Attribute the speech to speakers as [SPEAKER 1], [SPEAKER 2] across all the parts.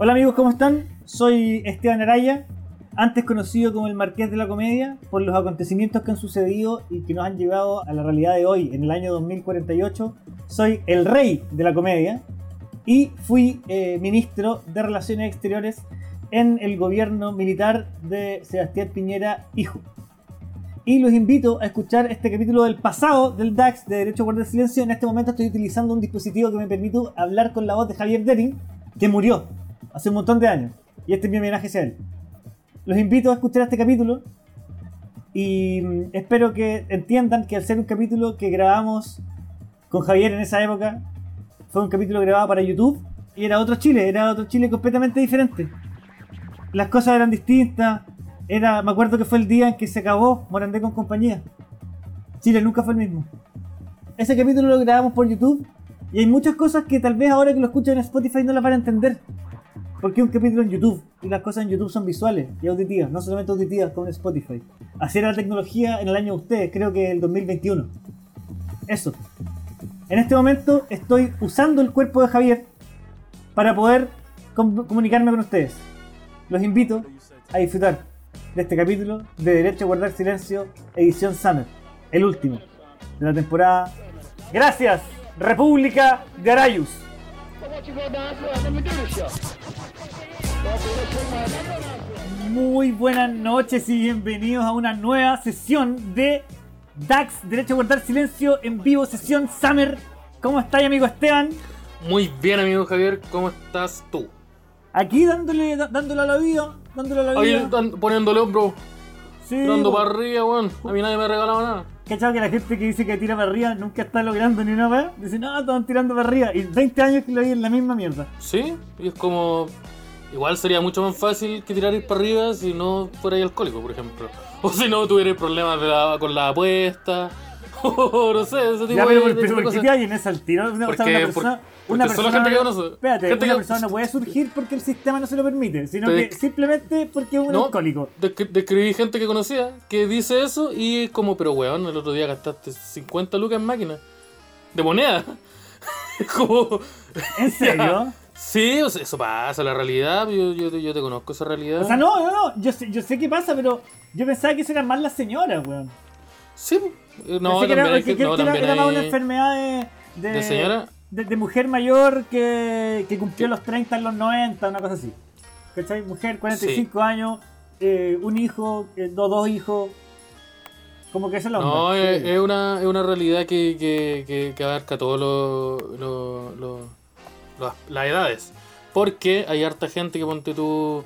[SPEAKER 1] Hola amigos, ¿cómo están? Soy Esteban Araya, antes conocido como el Marqués de la Comedia, por los acontecimientos que han sucedido y que nos han llevado a la realidad de hoy, en el año 2048. Soy el rey de la comedia y fui eh, ministro de Relaciones Exteriores en el gobierno militar de Sebastián Piñera, hijo. Y los invito a escuchar este capítulo del pasado del DAX de Derecho a Guardar Silencio. En este momento estoy utilizando un dispositivo que me permite hablar con la voz de Javier Dering, que murió hace un montón de años. Y este es mi homenaje a él. Los invito a escuchar este capítulo y mm, espero que entiendan que al ser un capítulo que grabamos con Javier en esa época, fue un capítulo grabado para YouTube y era otro Chile, era otro Chile completamente diferente. Las cosas eran distintas, era, me acuerdo que fue el día en que se acabó Morandé con compañía. Chile nunca fue el mismo. Ese capítulo lo grabamos por YouTube y hay muchas cosas que tal vez ahora que lo escuchan en Spotify no las van a entender. Porque un capítulo en YouTube y las cosas en YouTube son visuales y auditivas, no solamente auditivas como en Spotify. Así era la tecnología en el año de ustedes, creo que el 2021. Eso. En este momento estoy usando el cuerpo de Javier para poder com comunicarme con ustedes. Los invito a disfrutar de este capítulo de Derecho a Guardar Silencio, edición Summer, el último de la temporada. Gracias, República de Arayus. Muy buenas noches y bienvenidos a una nueva sesión de DAX, Derecho a Guardar Silencio en vivo, sesión Summer. ¿Cómo estáis, amigo Esteban?
[SPEAKER 2] Muy bien, amigo Javier, ¿cómo estás tú?
[SPEAKER 1] Aquí dándole, dándole al oído, dándole al
[SPEAKER 2] Ahí
[SPEAKER 1] oído.
[SPEAKER 2] dan- poniéndole hombro,
[SPEAKER 1] Sí,
[SPEAKER 2] tirando
[SPEAKER 1] po.
[SPEAKER 2] para arriba, weón. A mí nadie me ha regalado nada.
[SPEAKER 1] ¿Cachado que la gente que dice que tira para arriba nunca está logrando ni una vez? Dice, no, están tirando para arriba. Y 20 años que lo vi en la misma mierda.
[SPEAKER 2] Sí, y es como. Igual sería mucho más fácil que tirar ir para arriba si no fuerais alcohólico, por ejemplo. O si no tuvierais problemas la- con la apuesta. O no sé, ese tipo
[SPEAKER 1] Ya, pero,
[SPEAKER 2] de, de
[SPEAKER 1] pero ¿por qué
[SPEAKER 2] cosas.
[SPEAKER 1] te hay en ese al tiro? Una, o sea,
[SPEAKER 2] Porque-
[SPEAKER 1] una persona,
[SPEAKER 2] porque
[SPEAKER 1] una persona
[SPEAKER 2] gente que
[SPEAKER 1] no-
[SPEAKER 2] conoce.
[SPEAKER 1] Espérate,
[SPEAKER 2] Gente
[SPEAKER 1] una
[SPEAKER 2] que-
[SPEAKER 1] persona no puede surgir porque el sistema no se lo permite, sino
[SPEAKER 2] Te-
[SPEAKER 1] que simplemente porque es un
[SPEAKER 2] No,
[SPEAKER 1] alcohólico.
[SPEAKER 2] descri- describí gente que conocía que dice eso y es como, pero weón, el otro día gastaste 50 lucas en máquina. De moneda. Como.
[SPEAKER 1] ¿En serio?
[SPEAKER 2] Sí, o sea, eso pasa, la realidad, yo, yo, yo te conozco esa realidad.
[SPEAKER 1] O sea, no, no, no, yo sé, yo sé qué pasa, pero yo pensaba que eso eran más las señoras, weón.
[SPEAKER 2] Sí, eh, no,
[SPEAKER 1] Pensé que
[SPEAKER 2] también
[SPEAKER 1] era,
[SPEAKER 2] hay
[SPEAKER 1] que-
[SPEAKER 2] que,
[SPEAKER 1] que-
[SPEAKER 2] no,
[SPEAKER 1] que era-
[SPEAKER 2] también hay-
[SPEAKER 1] una enfermedad de... ¿De,
[SPEAKER 2] ¿De señora?
[SPEAKER 1] De, de mujer mayor que, que cumplió los 30 en los 90, una cosa así. ¿Cachai? Mujer, 45 años, eh, un hijo, eh, dos, dos hijos. Como que esa es la
[SPEAKER 2] No,
[SPEAKER 1] onda.
[SPEAKER 2] es,
[SPEAKER 1] Sí.
[SPEAKER 2] es una, es una realidad que, que, que, que abarca todas lo, lo- lo- las, las edades. Porque hay harta gente que ponte tú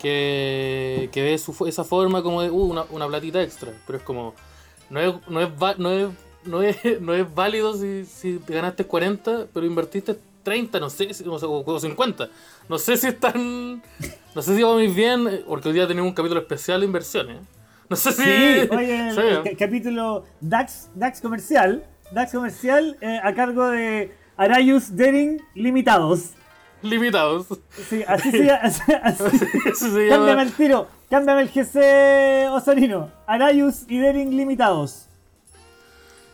[SPEAKER 2] que, que ve su, esa forma como de uh, una, una platita extra. Pero es como, no es, no es, no es, no es, no es válido si, si te ganaste 40, pero invertiste 30, no sé, o, sea, o 50. No sé si están. No sé si va muy bien, porque hoy día tenemos un capítulo especial de inversiones. No sé si.
[SPEAKER 1] Sí, oye, el, el capítulo DAX, DAX comercial. DAX comercial eh, a cargo de Arayus Dering Limitados.
[SPEAKER 2] limitados.
[SPEAKER 1] Sí, así se llama. así- así-
[SPEAKER 2] Eso se
[SPEAKER 1] Cámbiame el tiro, cámbiame el GC Osorino. Arayus y Dering Limitados.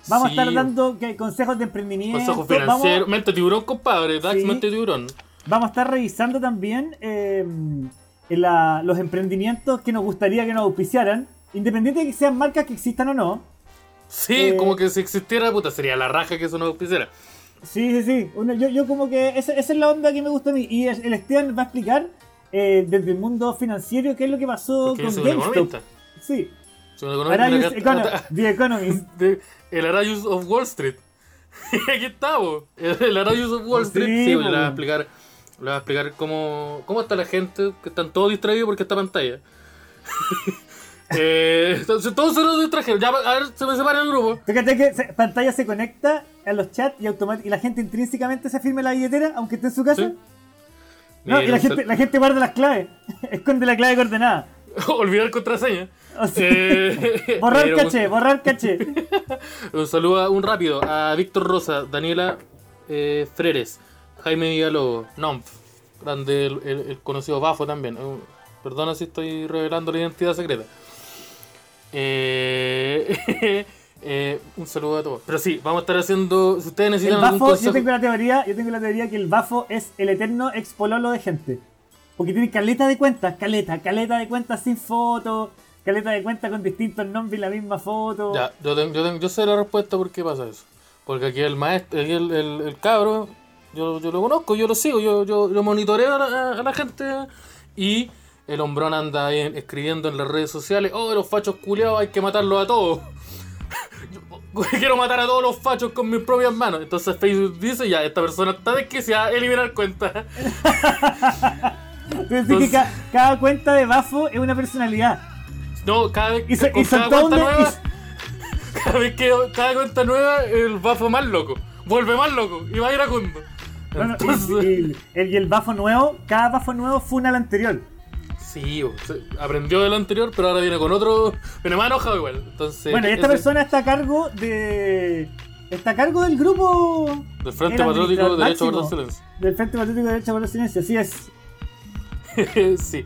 [SPEAKER 1] Vamos
[SPEAKER 2] Sí.
[SPEAKER 1] a estar dando consejos de emprendimiento.
[SPEAKER 2] Consejo
[SPEAKER 1] vamos,
[SPEAKER 2] financiero. Mente tiburón, compadre. Dax,
[SPEAKER 1] Sí.
[SPEAKER 2] mente tiburón.
[SPEAKER 1] vamos a estar revisando también eh, la- los emprendimientos que nos gustaría que nos auspiciaran. Independiente de que sean marcas que existan o no.
[SPEAKER 2] Sí,
[SPEAKER 1] Eh.
[SPEAKER 2] como que si existiera, puta, sería la raja que eso no auspiciara.
[SPEAKER 1] Sí, sí, sí. Uno- yo, yo como que esa, esa es la onda que me gusta a mí. Y el, el Esteban va a explicar eh, desde el mundo financiero qué es lo que pasó
[SPEAKER 2] Porque
[SPEAKER 1] con GameStop. Sí. Arayus Econo- The Economist.
[SPEAKER 2] de- el Arayus of Wall Street. Aquí estamos. El, el Arayus of Wall
[SPEAKER 1] Sí,
[SPEAKER 2] Street. Sí,
[SPEAKER 1] po.
[SPEAKER 2] le voy a explicar. Le a explicar cómo, cómo está la gente, que están todos distraídos porque esta pantalla. eh, entonces, todos se los distrajeron. Ya, a ver, se me separa el grupo.
[SPEAKER 1] Fíjate que se- pantalla se conecta a los chats y, y la gente intrínsecamente se firme la billetera, aunque esté en su casa.
[SPEAKER 2] Sí.
[SPEAKER 1] No, y la gente, la gente guarda las claves. Esconde la clave coordenada.
[SPEAKER 2] Olvidar contraseña. Eh,
[SPEAKER 1] borrar
[SPEAKER 2] pero-
[SPEAKER 1] caché, borrar caché.
[SPEAKER 2] Un saludo a- un rápido a Víctor Rosa, Daniela eh, Freres, Jaime Villalobos, Nomf, grande el, el- el conocido Bafo también. Eh, perdona si estoy revelando la identidad secreta. Eh, eh, un saludo a todos. Pero sí, vamos a estar haciendo. Si ustedes
[SPEAKER 1] El
[SPEAKER 2] necesitan algún
[SPEAKER 1] bafo, yo tengo la teoría, yo tengo la teoría que el bafo es el eterno expololo de gente. Porque tiene caleta de cuentas, caleta, caleta de cuentas sin foto, caleta de cuentas con distintos nombres y la misma foto.
[SPEAKER 2] Ya, yo, tengo- yo, tengo- yo sé la respuesta por qué pasa eso. Porque aquí el maestro, aquí el, el, el cabro, yo, yo lo conozco, yo lo sigo, yo, yo, yo monitoreo a la, a la gente y el hombrón anda ahí escribiendo en las redes sociales, oh, los fachos culiados hay que matarlos a todos. Quiero matar a todos los fachos con mis propias manos. Entonces Facebook dice, ya, esta persona está desquiciada, eliminar cuenta.
[SPEAKER 1] Decir que ca- cada cuenta de Bafo es una personalidad.
[SPEAKER 2] No, cada vez
[SPEAKER 1] se-
[SPEAKER 2] con cada cuenta
[SPEAKER 1] una-
[SPEAKER 2] nueva, cada vez que cada cuenta nueva, el bafo más loco. Vuelve más loco y va a ir a cundo.
[SPEAKER 1] No, no, y-
[SPEAKER 2] Entonces,
[SPEAKER 1] y, el, y el Bafo nuevo, cada Bafo nuevo funa al anterior.
[SPEAKER 2] Sí, aprendió de lo anterior, pero ahora viene con otro. Viene más enojado igual. Entonces,
[SPEAKER 1] Bueno, y esta
[SPEAKER 2] ese-
[SPEAKER 1] persona está a cargo de. Está a cargo del grupo.
[SPEAKER 2] Del Frente Patriótico Derecho a
[SPEAKER 1] máximo.
[SPEAKER 2] Guardar Silencio.
[SPEAKER 1] Del Frente Patriótico de Derecho a Guardar Silencio, así es.
[SPEAKER 2] sí.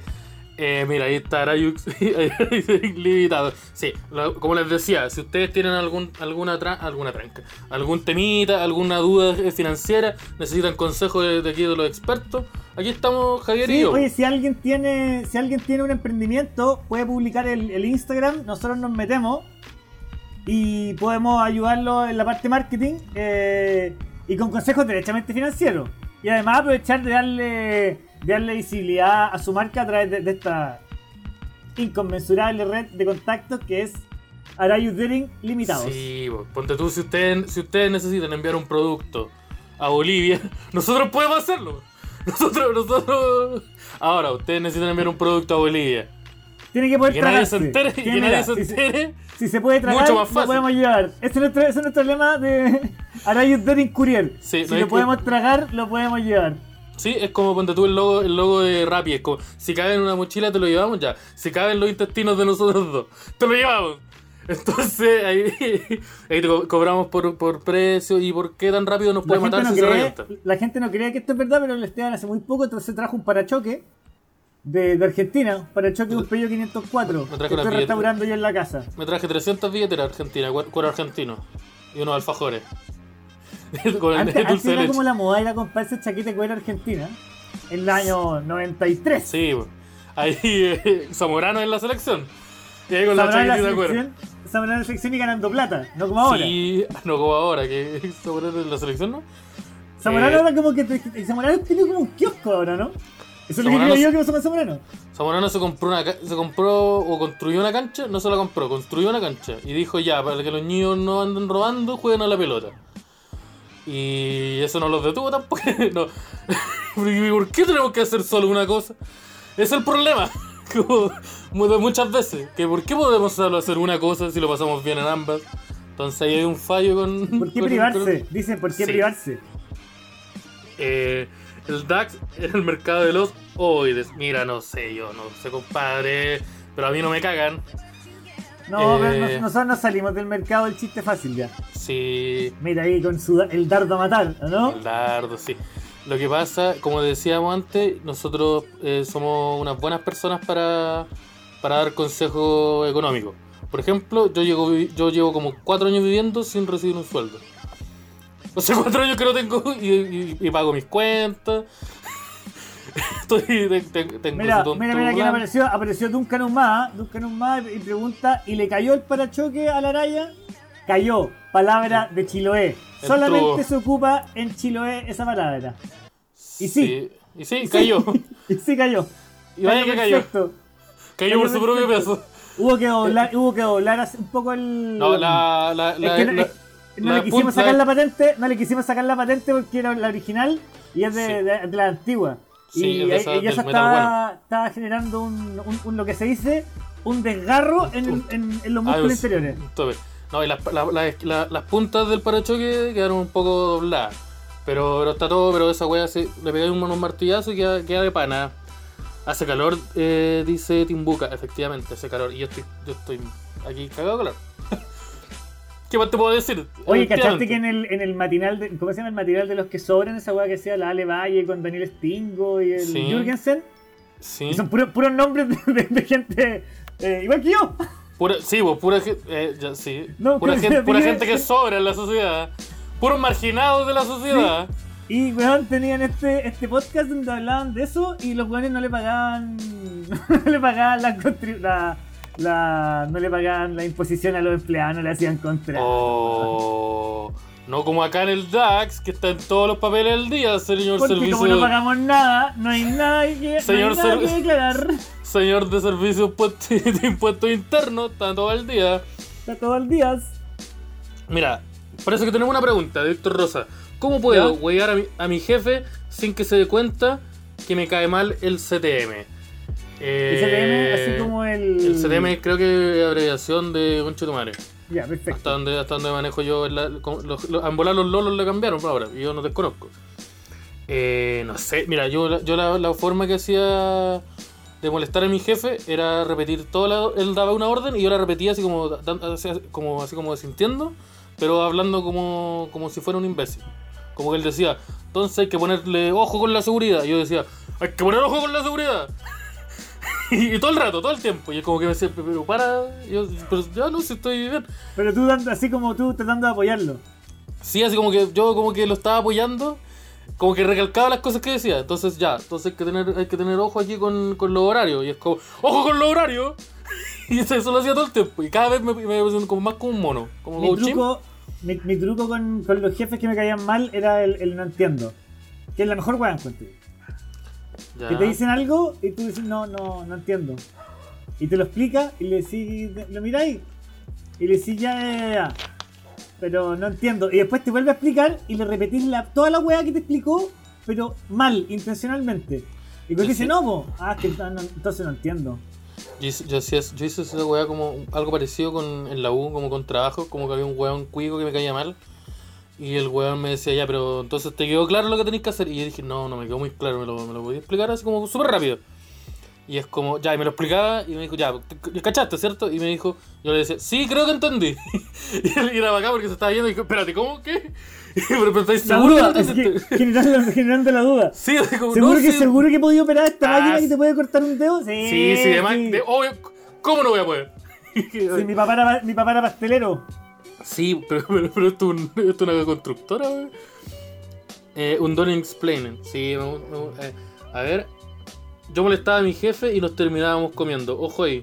[SPEAKER 2] Eh, mira, ahí está Arayux limitado. Sí, lo- como les decía, si ustedes tienen algún, alguna, tra- alguna tranca, algún temita, alguna duda financiera, necesitan consejo de, de aquí de los expertos, aquí estamos Javier y
[SPEAKER 1] Sí,
[SPEAKER 2] yo.
[SPEAKER 1] oye, si alguien tiene, si alguien tiene un emprendimiento, puede publicar el, el Instagram, nosotros nos metemos y podemos ayudarlo en la parte marketing eh, y con consejos derechamente financieros. Y además aprovechar de darle, darle visibilidad a su marca a través de, de esta inconmensurable red de contactos que es Arayus Dealing Limitados.
[SPEAKER 2] Sí, ponte tú, si ustedes, si ustedes necesitan enviar un producto a Bolivia, nosotros podemos hacerlo. Nosotros, nosotros. Ahora, ustedes necesitan enviar un producto a Bolivia.
[SPEAKER 1] Tiene que poder
[SPEAKER 2] Y que nadie se
[SPEAKER 1] tragarse.
[SPEAKER 2] entere, y
[SPEAKER 1] Que
[SPEAKER 2] nadie se
[SPEAKER 1] si se-
[SPEAKER 2] entere.
[SPEAKER 1] Si se puede tragar,
[SPEAKER 2] Mucho más
[SPEAKER 1] lo podemos llevar. Ese es nuestro, ese es nuestro lema de Arayus Daring Courier.
[SPEAKER 2] Sí,
[SPEAKER 1] si
[SPEAKER 2] no
[SPEAKER 1] lo
[SPEAKER 2] que-
[SPEAKER 1] podemos tragar, lo podemos llevar.
[SPEAKER 2] Sí, es como ponte tú el logo, el logo de Rappi. Es como, si cabe en una mochila, te lo llevamos ya. Si cabe en los intestinos de nosotros dos, te lo llevamos. Entonces, ahí, ahí te co- cobramos por, por precio y por qué tan rápido nos puede matar
[SPEAKER 1] no
[SPEAKER 2] si se
[SPEAKER 1] cree,
[SPEAKER 2] revienta.
[SPEAKER 1] la gente no cree que esto es verdad, pero el Esteban hace muy poco entonces trajo un parachoque de, de Argentina. Un parachoque de un Peugeot 504.
[SPEAKER 2] Me
[SPEAKER 1] Que
[SPEAKER 2] trajo una
[SPEAKER 1] estoy restaurando yo en la casa.
[SPEAKER 2] Me traje 300 billeteras argentinas, cu- cuero argentino. Y unos alfajores. Con el
[SPEAKER 1] Antes, antes
[SPEAKER 2] dulce de
[SPEAKER 1] era como la moda ir a comprarse chaqueta de cuero argentina. En el año 93.
[SPEAKER 2] Sí, po. ahí eh, Zamorano en la selección. Y ahí con la
[SPEAKER 1] Zamorano en la
[SPEAKER 2] chaquetita de cuero.
[SPEAKER 1] Zamorano en la selección y ganando plata, no como ahora.
[SPEAKER 2] Sí, no como ahora, que Zamorano en la selección, ¿no?
[SPEAKER 1] Zamorano
[SPEAKER 2] Eh,
[SPEAKER 1] ahora como que Zamorano tiene como un kiosco ahora, ¿no? Eso es lo que creo yo que pasó con Zamorano.
[SPEAKER 2] Zamorano se compró una se compró o construyó una cancha, no se la compró, construyó una cancha y dijo ya, para que los niños no anden robando, jueguen a la pelota. Y eso no los detuvo tampoco. no. ¿Y ¿Por qué tenemos que hacer solo una cosa? Es el problema. Como muchas veces. Que ¿Por qué podemos solo hacer una cosa si lo pasamos bien en ambas? Entonces ahí hay un fallo con...
[SPEAKER 1] ¿Por qué
[SPEAKER 2] con-
[SPEAKER 1] privarse?
[SPEAKER 2] con-
[SPEAKER 1] Dicen, ¿por qué
[SPEAKER 2] Sí.
[SPEAKER 1] privarse?
[SPEAKER 2] Eh, el DAX en el mercado de los oides. Mira, no sé, yo no sé, compadre. Pero a mí no me cagan.
[SPEAKER 1] No,
[SPEAKER 2] Eh.
[SPEAKER 1] pero nos- nosotros nos salimos del mercado del chiste fácil ya.
[SPEAKER 2] Sí,
[SPEAKER 1] Mira ahí con su, el dardo a matar, ¿no?
[SPEAKER 2] el dardo, sí. Lo que pasa, como decíamos antes, nosotros eh, somos unas buenas personas para, para dar consejos económicos. Por ejemplo, yo llevo, yo llevo como cuatro años viviendo sin recibir un sueldo. O sea, cuatro años que no tengo y, y- y pago mis cuentas. Estoy, te- te- tengo
[SPEAKER 1] Mira, mira, mira quién
[SPEAKER 2] plan.
[SPEAKER 1] apareció. Apareció Duncan Humada, Duncan Humada y pregunta, ¿y le cayó el parachoque a la raya? Cayó, palabra de Chiloé.
[SPEAKER 2] Entró.
[SPEAKER 1] Solamente se ocupa en Chiloé esa palabra. Y sí.
[SPEAKER 2] Y sí, cayó.
[SPEAKER 1] Y sí cayó.
[SPEAKER 2] Y vaya que cayó.
[SPEAKER 1] perfecto.
[SPEAKER 2] Cayó por su propio peso.
[SPEAKER 1] Hubo que doblar, hubo que doblar un poco el.
[SPEAKER 2] No, la. la,
[SPEAKER 1] Es
[SPEAKER 2] la-
[SPEAKER 1] que no,
[SPEAKER 2] la-
[SPEAKER 1] es- no
[SPEAKER 2] la
[SPEAKER 1] le quisimos
[SPEAKER 2] punta-
[SPEAKER 1] sacar la patente, no le quisimos sacar la patente porque era la original y es de,
[SPEAKER 2] Sí.
[SPEAKER 1] de- de la antigua.
[SPEAKER 2] Sí,
[SPEAKER 1] y
[SPEAKER 2] esa- metal
[SPEAKER 1] estaba, estaba generando un, un- un- lo que se dice un desgarro en, en- en los músculos inferiores.
[SPEAKER 2] No, y las, la- la- la- las puntas del parachoque quedaron un poco dobladas. Pero, pero está todo, pero esa wea se, le pegué unos martillazos y queda, queda de pana. Hace calor, eh, dice Timbuca, efectivamente, hace calor. Y yo estoy, yo estoy aquí cagado de calor. ¿Qué más te puedo decir?
[SPEAKER 1] Oye, ¿cachaste que en el, en el matinal, de, ¿cómo se llama el matinal de los que sobran? Esa weá que sea la Ale Valle con Daniel Stingo y el
[SPEAKER 2] Sí.
[SPEAKER 1] Jürgensen.
[SPEAKER 2] Sí,
[SPEAKER 1] Y son puros puros nombres de, de- de gente eh, igual que yo.
[SPEAKER 2] pura, sí, pues, pura, eh, ya, sí.
[SPEAKER 1] No,
[SPEAKER 2] pura, gente, pura
[SPEAKER 1] que-
[SPEAKER 2] gente que sobra en la sociedad. Puros marginados de la sociedad.
[SPEAKER 1] Y weón, tenían este, este podcast donde hablaban de eso y los weones no le pagaban. no le pagaban la, la, la- no le pagaban la imposición a los empleados, no le hacían contra.
[SPEAKER 2] Oh, no como acá en el DAX, que está en todos los papeles del día, señor
[SPEAKER 1] Porque
[SPEAKER 2] servicio.
[SPEAKER 1] como no pagamos nada, no hay nada que,
[SPEAKER 2] Señor
[SPEAKER 1] no hay nada que declarar.
[SPEAKER 2] Señor de servicios de impuestos internos, está todo el día.
[SPEAKER 1] Está todo el día.
[SPEAKER 2] Mira, parece que tenemos una pregunta de Víctor Rosa. ¿Cómo puedo huear a mi, a mi jefe sin que se dé cuenta que me cae mal el CTM?
[SPEAKER 1] El CTM, así como el.
[SPEAKER 2] El CTM creo que es abreviación de Concho tu madre.
[SPEAKER 1] Ya,
[SPEAKER 2] Hasta
[SPEAKER 1] perfecto.
[SPEAKER 2] donde, hasta donde manejo yo. la- los, los- los lolos le cambiaron ahora. Y yo no desconozco. Eh, no sé, mira, yo, la- yo la, la forma que hacía de molestar a mi jefe era repetir toda la, él daba una orden y yo la repetía así como así, como así como sintiendo, pero hablando como, como si fuera un imbécil. Como que él decía, entonces hay que ponerle ojo con la seguridad. Y yo decía, hay que poner ojo con la seguridad. Y, y todo el rato, todo el tiempo. Y es como que me decía, pero para, yo, pero ya no sé, estoy bien.
[SPEAKER 1] Pero tú, así como tú, tratando de apoyarlo.
[SPEAKER 2] Sí, así como que yo como que lo estaba apoyando, como que recalcaba las cosas que decía. Entonces ya, entonces hay que tener, hay que tener ojo aquí con, con los horarios. Y es como, ¡ojo con los horarios! Y eso, eso lo hacía todo el tiempo. Y cada vez me, me como más como un mono. Como
[SPEAKER 1] Mi truco, mi, mi truco con, con los jefes que me caían mal era el, el no entiendo. Que es la mejor weá encuentro.
[SPEAKER 2] Ya.
[SPEAKER 1] Que te dicen algo y tú dices, no, no, no entiendo. Y te lo explica y le decís, lo miráis. Y le decís, ya, ya, ya, ya. Pero no entiendo. Y después te vuelve a explicar y le repetís la, toda la weá que te explicó, pero mal, intencionalmente. Y pues dice, no, po. Ah, que no, entonces no entiendo.
[SPEAKER 2] Yo, hice- yo, hacía- yo hice esa weá como algo parecido con, en la U, como con trabajo, como que había un weón cuico que me caía mal. Y el weón me decía, ya, pero entonces te quedó claro lo que tenéis que hacer. Y yo dije, no, no me quedó muy claro, me lo, me lo podía explicar así como súper rápido. Y es como, ya, y me lo explicaba y me dijo, ya, te- ¿cachaste, cierto? Y me dijo, yo le decía, sí, creo que entendí. y era bacán porque se estaba yendo y dijo, espérate, ¿cómo? ¿Qué? pero, pero ¿estáis que
[SPEAKER 1] duda, es que generando, generando la duda.
[SPEAKER 2] Sí, como,
[SPEAKER 1] ¿Seguro
[SPEAKER 2] no,
[SPEAKER 1] que
[SPEAKER 2] sí,
[SPEAKER 1] seguro que he podido operar esta
[SPEAKER 2] Ah,
[SPEAKER 1] máquina que te puede cortar un dedo? Sí,
[SPEAKER 2] Sí, sí, además,
[SPEAKER 1] sí.
[SPEAKER 2] de- obvio, ¿cómo no voy a poder?
[SPEAKER 1] Sí, mi papá era, mi papá era pastelero.
[SPEAKER 2] Sí, pero, pero, pero esto es un- esto es una constructora, wey. Eh, un Don't Explain. Sí, me- me- eh, a ver. Yo molestaba a mi jefe y nos terminábamos comiendo. Ojo ahí.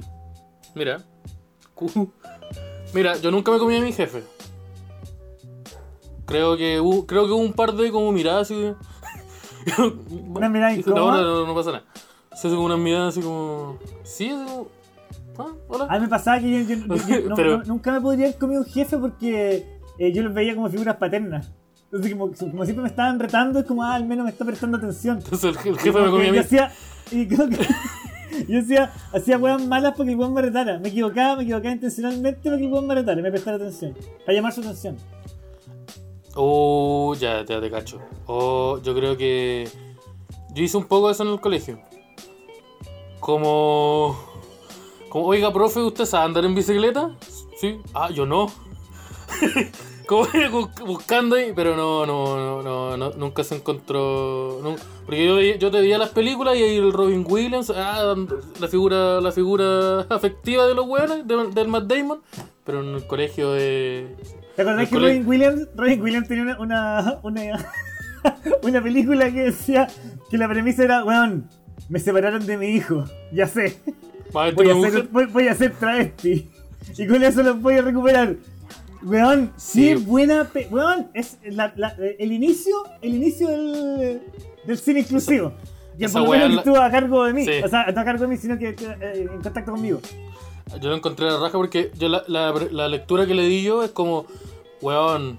[SPEAKER 2] Mira. Mira, yo nunca me comí a mi jefe. Creo que hubo, creo que hubo un par de como miradas así.
[SPEAKER 1] Una mirada
[SPEAKER 2] no,
[SPEAKER 1] incómoda.
[SPEAKER 2] no, no, no pasa nada. Se hace como una mirada así como. Sí, como. Ah, hola.
[SPEAKER 1] A mí me pasaba que yo, yo- yo- yo no-
[SPEAKER 2] Pero-
[SPEAKER 1] no- nunca me podría haber comido un jefe porque eh, yo los veía como figuras paternas. Entonces, como, como siempre me estaban retando, es como, ah, al menos me está prestando atención.
[SPEAKER 2] Entonces el, jefe me comía a mí.
[SPEAKER 1] Yo hacía, y como que- yo hacía, hacía weas malas porque el weón me retara. Me equivocaba, me equivocaba intencionalmente para que el weón me retara, me prestara atención. Para llamar su atención.
[SPEAKER 2] Oh, ya, ya te cacho. Oh, yo creo que. Yo hice un poco de eso en el colegio. Como. Como, oiga, profe, ¿usted sabe andar en bicicleta? Sí. Ah, yo no. como bu- buscando ahí, pero no, no, no, no, no, nunca se encontró. porque yo, yo te veía las películas y ahí el Robin Williams, ah, la figura, la figura afectiva de los weones, de- del Matt Damon, pero en el colegio de.
[SPEAKER 1] ¿Te acordás que Robin Williams, Robin Williams tenía una, una, una, película que decía que la premisa era, weón, me separaron de mi hijo, ya sé, voy a voy, voy ser travesti y con eso los voy a recuperar. Weón,
[SPEAKER 2] Sí.
[SPEAKER 1] qué buena, pe- weón, es la- la- el inicio, el inicio del, del cine inclusivo. Que
[SPEAKER 2] Esa
[SPEAKER 1] por lo menos estuvo a cargo de mí,
[SPEAKER 2] Sí.
[SPEAKER 1] o sea, no a cargo de mí, sino que eh, en contacto conmigo.
[SPEAKER 2] Yo lo encontré a la raja porque yo la, la- la lectura que le di yo es como, weón,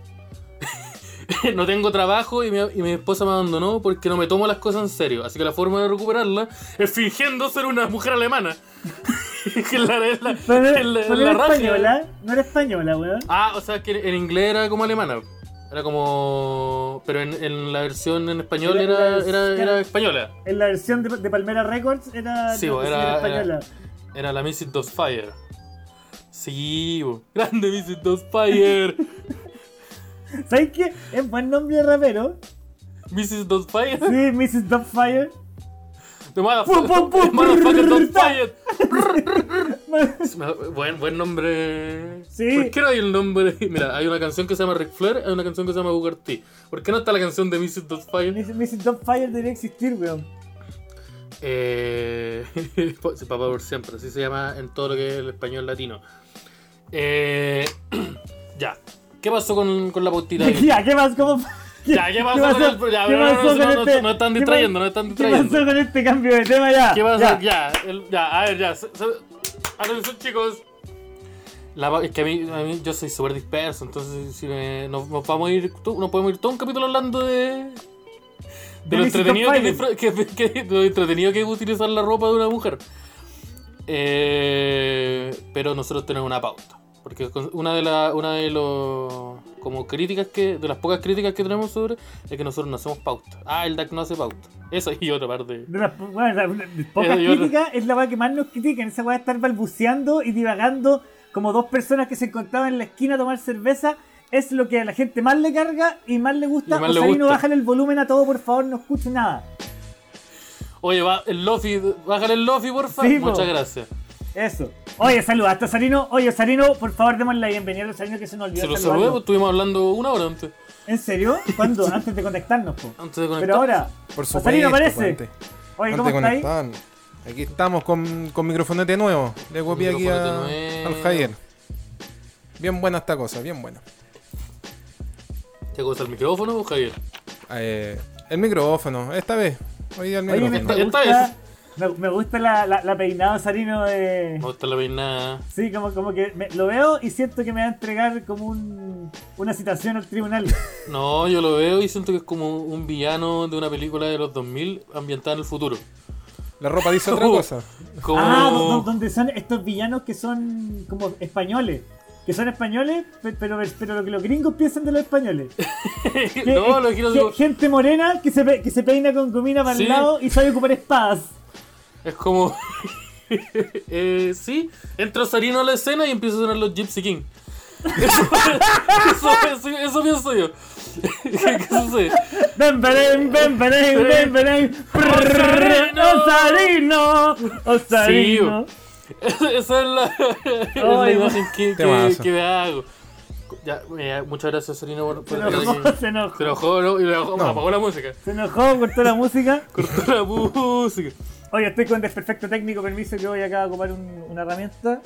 [SPEAKER 2] no tengo trabajo y mi, y mi esposa me abandonó porque no me tomo las cosas en serio. Así que la forma de recuperarla es fingiendo ser una mujer alemana. que la, la,
[SPEAKER 1] Pero
[SPEAKER 2] la-
[SPEAKER 1] pero no
[SPEAKER 2] la
[SPEAKER 1] era española, no era española, weón.
[SPEAKER 2] Ah, o sea que en inglés era como alemana. Era como... Pero en, en la versión en español
[SPEAKER 1] Era-
[SPEAKER 2] era,
[SPEAKER 1] era-
[SPEAKER 2] era, era española.
[SPEAKER 1] En la versión de, de Palmera Records era,
[SPEAKER 2] Sí,
[SPEAKER 1] no,
[SPEAKER 2] era-
[SPEAKER 1] española.
[SPEAKER 2] Era la Mrs. Fire. Sí, bo. grande Mrs. Fire.
[SPEAKER 1] ¿Sabes qué? Es buen nombre de rapero.
[SPEAKER 2] Mrs. Fire.
[SPEAKER 1] Sí, Mrs. Dubfire.
[SPEAKER 2] The motherfucker, motherfucker
[SPEAKER 1] brrr,
[SPEAKER 2] don't
[SPEAKER 1] ta.
[SPEAKER 2] fire. Buen, buen nombre.
[SPEAKER 1] Sí.
[SPEAKER 2] ¿Por qué no hay el nombre? Mira, hay una canción que se llama Ric Flair, hay una canción que se llama Booker T. ¿Por qué no está la canción de Mrs. Doubtfire?
[SPEAKER 1] Mrs. Doubtfire debería existir, weón.
[SPEAKER 2] Eh, papá por siempre, así se llama en todo lo que es el español latino. Eh, ya. ¿Qué pasó con, con la pautita? ahí?
[SPEAKER 1] Ya, ¿qué más? ¿Cómo?
[SPEAKER 2] Ya, ¿qué pasó con el- ya,
[SPEAKER 1] ¿Qué
[SPEAKER 2] no,
[SPEAKER 1] pasó
[SPEAKER 2] no,
[SPEAKER 1] con
[SPEAKER 2] no, no,
[SPEAKER 1] este-
[SPEAKER 2] no están
[SPEAKER 1] qué
[SPEAKER 2] distrayendo,
[SPEAKER 1] pa-
[SPEAKER 2] no están
[SPEAKER 1] ¿Qué
[SPEAKER 2] distrayendo.
[SPEAKER 1] pasó con este cambio de tema ya?
[SPEAKER 2] ¿Qué pasa?
[SPEAKER 1] Ya.
[SPEAKER 2] Ya, el- ya, a ver, ya. se- se- Atención, chicos. La es que a mí, a mí yo soy súper disperso, entonces si me- nos, nos vamos a ir, to- nos podemos ir todo un capítulo hablando de. De, lo entretenido que,
[SPEAKER 1] Doubtfire.
[SPEAKER 2] disfr- que, que- de lo entretenido que es utilizar la ropa de una mujer. Eh, pero nosotros tenemos una pauta. Porque una de las una de los como críticas que de las pocas críticas que tenemos sobre es que nosotros no hacemos pauta. Ah, el DAC no hace pauta. Eso y otra parte.
[SPEAKER 1] De las bueno, la- de pocas críticas es la weá que más nos critican. Esa weá de estar balbuceando y divagando como dos personas que se encontraban en la esquina a tomar cerveza. Es lo que a la gente más le carga y más le gusta.
[SPEAKER 2] Y más le
[SPEAKER 1] Osarino,
[SPEAKER 2] gusta.
[SPEAKER 1] bájale el volumen a todo, por favor, no escuche nada.
[SPEAKER 2] Oye, va, el Lofi, bájale el Lofi, porfa.
[SPEAKER 1] Sí, po.
[SPEAKER 2] Muchas gracias.
[SPEAKER 1] Eso. Oye, saludaste a Osarino. Oye, Osarino, por favor, démosle la bienvenida a Osarino que se nos olvidó
[SPEAKER 2] Se lo
[SPEAKER 1] saludarlo.
[SPEAKER 2] saludé, estuvimos hablando una hora antes.
[SPEAKER 1] ¿En serio? ¿Cuándo? Antes de conectarnos, po.
[SPEAKER 2] Antes de conectar.
[SPEAKER 1] Pero ahora,
[SPEAKER 3] Por supuesto.
[SPEAKER 1] Osarino aparece.
[SPEAKER 3] antes-
[SPEAKER 1] Oye, ¿cómo está ahí?
[SPEAKER 3] Aquí estamos con, con microfonete nuevo. Le copié aquí a- al Javier. Bien buena esta cosa, bien buena.
[SPEAKER 2] ¿Qué cosa el micrófono o Javier?
[SPEAKER 3] Eh, el micrófono, esta vez. Hoy día el
[SPEAKER 1] Oye, me,
[SPEAKER 3] micrófono.
[SPEAKER 2] Esta
[SPEAKER 1] gusta, me, me gusta la, la, la peinada Osarino de...
[SPEAKER 2] Me gusta la peinada.
[SPEAKER 1] Sí, como, como que me- lo veo y siento que me va a entregar como un, una citación al tribunal.
[SPEAKER 2] No, yo lo veo y siento que es como un villano de una película de los 2000 ambientada en el futuro.
[SPEAKER 3] La ropa dice otra cosa.
[SPEAKER 2] Como...
[SPEAKER 1] Ah, do- do- donde son estos villanos que son como españoles. Que son españoles, pe- pero, pero lo que los gringos piensan de los españoles. Que
[SPEAKER 2] no, lo quiero digo.
[SPEAKER 1] Gente morena que se, pe- que se peina con gomina para
[SPEAKER 2] Sí.
[SPEAKER 1] el lado y sabe ocupar espadas.
[SPEAKER 2] Es como. eh, sí, entra Sarino a la escena y empieza a sonar los Gypsy King. Eso, eso, eso, eso pienso yo. ¿Qué, qué sucede?
[SPEAKER 1] Ven, ven, ven, ven, ven, ven, Osarino, Osarino.
[SPEAKER 2] Esa es la, es la imagen que, que, que me hago. Ya, eh, muchas gracias, Sarino, por,
[SPEAKER 1] Se
[SPEAKER 2] por
[SPEAKER 1] enojó, se enojó.
[SPEAKER 2] Se enojó, ¿no? Y le
[SPEAKER 3] No.
[SPEAKER 2] apagó la música.
[SPEAKER 1] Se enojó, cortó la música.
[SPEAKER 2] Cortó la música.
[SPEAKER 1] Oye, estoy con desperfecto técnico, permiso que voy acá a ocupar un- una herramienta.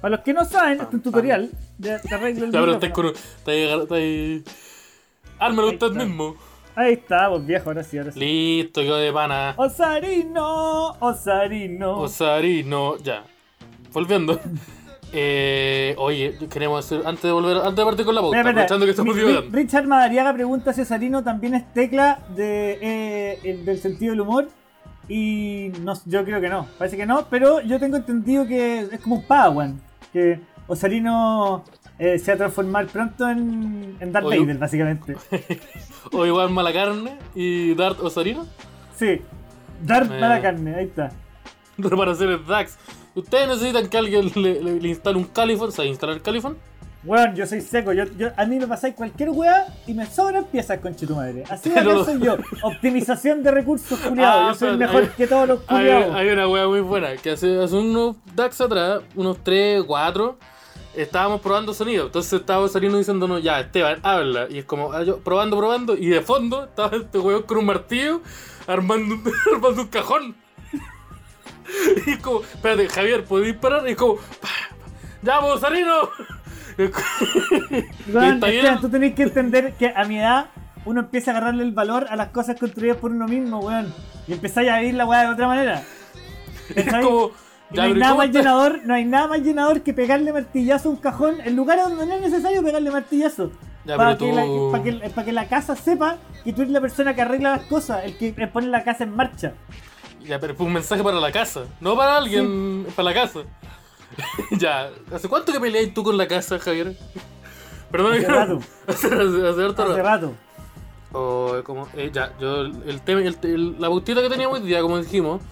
[SPEAKER 1] Para los que no saben, este es un tutorial de, de arreglo el
[SPEAKER 2] Ya, pero estáis con. Está ahí, está ahí. Ármelo usted
[SPEAKER 1] está.
[SPEAKER 2] mismo.
[SPEAKER 1] Ahí está, pues viejo, ahora sí, ahora sí.
[SPEAKER 2] Listo, quedó de pana.
[SPEAKER 1] Osarino, Osarino.
[SPEAKER 2] Osarino, ya. Volviendo. Eh, oye, queremos hacer. Antes de volver. Antes de partir con la pauta,
[SPEAKER 1] Espera, espera.
[SPEAKER 2] aprovechando que estamos
[SPEAKER 1] Mi- mi-
[SPEAKER 2] divagando.
[SPEAKER 1] Richard Madariaga pregunta si Osarino también es tecla de, eh, el- del sentido del humor. Y no, yo creo que no, parece que no, pero yo tengo entendido que es como un Padawan. Que Osarino eh, se va a transformar pronto en, en Darth. Vader, básicamente.
[SPEAKER 2] O igual mala carne y Dart Osarino.
[SPEAKER 1] Sí, Darth
[SPEAKER 2] Eh.
[SPEAKER 1] mala carne, ahí está.
[SPEAKER 2] Reparaciones DAX. ¿Ustedes necesitan que alguien le, le- le instale un Califon? ¿Sabes instalar el Califon?
[SPEAKER 1] Weón, yo soy seco, yo, yo, a mí me pasáis cualquier weá y me sobran piezas con tu madre. Así de acá soy yo. Optimización de recursos, culiados.
[SPEAKER 2] Ah,
[SPEAKER 1] yo soy mejor
[SPEAKER 2] hay-
[SPEAKER 1] que todos los culiados.
[SPEAKER 2] hay una wea muy buena. Que hace, hace unos DAX atrás, unos 3, 4, estábamos probando sonido. Entonces estaba saliendo diciéndonos, ya, Esteban, habla. Y es como, ah, yo probando, probando. Y de fondo estaba este weón con un martillo armando un, armando un cajón. Y es como, espérate, Javier, ¿puedo disparar? Y es como, ya, Sarino.
[SPEAKER 1] Esteban, tú tenés que entender que a mi edad uno empieza a agarrarle el valor a las cosas construidas por uno mismo, weón. Y empezáis a vivir la weá de otra manera.
[SPEAKER 2] Es como,
[SPEAKER 1] no hay nada
[SPEAKER 2] ¿cómo
[SPEAKER 1] más llenador, no hay nada más llenador que pegarle martillazo a un cajón en lugares donde no es necesario pegarle martillazo.
[SPEAKER 2] Ya,
[SPEAKER 1] para, que la,
[SPEAKER 2] tú-
[SPEAKER 1] para, que, para que la casa sepa que tú eres la persona que arregla las cosas, el que pone la casa en marcha.
[SPEAKER 2] Ya, pero fue un mensaje para la casa, no para alguien, para la casa. ya, ¿hace cuánto que peleáis tú con la casa, Javier? Perdón,
[SPEAKER 1] Hace rato.
[SPEAKER 2] hace, hace- hace harto
[SPEAKER 1] Hace
[SPEAKER 2] rato.
[SPEAKER 1] rato.
[SPEAKER 2] O, como, eh, ya, yo, el tema, el- el- la bautita que teníamos hoy día, como dijimos,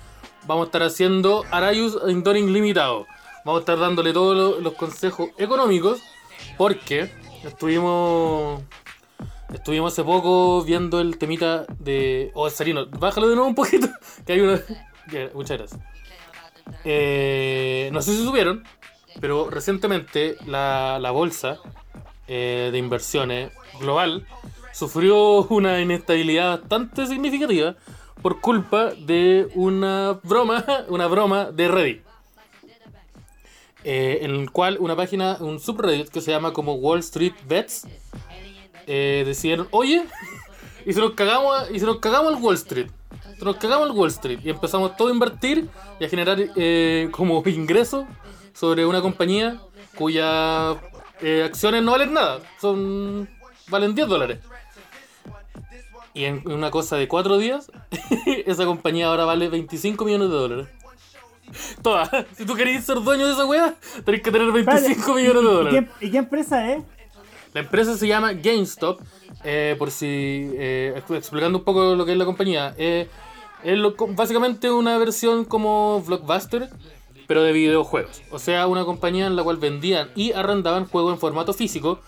[SPEAKER 2] vamos a estar haciendo Arayus Enduring limitado. Vamos a estar dándole todos lo- los consejos económicos, porque estuvimos estuvimos hace poco viendo el temita de. Oh, Sarino, bájalo de nuevo un poquito, que hay una. Ya, muchas gracias. Eh, no sé si supieron, pero recientemente la, la bolsa eh, de inversiones global sufrió una inestabilidad bastante significativa por culpa de una broma, una broma de Reddit. Eh, en el cual una página, un subreddit que se llama como Wall Street Bets, decidieron, oye, y se nos cagamos, y se nos cagamos al Wall Street. Nos cagamos al Wall Street y empezamos todo a invertir y a generar eh, como ingresos sobre una compañía cuyas eh, acciones no valen nada, son valen 10 dólares. Y en una cosa de 4 días, esa compañía ahora vale 25 millones de dólares. Toda. Si tú querés ser dueño de esa wea, tenés que tener 25
[SPEAKER 1] Espérate,
[SPEAKER 2] millones de
[SPEAKER 1] ¿y- y-
[SPEAKER 2] dólares.
[SPEAKER 1] ¿Y qué, y qué empresa es?
[SPEAKER 2] La empresa se llama GameStop, eh, por si eh, ex- explicando un poco lo que es la compañía. eh, es lo- básicamente una versión como Blockbuster, pero de videojuegos. O sea, una compañía en la cual vendían y arrendaban juegos en formato físico.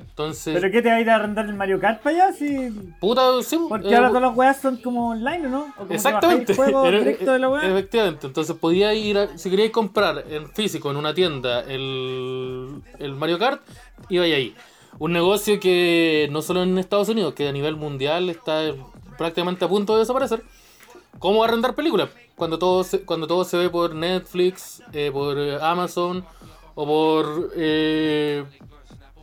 [SPEAKER 2] Entonces,
[SPEAKER 1] ¿Pero qué te va a ir a arrendar el Mario Kart para allá? Si...
[SPEAKER 2] puta, sí,
[SPEAKER 1] Porque
[SPEAKER 2] eh,
[SPEAKER 1] ahora todas las weas son como online, ¿o ¿no? O como
[SPEAKER 2] Exactamente.
[SPEAKER 1] bajáis el juego
[SPEAKER 2] Era-
[SPEAKER 1] directo de la wea.
[SPEAKER 2] Efectivamente. Entonces podía ir, a- si queríais comprar en físico en una tienda el, el Mario Kart, iba ahí. Un negocio que no solo en Estados Unidos, que a nivel mundial está prácticamente a punto de desaparecer. ¿Cómo arrendar películas? Cuando todo se, cuando todo se ve por Netflix, eh, por Amazon o por eh,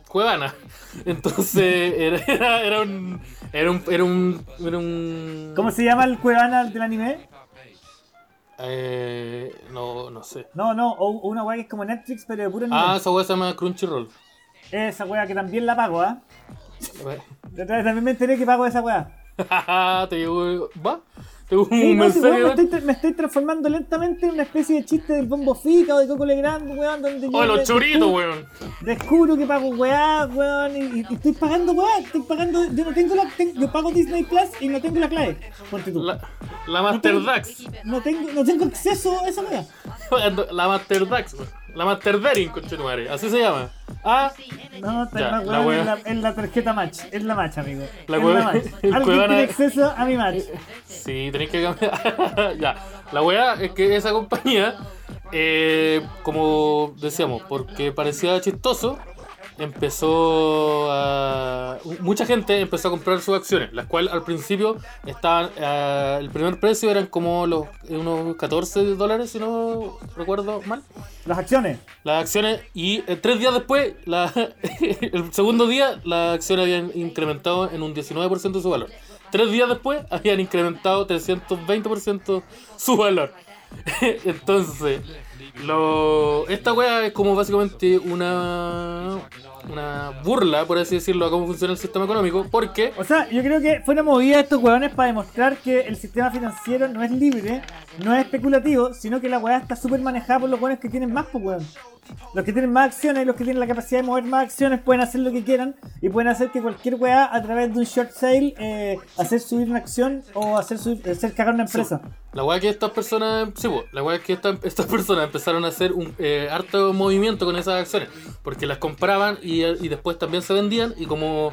[SPEAKER 2] Cuevana. Entonces era, era, era un, era un era un era un
[SPEAKER 1] ¿Cómo se llama el Cuevana del anime?
[SPEAKER 2] eh, no, no sé.
[SPEAKER 1] No, no, o una wea que es como Netflix, pero de puro anime.
[SPEAKER 2] Ah, esa weá se llama Crunchyroll.
[SPEAKER 1] Esa wea que también la pago, ¿ah? Vez también me enteré que pago esa wea.
[SPEAKER 2] Te llegó. ¿Va? Te llegó un
[SPEAKER 1] Sí, no, sí,
[SPEAKER 2] mensaje.
[SPEAKER 1] me, estoy, me estoy transformando lentamente en una especie de chiste del bombo fica o de Coco Legrand, weón, donde yo
[SPEAKER 2] Oh, los
[SPEAKER 1] descubro-
[SPEAKER 2] weón.
[SPEAKER 1] Descubro que pago weá, weón, y, y estoy pagando weá, estoy pagando, yo no tengo la, ten- yo pago Disney Plus y no tengo la clave, ponte tú.
[SPEAKER 2] La, la Master Dax.
[SPEAKER 1] No tengo, no tengo acceso a esa weá.
[SPEAKER 2] La Master Dax, weón. La Master Daring, conchetumare. Así se llama. Ah,
[SPEAKER 1] No, está
[SPEAKER 2] Ya,
[SPEAKER 1] la es la, es la tarjeta match, es la match, amigo.
[SPEAKER 2] La
[SPEAKER 1] es la match. Alguien tiene acceso a mi match.
[SPEAKER 2] sí, tenéis que cambiar. ya. La weá es que esa compañía, eh, como decíamos, porque parecía chistoso, empezó a. Mucha gente empezó a comprar sus acciones, las cuales al principio estaban. eh, el primer precio eran como los unos 14 dólares, si no recuerdo mal.
[SPEAKER 1] Las acciones.
[SPEAKER 2] Las acciones, y eh, tres días después, la- el segundo día, las acciones habían incrementado en un 19% su valor. Tres días después, habían incrementado 320% su valor. Entonces, lo, esta wea es como básicamente una, una burla, por así decirlo, a cómo funciona el sistema económico, porque
[SPEAKER 1] O sea, yo creo que fue una movida de estos huevones para demostrar que el sistema financiero no es libre, no es especulativo, sino que la weá está súper manejada por los hueones que tienen más, pues. Los que tienen más acciones, los que tienen la capacidad de mover más acciones, pueden hacer lo que quieran y pueden hacer que cualquier weá a través de un short sale eh, hacer subir una acción o hacer, subir, hacer cagar una empresa.
[SPEAKER 2] La weá que estas personas, sí, po, la weá que esta- estas personas empezaron a hacer un eh, harto movimiento con esas acciones, porque las compraban y, y después también se vendían y como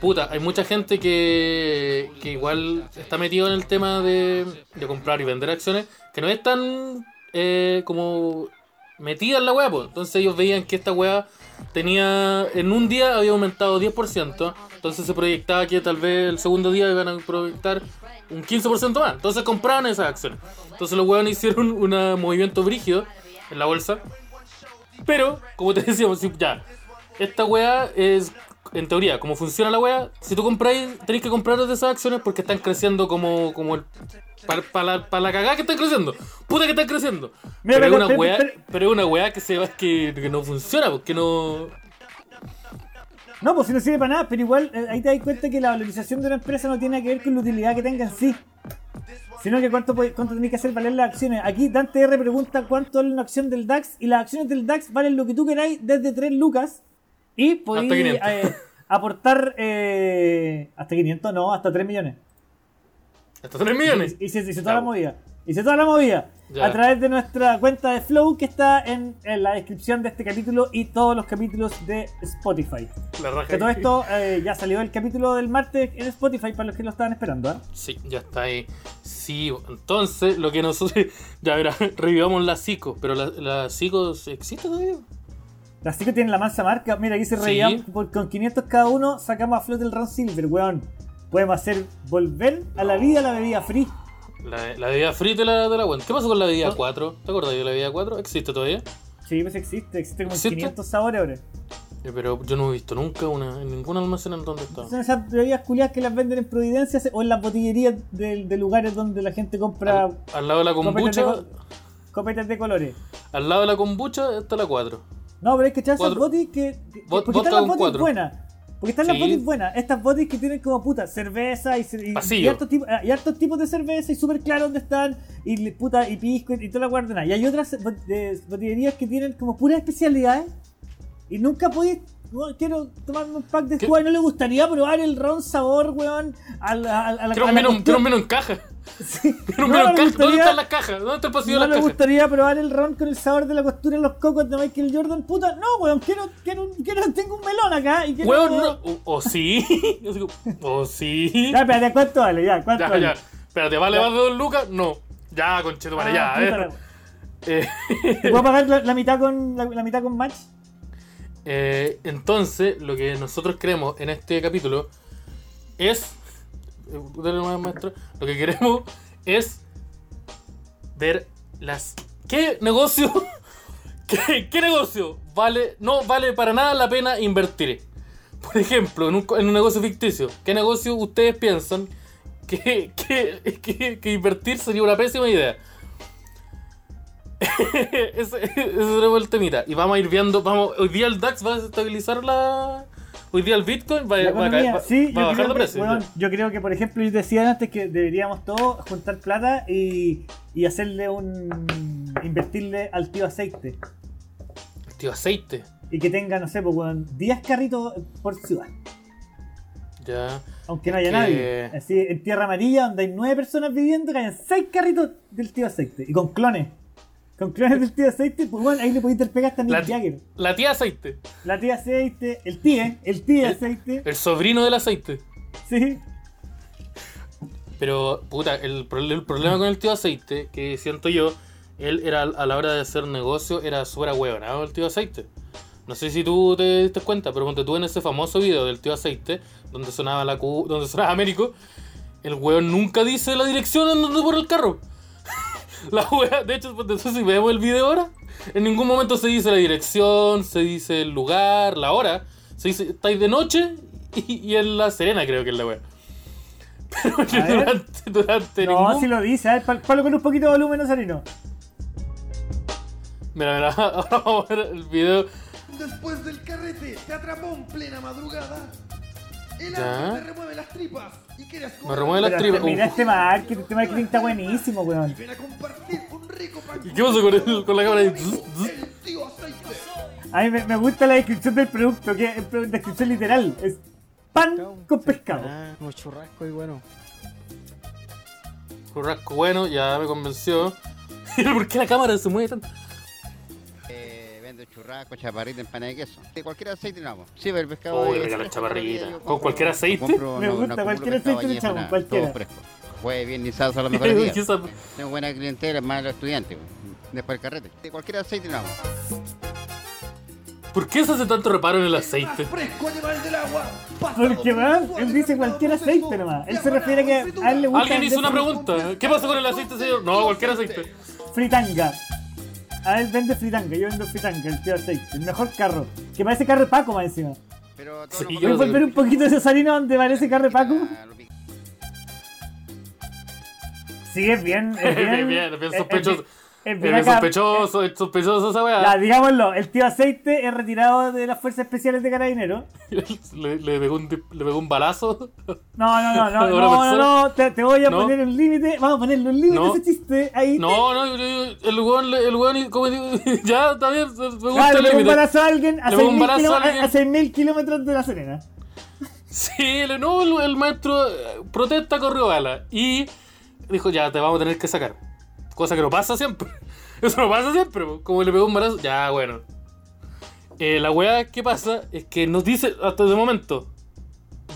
[SPEAKER 2] puta, hay mucha gente que, que igual está metido en el tema de, de comprar y vender acciones, que no es tan eh, como metida en la po. entonces ellos veían que esta weá tenía, en un día había aumentado 10%, entonces se proyectaba que tal vez el segundo día iban a proyectar un 15% más, entonces compraban esas acciones. Entonces los weones hicieron un movimiento brígido en la bolsa, pero, como te decíamos, ya, esta weá es, en teoría, como funciona la weá, si tú compráis, tenéis que comprar de esas acciones porque están creciendo como, como el... Para la, pa la cagada que están creciendo. Puta que están creciendo.
[SPEAKER 1] Mira,
[SPEAKER 2] pero, es una weá,
[SPEAKER 1] pero-
[SPEAKER 2] es una weá que se va que, que no funciona, porque no.
[SPEAKER 1] No, pues si no sirve para nada, pero igual eh, ahí te das cuenta que la valorización de una empresa no tiene que ver con la utilidad que tenga en sí. Sino que cuánto, cuánto tenés que hacer valer las acciones. Aquí Dante R pregunta cuánto vale una acción del DAX y las acciones del DAX valen lo que tú queráis desde 3 lucas y podéis
[SPEAKER 2] 500.
[SPEAKER 1] eh, aportar eh, hasta 500, no, hasta 3 millones.
[SPEAKER 2] Hasta 3 millones.
[SPEAKER 1] Hice, hice toda la movida. Hice toda la movida.
[SPEAKER 2] Ya.
[SPEAKER 1] A través de nuestra cuenta de Flow que está en, en la descripción de este capítulo y todos los capítulos de Spotify.
[SPEAKER 2] La raja.
[SPEAKER 1] Que todo esto eh, ya salió el capítulo del martes en Spotify para los que lo estaban esperando. ¿ah?
[SPEAKER 2] Sí, ya está ahí. Sí, entonces lo que nosotros. Ya verá, revivamos la psico. Pero la, la psico existe todavía.
[SPEAKER 1] Las chicas tienen la mansa marca. Mira, aquí se
[SPEAKER 2] Sí.
[SPEAKER 1] reían por- con 500 cada uno. Sacamos a flote el Round Silver, weón. Podemos hacer volver a la vida la bebida free.
[SPEAKER 2] La, la bebida free de la, de la. ¿Qué pasó con la bebida
[SPEAKER 1] No.
[SPEAKER 2] 4? ¿Te acuerdas de la bebida 4? ¿Existe todavía?
[SPEAKER 1] Sí, pues existe. Existe como
[SPEAKER 2] ¿Existe?
[SPEAKER 1] 500 sabores ahora.
[SPEAKER 2] Eh, pero yo no he visto nunca una en ningún almacén en donde está.
[SPEAKER 1] Son esas bebidas culiadas que las venden en Providencia o en las botillerías de, de lugares donde la gente compra
[SPEAKER 2] Al, al lado de la
[SPEAKER 1] de,
[SPEAKER 2] kombucha,
[SPEAKER 1] co- copetes de colores.
[SPEAKER 2] al lado de la kombucha está la 4.
[SPEAKER 1] No, pero es que echar esas
[SPEAKER 2] Cuatro.
[SPEAKER 1] botis que. porque están las botis
[SPEAKER 2] cuatro.
[SPEAKER 1] buenas. Porque están las botis buenas. Estas botis que tienen como puta cerveza y, y, y hartos tipos, y hartos tipos de cerveza y súper claro dónde están. Y puta y pisco y, toda la guardena. Y hay otras botillerías que tienen como puras especialidades. Y nunca podéis. Quiero tomarme un pack de jugo. ¿No le gustaría probar el ron sabor, weón? A la, a, la,
[SPEAKER 2] Quiero
[SPEAKER 1] a la costura?
[SPEAKER 2] quiero menú en caja.
[SPEAKER 1] Sí. No, me.
[SPEAKER 2] ¿Dónde están las cajas? ¿Dónde está el pasillo
[SPEAKER 1] ¿No
[SPEAKER 2] de
[SPEAKER 1] le
[SPEAKER 2] las cajas?
[SPEAKER 1] gustaría probar el ron con el sabor de la costura en los cocos de Michael Jordan? Puta, no, weón, quiero, quiero, quiero, tengo un melón acá y quiero...
[SPEAKER 2] Weón, no. O, o sí. O sí.
[SPEAKER 1] Ya, espérate, ¿cuánto vale? Ya, ¿cuánto
[SPEAKER 2] Ya,
[SPEAKER 1] vale?
[SPEAKER 2] ya. Espérate, ¿vale más de dos lucas? No. Ya, conchetumare,
[SPEAKER 1] Ah,
[SPEAKER 2] ya.
[SPEAKER 1] La-
[SPEAKER 2] Eh,
[SPEAKER 1] ¿Te puedo pagar la, la mitad con la, la mitad con match?
[SPEAKER 2] Eh, entonces, lo que nosotros queremos en este capítulo es. eh, maestro. Lo que queremos es ver las. ¿Qué negocio? ¿Qué, negocio vale? No vale para nada la pena invertir. Por ejemplo, en un, en un negocio ficticio. ¿Qué negocio ustedes piensan que, que- que invertir sería una pésima idea? ese, ese el temita. Y vamos a ir viendo. Vamos, hoy día el DAX va a estabilizar la. Hoy día el Bitcoin va, a, caer-
[SPEAKER 1] economía,
[SPEAKER 2] va-
[SPEAKER 1] sí,
[SPEAKER 2] va a bajar de precio.
[SPEAKER 1] yo creo que, por ejemplo, yo decía antes que deberíamos todos juntar plata y, y hacerle un... invertirle al tío aceite.
[SPEAKER 2] Tío, aceite.
[SPEAKER 1] Y que tenga, no sé, pues, weón, 10 carritos por ciudad.
[SPEAKER 2] Ya.
[SPEAKER 1] Aunque no haya
[SPEAKER 2] Que-
[SPEAKER 1] nadie. Así, en Tierra Amarilla, donde hay nueve personas viviendo, hayan seis carritos del tío aceite. Y con clones. Con clones del tío aceite, pues bueno, ahí le podéis interpegar hasta
[SPEAKER 2] La,
[SPEAKER 1] Jagger.
[SPEAKER 2] la tía aceite.
[SPEAKER 1] La tía aceite, el tío, el tío aceite.
[SPEAKER 2] El sobrino del aceite.
[SPEAKER 1] Sí.
[SPEAKER 2] Pero, puta, el, pro- el problema con el tío aceite, que siento yo, él era a la hora de hacer negocio, era súper ahueonado el tío aceite. No sé si tú te diste cuenta, pero ponte tú en ese famoso video del tío aceite, donde sonaba la Q, donde sonaba Américo, el weón nunca dice la dirección en donde por el carro. La wea, de hecho, tú, si vemos el video ahora, en ningún momento se dice la dirección, se dice el lugar, la hora, se dice, estáis de noche y, y en la serena creo que es la wea. Pero durante, durante
[SPEAKER 1] No,
[SPEAKER 2] ningún...
[SPEAKER 1] si lo dice. A ver, pal- palo con un poquito de volumen, Osarino.
[SPEAKER 2] Mira, mira, ahora vamos a ver el video.
[SPEAKER 4] Después del carrete, te atrapó en plena madrugada. El hambre te remueve las tripas
[SPEAKER 2] Me remueve las
[SPEAKER 1] Pero
[SPEAKER 2] tripas.
[SPEAKER 1] Mira este marketing, este marketing está buenísimo, weón.
[SPEAKER 2] ¿Y qué pasa con, el- con la cámara ahí?
[SPEAKER 1] A mí me, me gusta la descripción del producto, que es descripción literal. Es pan con pescado.
[SPEAKER 5] Ah, como churrasco y bueno.
[SPEAKER 2] Churrasco bueno, ya me convenció. ¿Por qué la cámara se mueve tanto?
[SPEAKER 6] Vendo churrasco, chaparrita, empanada de queso. De cualquier aceite no. Sí, pero el pescado.
[SPEAKER 2] Uy, rica la chaparrita. ¿Con cualquier aceite?
[SPEAKER 6] compro-
[SPEAKER 1] Me gusta,
[SPEAKER 6] compro
[SPEAKER 1] cualquier aceite le echamos, cualquiera.
[SPEAKER 6] Todo fresco. Jueves, viernes y sábado son los mejores
[SPEAKER 2] ¿Qué
[SPEAKER 6] días. Tengo buena clientela, más los estudiantes. Después el carrete. De cualquier aceite no.
[SPEAKER 2] ¿Por qué se hace tanto reparo en el
[SPEAKER 4] Más
[SPEAKER 2] aceite?
[SPEAKER 4] fresco animal del agua.
[SPEAKER 1] Porque,
[SPEAKER 4] fuerte
[SPEAKER 1] él dice cualquier aceite nomás. Él se refiere a que a él le gusta.
[SPEAKER 2] Alguien hizo una pregunta. ¿Qué pasa con el aceite, señor? No, cualquier aceite.
[SPEAKER 1] Fritanga. A él vende fritanga, yo vendo fritanga, el tío aceite. El mejor carro. Que parece carro de Paco más encima.
[SPEAKER 6] Pero todo
[SPEAKER 2] Sí, yo
[SPEAKER 1] ¿Puedes
[SPEAKER 2] no sé.
[SPEAKER 1] volver un poquito de ese salino donde parece carro de Paco?
[SPEAKER 6] Ah.
[SPEAKER 1] Sí, es bien. Es bien,
[SPEAKER 2] Bien, bien, bien
[SPEAKER 1] es-
[SPEAKER 2] sospechoso.
[SPEAKER 1] Es, es bien
[SPEAKER 2] Es sospechoso, es sospechoso esa
[SPEAKER 1] Ya,
[SPEAKER 2] weá.
[SPEAKER 1] digámoslo, el tío aceite es retirado de las fuerzas especiales de carabineros.
[SPEAKER 2] Le, le pegó un, le pegó un balazo.
[SPEAKER 1] No, no, no, no,
[SPEAKER 2] ¿Una
[SPEAKER 1] no, no, no, te, te voy a
[SPEAKER 2] No.
[SPEAKER 1] poner un límite. Vamos a ponerle un límite
[SPEAKER 2] No.
[SPEAKER 1] a ese chiste ahí.
[SPEAKER 2] No, no, el weón, el weón, como digo, ya, está bien, me gusta
[SPEAKER 1] Claro,
[SPEAKER 2] el límite. Le pegó un
[SPEAKER 1] 6.000
[SPEAKER 2] balazo a alguien.
[SPEAKER 1] a 6.000 kilómetros de la Serena.
[SPEAKER 2] Sí, le- no, el, el maestro eh, protesta corrió bala. Y dijo, ya, te vamos a tener que sacar. Cosa que no pasa siempre. Eso no pasa siempre. Como le pegó un balazo, ya, bueno. Eh, la weá que pasa es que nos dice, hasta de momento,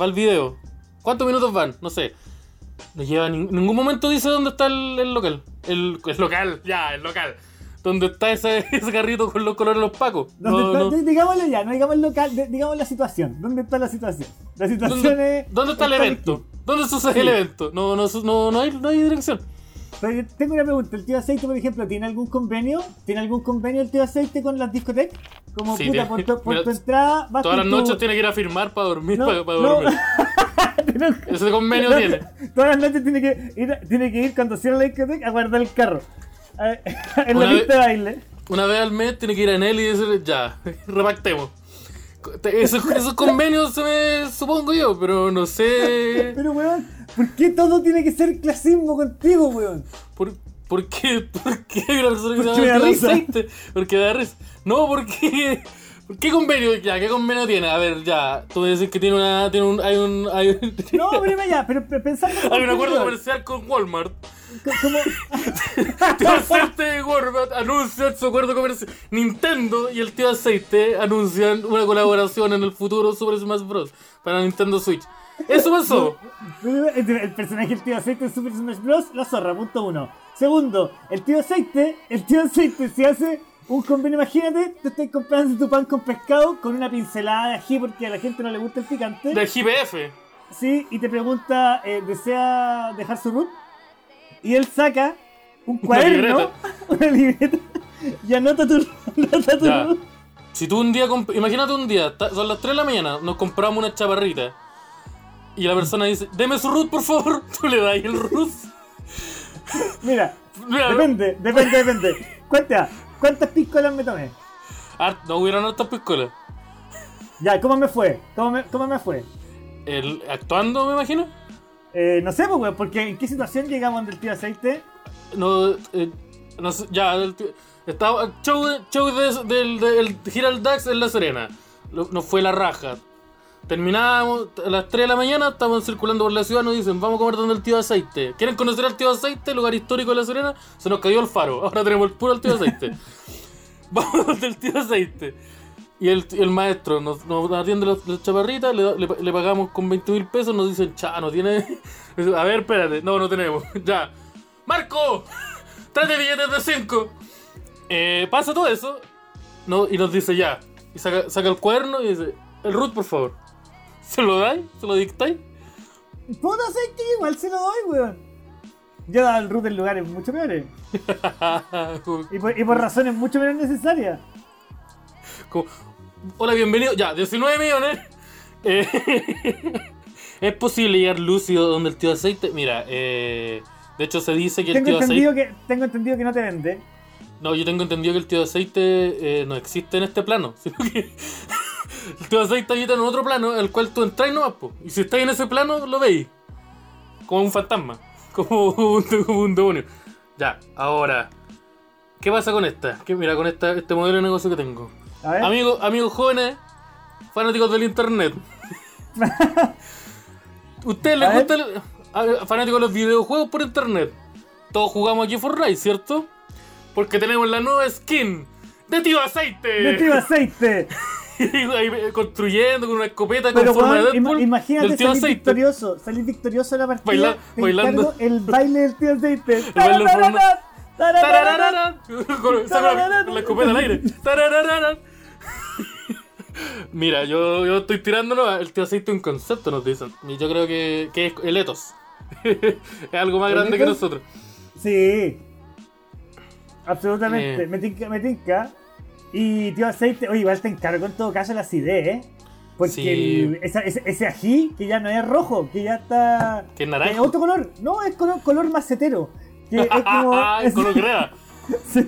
[SPEAKER 2] va el video. ¿Cuántos minutos van? No sé. No lleva en ningún momento dice dónde está el, el local. El, el local, ya, el local. Donde está ese, ese carrito con los colores de los pacos.
[SPEAKER 1] ¿Dónde
[SPEAKER 2] No, no.
[SPEAKER 1] di- Digámoslo ya, no digamos el local, di- digamos la situación. ¿Dónde está la situación? La situación
[SPEAKER 2] ¿Dónde,
[SPEAKER 1] es.
[SPEAKER 2] dónde está el evento? ¿Dónde sucede
[SPEAKER 1] Sí.
[SPEAKER 2] el evento? No, no, no, no, hay, no hay dirección.
[SPEAKER 1] Pero tengo una pregunta, ¿el tío Aceite, por ejemplo, tiene algún convenio? ¿Tiene algún convenio el tío Aceite con las discotecas? Como
[SPEAKER 2] Sí,
[SPEAKER 1] puta, por tu, por tu entrada vas
[SPEAKER 2] Todas las
[SPEAKER 1] tu-
[SPEAKER 2] noches tiene que ir a firmar para dormir,
[SPEAKER 1] No,
[SPEAKER 2] para, para
[SPEAKER 1] no.
[SPEAKER 2] dormir. Ese convenio tiene.
[SPEAKER 1] Todas las noches tiene que ir, tiene que ir cuando cierra la discoteca a guardar el carro. Eh, en
[SPEAKER 2] Una
[SPEAKER 1] la
[SPEAKER 2] vez-
[SPEAKER 1] pista de baile.
[SPEAKER 2] Una vez al mes tiene que ir a él y decirle, ya, repactemos. Esos, esos convenios se me supongo yo, pero no sé.
[SPEAKER 1] Pero weón, ¿por qué todo tiene que ser clasismo contigo, weón?
[SPEAKER 2] ¿Por, por qué? ¿Por qué
[SPEAKER 1] Porque me da
[SPEAKER 2] llama
[SPEAKER 1] risa.
[SPEAKER 2] aceite? Porque da risa. No, porque. ¿Por qué convenio? Ya, ¿qué convenio tiene? A ver, ya. Tú me decís que tiene una. Tiene un. Hay un. Hay, un-
[SPEAKER 1] No, pero ya, pero, pero pensando
[SPEAKER 2] hay un acuerdo comercial con Walmart.
[SPEAKER 1] co- como
[SPEAKER 2] Tío Aceite de Walmart anuncian su acuerdo comercial. Nintendo y el tío Aceite anuncian una colaboración en el futuro Super Smash Bros. para Nintendo Switch. Eso pasó.
[SPEAKER 1] el personaje del tío Aceite en Super Smash Bros. La zorra, punto uno. Segundo, el tío Aceite, el tío Aceite si hace un convenio, imagínate, te estás comprando tu pan con pescado con una pincelada de ají porque a la gente no le gusta el picante.
[SPEAKER 2] Del GPF.
[SPEAKER 1] Sí, y te pregunta, eh, ¿desea dejar su root? Y él saca un cuaderno, una libreta, y anota tu, anota tu root.
[SPEAKER 2] Si tú un día, imagínate un día, son las 3 de la mañana, nos compramos una chaparrita y la persona dice, deme su root por favor, tú le das el root.
[SPEAKER 1] Mira,
[SPEAKER 2] Mira,
[SPEAKER 1] depende, depende, depende. Cuenta, ¿cuántas piscolas me tomé?
[SPEAKER 2] ah, no hubieron hartas piscolas.
[SPEAKER 1] Ya, ¿cómo me fue? ¿Cómo me, cómo me fue?
[SPEAKER 2] El, actuando, me imagino.
[SPEAKER 1] Eh, no sé, pues, weón, porque ¿en qué situación llegamos del tío aceite?
[SPEAKER 2] No, eh, no sé, ya, el tío- estaba show, show de- del, del Gira el Dax en La Serena. Nos fue la raja. Terminábamos a las 3 de la mañana, estaban circulando por la ciudad, nos dicen, vamos a comer donde el tío Aceite. ¿Quieren conocer al tío Aceite, lugar histórico de La Serena? Se nos cayó el faro, ahora tenemos el puro al tío Aceite. vamos donde el tío Aceite. Y el, el maestro nos, nos atiende las, las chaparritas, le, le- pagamos con 20 mil pesos, nos dicen, cha, no tiene... A ver, espérate, no, no tenemos, ya. ¡Marco! ¡Tráete billetes de 5! Eh, pasa todo eso, no, y nos dice ya. Y saca, saca el cuaderno y dice, el root, por favor. ¿Se lo dais? ¿Se lo dictáis?
[SPEAKER 1] Puto aceite, igual se lo doy, weón. Yo daba el root en lugares mucho peores. Y por, y por razones mucho menos necesarias.
[SPEAKER 2] como, Hola, bienvenido. Ya, 19 millones. Eh, ¿Es posible llegar lúcido donde el tío aceite? Mira, eh, de hecho se dice que el
[SPEAKER 1] Tengo
[SPEAKER 2] tío aceite...
[SPEAKER 1] entendido, que, tengo entendido que no te vende.
[SPEAKER 2] No, yo tengo entendido que el tío aceite eh, no existe en este plano, sino que el tío aceite habita en otro plano, el cual tú entras nomás, po. Y si estás en ese plano, lo veis. Como un fantasma, como un, como un demonio. Ya, ahora, ¿qué pasa con esta? Que mira, con esta, este modelo de negocio que tengo.
[SPEAKER 1] A ver.
[SPEAKER 2] Amigos, amigos jóvenes, fanáticos del internet. ¿Ustedes les gusta el- a- fanáticos de los videojuegos por internet? Todos jugamos aquí Fortnite, ¿cierto? Porque tenemos la nueva skin de Tío Aceite.
[SPEAKER 1] De tío aceite.
[SPEAKER 2] Ahí construyendo con una escopeta
[SPEAKER 1] Pero
[SPEAKER 2] con forma de Deadpool.
[SPEAKER 1] ima- imagínate salir
[SPEAKER 2] aceite.
[SPEAKER 1] victorioso. Salir victorioso de la partida.
[SPEAKER 2] Baila-
[SPEAKER 1] te
[SPEAKER 2] bailando.
[SPEAKER 1] el baile del tío aceite.
[SPEAKER 2] baile. Con- la, escopeta al aire. Mira, yo, yo estoy tirándolo. El tío aceite un concepto, nos dicen. Y yo creo que, que es el ethos. es algo más
[SPEAKER 1] ¿El
[SPEAKER 2] grande que nosotros.
[SPEAKER 1] Sí. Absolutamente.
[SPEAKER 2] Eh.
[SPEAKER 1] Me tinca, me tinca. Y tío aceite, oye, igual te encargo en todo caso la acidez, ¿eh? Porque
[SPEAKER 2] Sí.
[SPEAKER 1] el- esa- ese, ese ají que ya no es rojo, que ya está.
[SPEAKER 2] Que es naranjo.
[SPEAKER 1] Es otro color. No, es color, color macetero. Que es como. Es-
[SPEAKER 2] con lo que crea.
[SPEAKER 1] sí.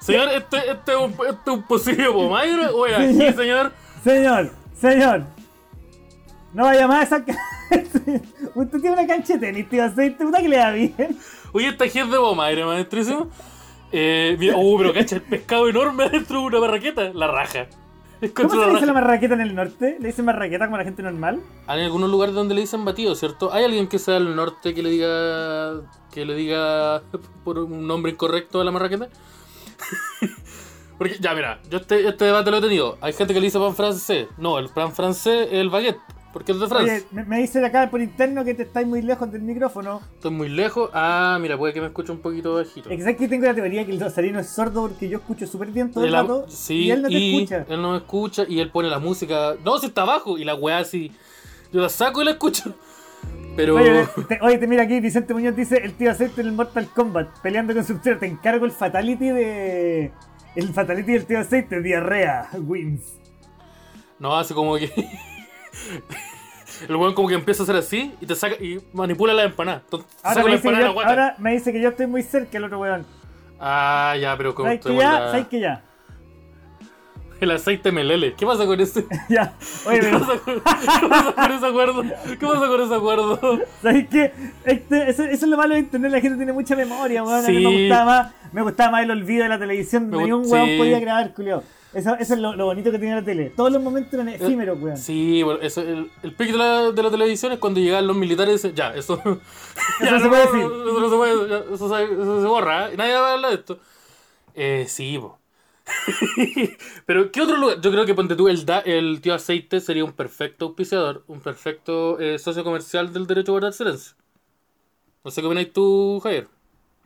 [SPEAKER 2] Señor, ¿este, este, es un, este es un posible pomaire o es
[SPEAKER 1] Sí.
[SPEAKER 2] aquí, señor?
[SPEAKER 1] Señor, señor. No vaya más a esa. ca- Usted tiene una cancha de tenis, tío aceite, puta que le da bien.
[SPEAKER 2] Oye, esta aquí es de pomaire, maestrísimo. Eh, mira, uh, pero cacha, el pescado enorme dentro de una barraqueta. La raja.
[SPEAKER 1] ¿Cómo se dice la marraqueta en el norte? ¿Le dicen marraqueta como la gente normal?
[SPEAKER 2] Hay algunos lugares donde le dicen batido, ¿cierto? ¿Hay alguien que sea del norte que le diga que le diga por un nombre incorrecto a la marraqueta? Porque, ya, mira, yo este, este debate lo he tenido. Hay gente que le dice pan francés. No, el pan francés es el baguette, porque es de Francia.
[SPEAKER 1] Oye, me, me dicen acá por interno que te estáis muy lejos del micrófono.
[SPEAKER 2] Estoy muy lejos. Ah, mira, puede que me escuche un poquito bajito.
[SPEAKER 1] Es que tengo la teoría que el rosarino es sordo porque yo escucho súper bien todo el
[SPEAKER 2] am-
[SPEAKER 1] rato
[SPEAKER 2] sí,
[SPEAKER 1] y él no te
[SPEAKER 2] y
[SPEAKER 1] escucha.
[SPEAKER 2] él no me escucha y él pone la música. No, si está abajo y la weá así. Yo la saco y la escucho. Pero.
[SPEAKER 1] Oye, te, oye, te mira aquí, Vicente Muñoz dice el tío aceite en el Mortal Kombat, peleando con Sub-Zero, te encargo el fatality de... El fatality del tío aceite, diarrea, wins.
[SPEAKER 2] No, así como que. El weón como que empieza a hacer así y te saca y manipula la empanada. Entonces,
[SPEAKER 1] Ahora
[SPEAKER 2] saca
[SPEAKER 1] me,
[SPEAKER 2] la
[SPEAKER 1] dice que
[SPEAKER 2] empanada
[SPEAKER 1] yo, ahora me dice que yo estoy muy cerca el otro weón.
[SPEAKER 2] Ah, ya, pero como
[SPEAKER 1] ¿Sabes que ya?
[SPEAKER 2] la-
[SPEAKER 1] ¿Sabes que ya?
[SPEAKER 2] El aceite melele. ¿Qué pasa con ese?
[SPEAKER 1] Ya. Oye,
[SPEAKER 2] ¿Qué
[SPEAKER 1] pero,
[SPEAKER 2] pasa con, ¿Qué pasa con ese acuerdo? ¿Qué pasa con ese acuerdo?
[SPEAKER 1] ¿sabes qué? Este, eso, eso es lo malo de internet, la gente tiene mucha memoria, weón. A mí
[SPEAKER 2] Sí.
[SPEAKER 1] me gustaba más, me gustaba más el olvido de la televisión,
[SPEAKER 2] Me
[SPEAKER 1] ni un weón
[SPEAKER 2] sí.
[SPEAKER 1] podía grabar, culiao. Eso, eso es lo, lo bonito que tiene la tele. Todos los momentos eran efímeros, weón.
[SPEAKER 2] Sí, bueno, eso, el, el pic de la, de la televisión es cuando llegaban los militares y dicen, ya, eso, ya,
[SPEAKER 1] no se puede decir.
[SPEAKER 2] Eso no se puede, ya, eso, se, eso se borra, ¿eh? nadie va a hablar de esto. Eh, sí, po. Pero, ¿qué otro lugar? Yo creo que ponte tú, el, da- el tío aceite sería un perfecto auspiciador, un perfecto eh, socio comercial del derecho a guardar silencio. No sé qué opináis tú, Javier.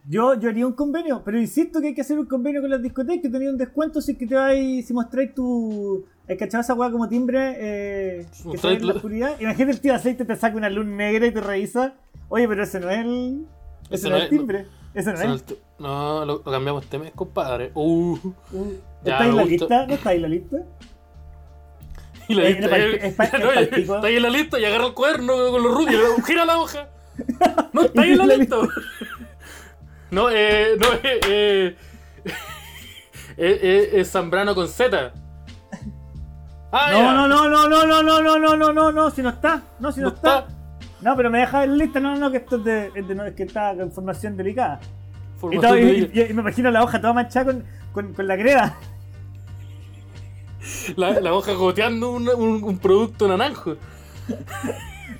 [SPEAKER 1] Yo, yo haría un convenio, pero insisto que hay que hacer un convenio con las discotecas, que tenía un descuento si que te vais, si mostráis tu. ¿Has cachado esa weá como timbre? Eh, que ve en la oscuridad. Imagínate el tío de aceite te saca una luz negra y te revisa. Oye, pero ese no es el. Ese,
[SPEAKER 2] Ese
[SPEAKER 1] no
[SPEAKER 2] no
[SPEAKER 1] es el
[SPEAKER 2] es-
[SPEAKER 1] timbre. Ese no es. El-
[SPEAKER 2] el No, lo, lo cambiamos mes, compadre. Uh,
[SPEAKER 1] Uh,
[SPEAKER 2] Ya,
[SPEAKER 1] ¿Está en la lista? ¿No está en la lista?
[SPEAKER 2] y la
[SPEAKER 1] Eh,
[SPEAKER 2] lista,
[SPEAKER 1] es
[SPEAKER 2] eh,
[SPEAKER 1] es pa- es
[SPEAKER 2] no,
[SPEAKER 1] pa- pico.
[SPEAKER 2] está ahí en la lista y agarra el cuaderno con los rubios, gira la hoja. No está ahí en la lista. No, eh, no, eh, eh, eh, eh, es Zambrano con Z. Ah,
[SPEAKER 1] No, no, no, no, no, no, no, no, no, no, no, no, si no está. No, si no,
[SPEAKER 2] No
[SPEAKER 1] está.
[SPEAKER 2] está.
[SPEAKER 1] No, pero me deja en la lista. No, no, no, que esto es de, es de- no, es que está con información delicada. Y,
[SPEAKER 2] Formación
[SPEAKER 1] todo- y-
[SPEAKER 2] de-
[SPEAKER 1] y- y me imagino la hoja toda manchada con, con, con la crema.
[SPEAKER 2] la, la hoja goteando un, un, un producto naranjo.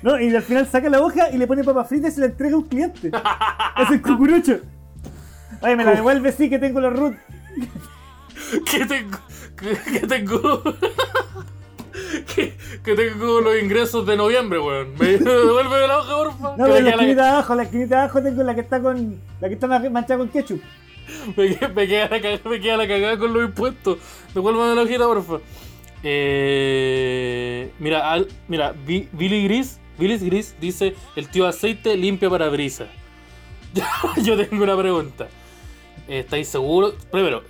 [SPEAKER 1] ¿no? Y al final saca la hoja y le pone papas fritas y se la entrega a un cliente. es el cucurucho. Oye, me la devuelve, sí, que tengo los root.
[SPEAKER 2] que tengo que, que tengo que, que tengo los ingresos de noviembre, weón. Me devuelve la hoja, porfa.
[SPEAKER 1] No, pero la esquinita de abajo, la esquinita de abajo tengo la que está con. La que está ma- manchada con ketchup.
[SPEAKER 2] Me, queda- me queda la cagada, me queda la cagada con los impuestos. Devuélvame la hojita, porfa. Eh, mira, al- mira, Billy Gris, Billy Gris dice, el tío aceite limpia para brisa. Yo tengo una pregunta. Eh, ¿Estáis seguros? Primero,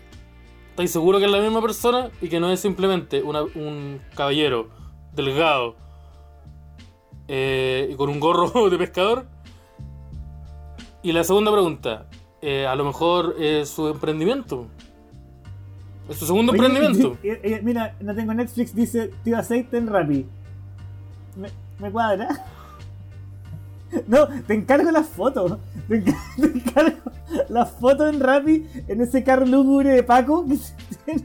[SPEAKER 2] ¿estáis seguros que es la misma persona y que no es simplemente una- un caballero delgado eh, y con un gorro de pescador? Y la segunda pregunta, eh, a lo mejor es su emprendimiento. Es su segundo
[SPEAKER 1] Oye,
[SPEAKER 2] emprendimiento.
[SPEAKER 1] y- y- mira, no tengo Netflix, dice tío aceite en Rappi. Me, me cuadra. No, te encargo las fotos. Te, enca- te encargo las fotos en Rappi en ese carro lúgubre de Paco que se tiene.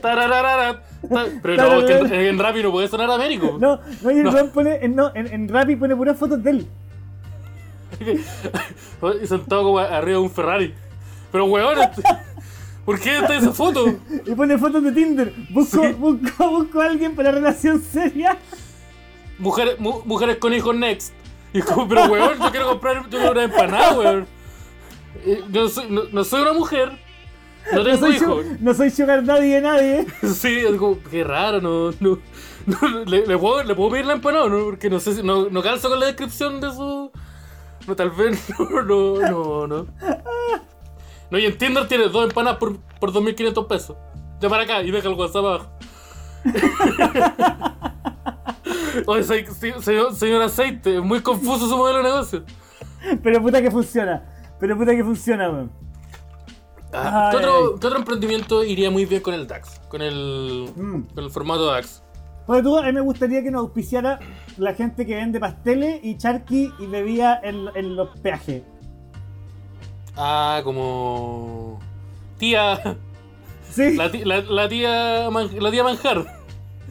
[SPEAKER 2] Tarararara, ta- Pero no, en, en Rappi no puede sonar Américo.
[SPEAKER 1] No, no, y el
[SPEAKER 2] No.
[SPEAKER 1] pone, en, no, en, en Rappi pone puras fotos de él.
[SPEAKER 2] Y sentado como arriba de un Ferrari. Pero weón, este- ¿por qué está esa foto?
[SPEAKER 1] Y pone fotos de Tinder. Busco,
[SPEAKER 2] Sí.
[SPEAKER 1] busco, busco a alguien para relación seria.
[SPEAKER 2] Mujeres, mu- mujeres con hijos next. Y como, pero weón, yo quiero comprar yo quiero una empanada, weón. Yo no soy, no, no soy una mujer. No
[SPEAKER 1] No
[SPEAKER 2] tengo
[SPEAKER 1] soy,
[SPEAKER 2] hijos.
[SPEAKER 1] su- no soy sugar daddy de nadie.
[SPEAKER 2] Sí, es como, qué raro, no, no, no, le, le puedo, le puedo pedir la empanada, ¿no? Porque no sé si, no, no calzo con la descripción de su, no, tal vez, no, no, no, no. No, y en Tinder tienes dos empanadas por, por 2.500 pesos. Ya para acá y deja el WhatsApp abajo. Oye, se- se- señor, señor Aceite, es muy confuso su modelo de negocio.
[SPEAKER 1] Pero puta que funciona. Pero puta que funciona, weón.
[SPEAKER 2] Ah, ¿qué, otro,
[SPEAKER 1] ay.
[SPEAKER 2] qué otro emprendimiento iría muy bien con el DAX? Con el,
[SPEAKER 1] Mm.
[SPEAKER 2] con el formato DAX.
[SPEAKER 1] Bueno, tú, a mí me gustaría que nos auspiciara la gente que vende pasteles y charqui y bebía en, en los peajes.
[SPEAKER 2] Ah, como. Tía.
[SPEAKER 1] Sí,
[SPEAKER 2] La, ti- la- la tía, man- la tía manjar.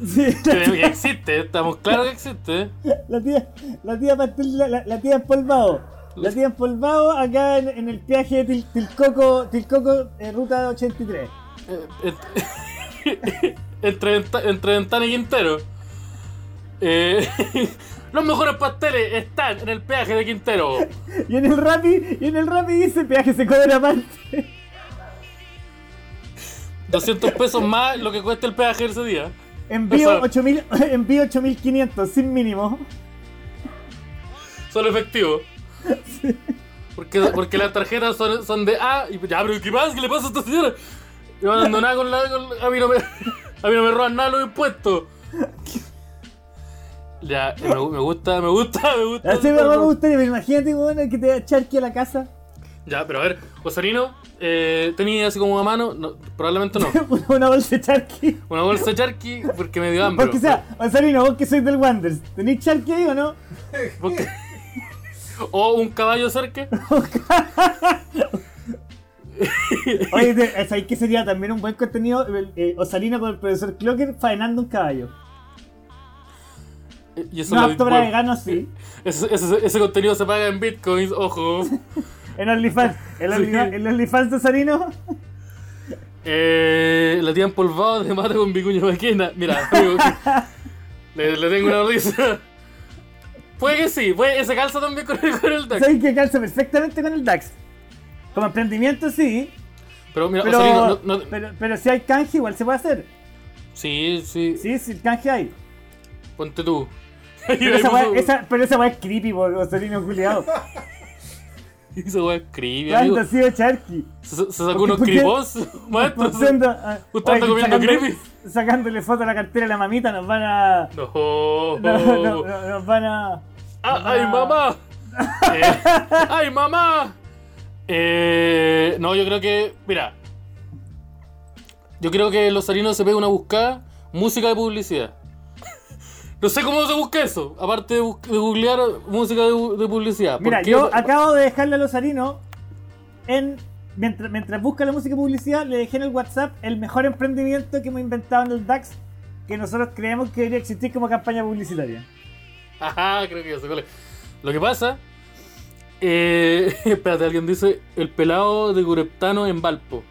[SPEAKER 1] Sí.
[SPEAKER 2] Que existe, estamos claros que existe.
[SPEAKER 1] La tía, la tía pastel, la, la- tía empolvado. La tía empolvado acá en, en el peaje de Til- Tilcoco, Tilcoco, eh, ruta 83.
[SPEAKER 2] Eh, ent- entre, entre Ventana y Quintero. Eh, los mejores pasteles están en el peaje de Quintero.
[SPEAKER 1] Y en el Rappi, y en el Rappi dice peaje se cobra aparte.
[SPEAKER 2] 200 pesos más lo que cuesta el peaje ese día.
[SPEAKER 1] Envío
[SPEAKER 2] Eso.
[SPEAKER 1] 8000, envío 8500 sin mínimo.
[SPEAKER 2] Solo efectivo. Porque, porque las tarjetas son, son de A y ya, pero ¿qué pasa? ¿Qué le pasa a esta señora? Y van dando nada con la, con a, mí no me, a mí no me roban nada los impuestos. Ya, eh, me, me gusta, me gusta, me gusta.
[SPEAKER 1] Así me, pero imagínate, weón, que te da charqui a la casa.
[SPEAKER 2] Ya, pero a ver, Osarino, eh, ¿tenía así como a mano? No, probablemente no.
[SPEAKER 1] Una bolsa de charqui.
[SPEAKER 2] Una bolsa de charqui porque me dio hambre.
[SPEAKER 1] Porque sea, Osarino, vos que sois del Wanderers, ¿tenéis charqui ahí o no?
[SPEAKER 2] O un caballo cerca.
[SPEAKER 1] Oye, te- ¿sabéis que sería también un buen contenido? eh, Osarino con el profesor Clocker faenando un caballo.
[SPEAKER 2] Y eso
[SPEAKER 1] No apto para veganos, sí.
[SPEAKER 2] ese, ese- ese contenido se paga en bitcoins, ojo.
[SPEAKER 1] En OnlyFans. El. Onlyfans- de Osarino.
[SPEAKER 2] Eh, la tía empolvada de mate con vicuña maquena. Mira, amigo, le, le tengo una noticia. Puede que sí, puede, ese calza también con el, con el DAX.
[SPEAKER 1] Sabéis que calza perfectamente con el DAX. Como emprendimiento, sí.
[SPEAKER 2] Pero mira,
[SPEAKER 1] Pero,
[SPEAKER 2] no, no-
[SPEAKER 1] pero, pero si hay canje, igual se puede hacer.
[SPEAKER 2] sí, sí,
[SPEAKER 1] Sí, sí, el canje hay.
[SPEAKER 2] ponte tú.
[SPEAKER 1] Pero esa, weá, esa, pero esa weá es creepy, por Osarino culiado.
[SPEAKER 2] Esa weá es creepy, amigo.
[SPEAKER 1] Anda, sido charqui.
[SPEAKER 2] Se, se sacó
[SPEAKER 1] ¿Por
[SPEAKER 2] unos cripos, maestro. Usted anda comiendo creepy.
[SPEAKER 1] Sacándole foto a la cartera de la mamita, nos van a.
[SPEAKER 2] No.
[SPEAKER 1] no, no, no, nos van a.
[SPEAKER 2] Ah,
[SPEAKER 1] nos
[SPEAKER 2] ¡Ay,
[SPEAKER 1] a-
[SPEAKER 2] mamá! Eh, ¡Ay, mamá! Eh, no, yo creo que. Mira. Yo creo que los salinos se pega una buscada música de publicidad. No sé cómo se busca eso, aparte de, de googlear música de, de publicidad.
[SPEAKER 1] Mira, yo acabo de dejarle a los harinos en. Mientras, mientras busca la música y publicidad, le dejé en el WhatsApp el mejor emprendimiento que hemos inventado en el DAX que nosotros creemos que debería existir como campaña publicitaria.
[SPEAKER 2] Ajá, creo que ya sé cuál es. Lo que pasa. Eh, espérate, alguien dice el pelado de Cureptano en Valpo.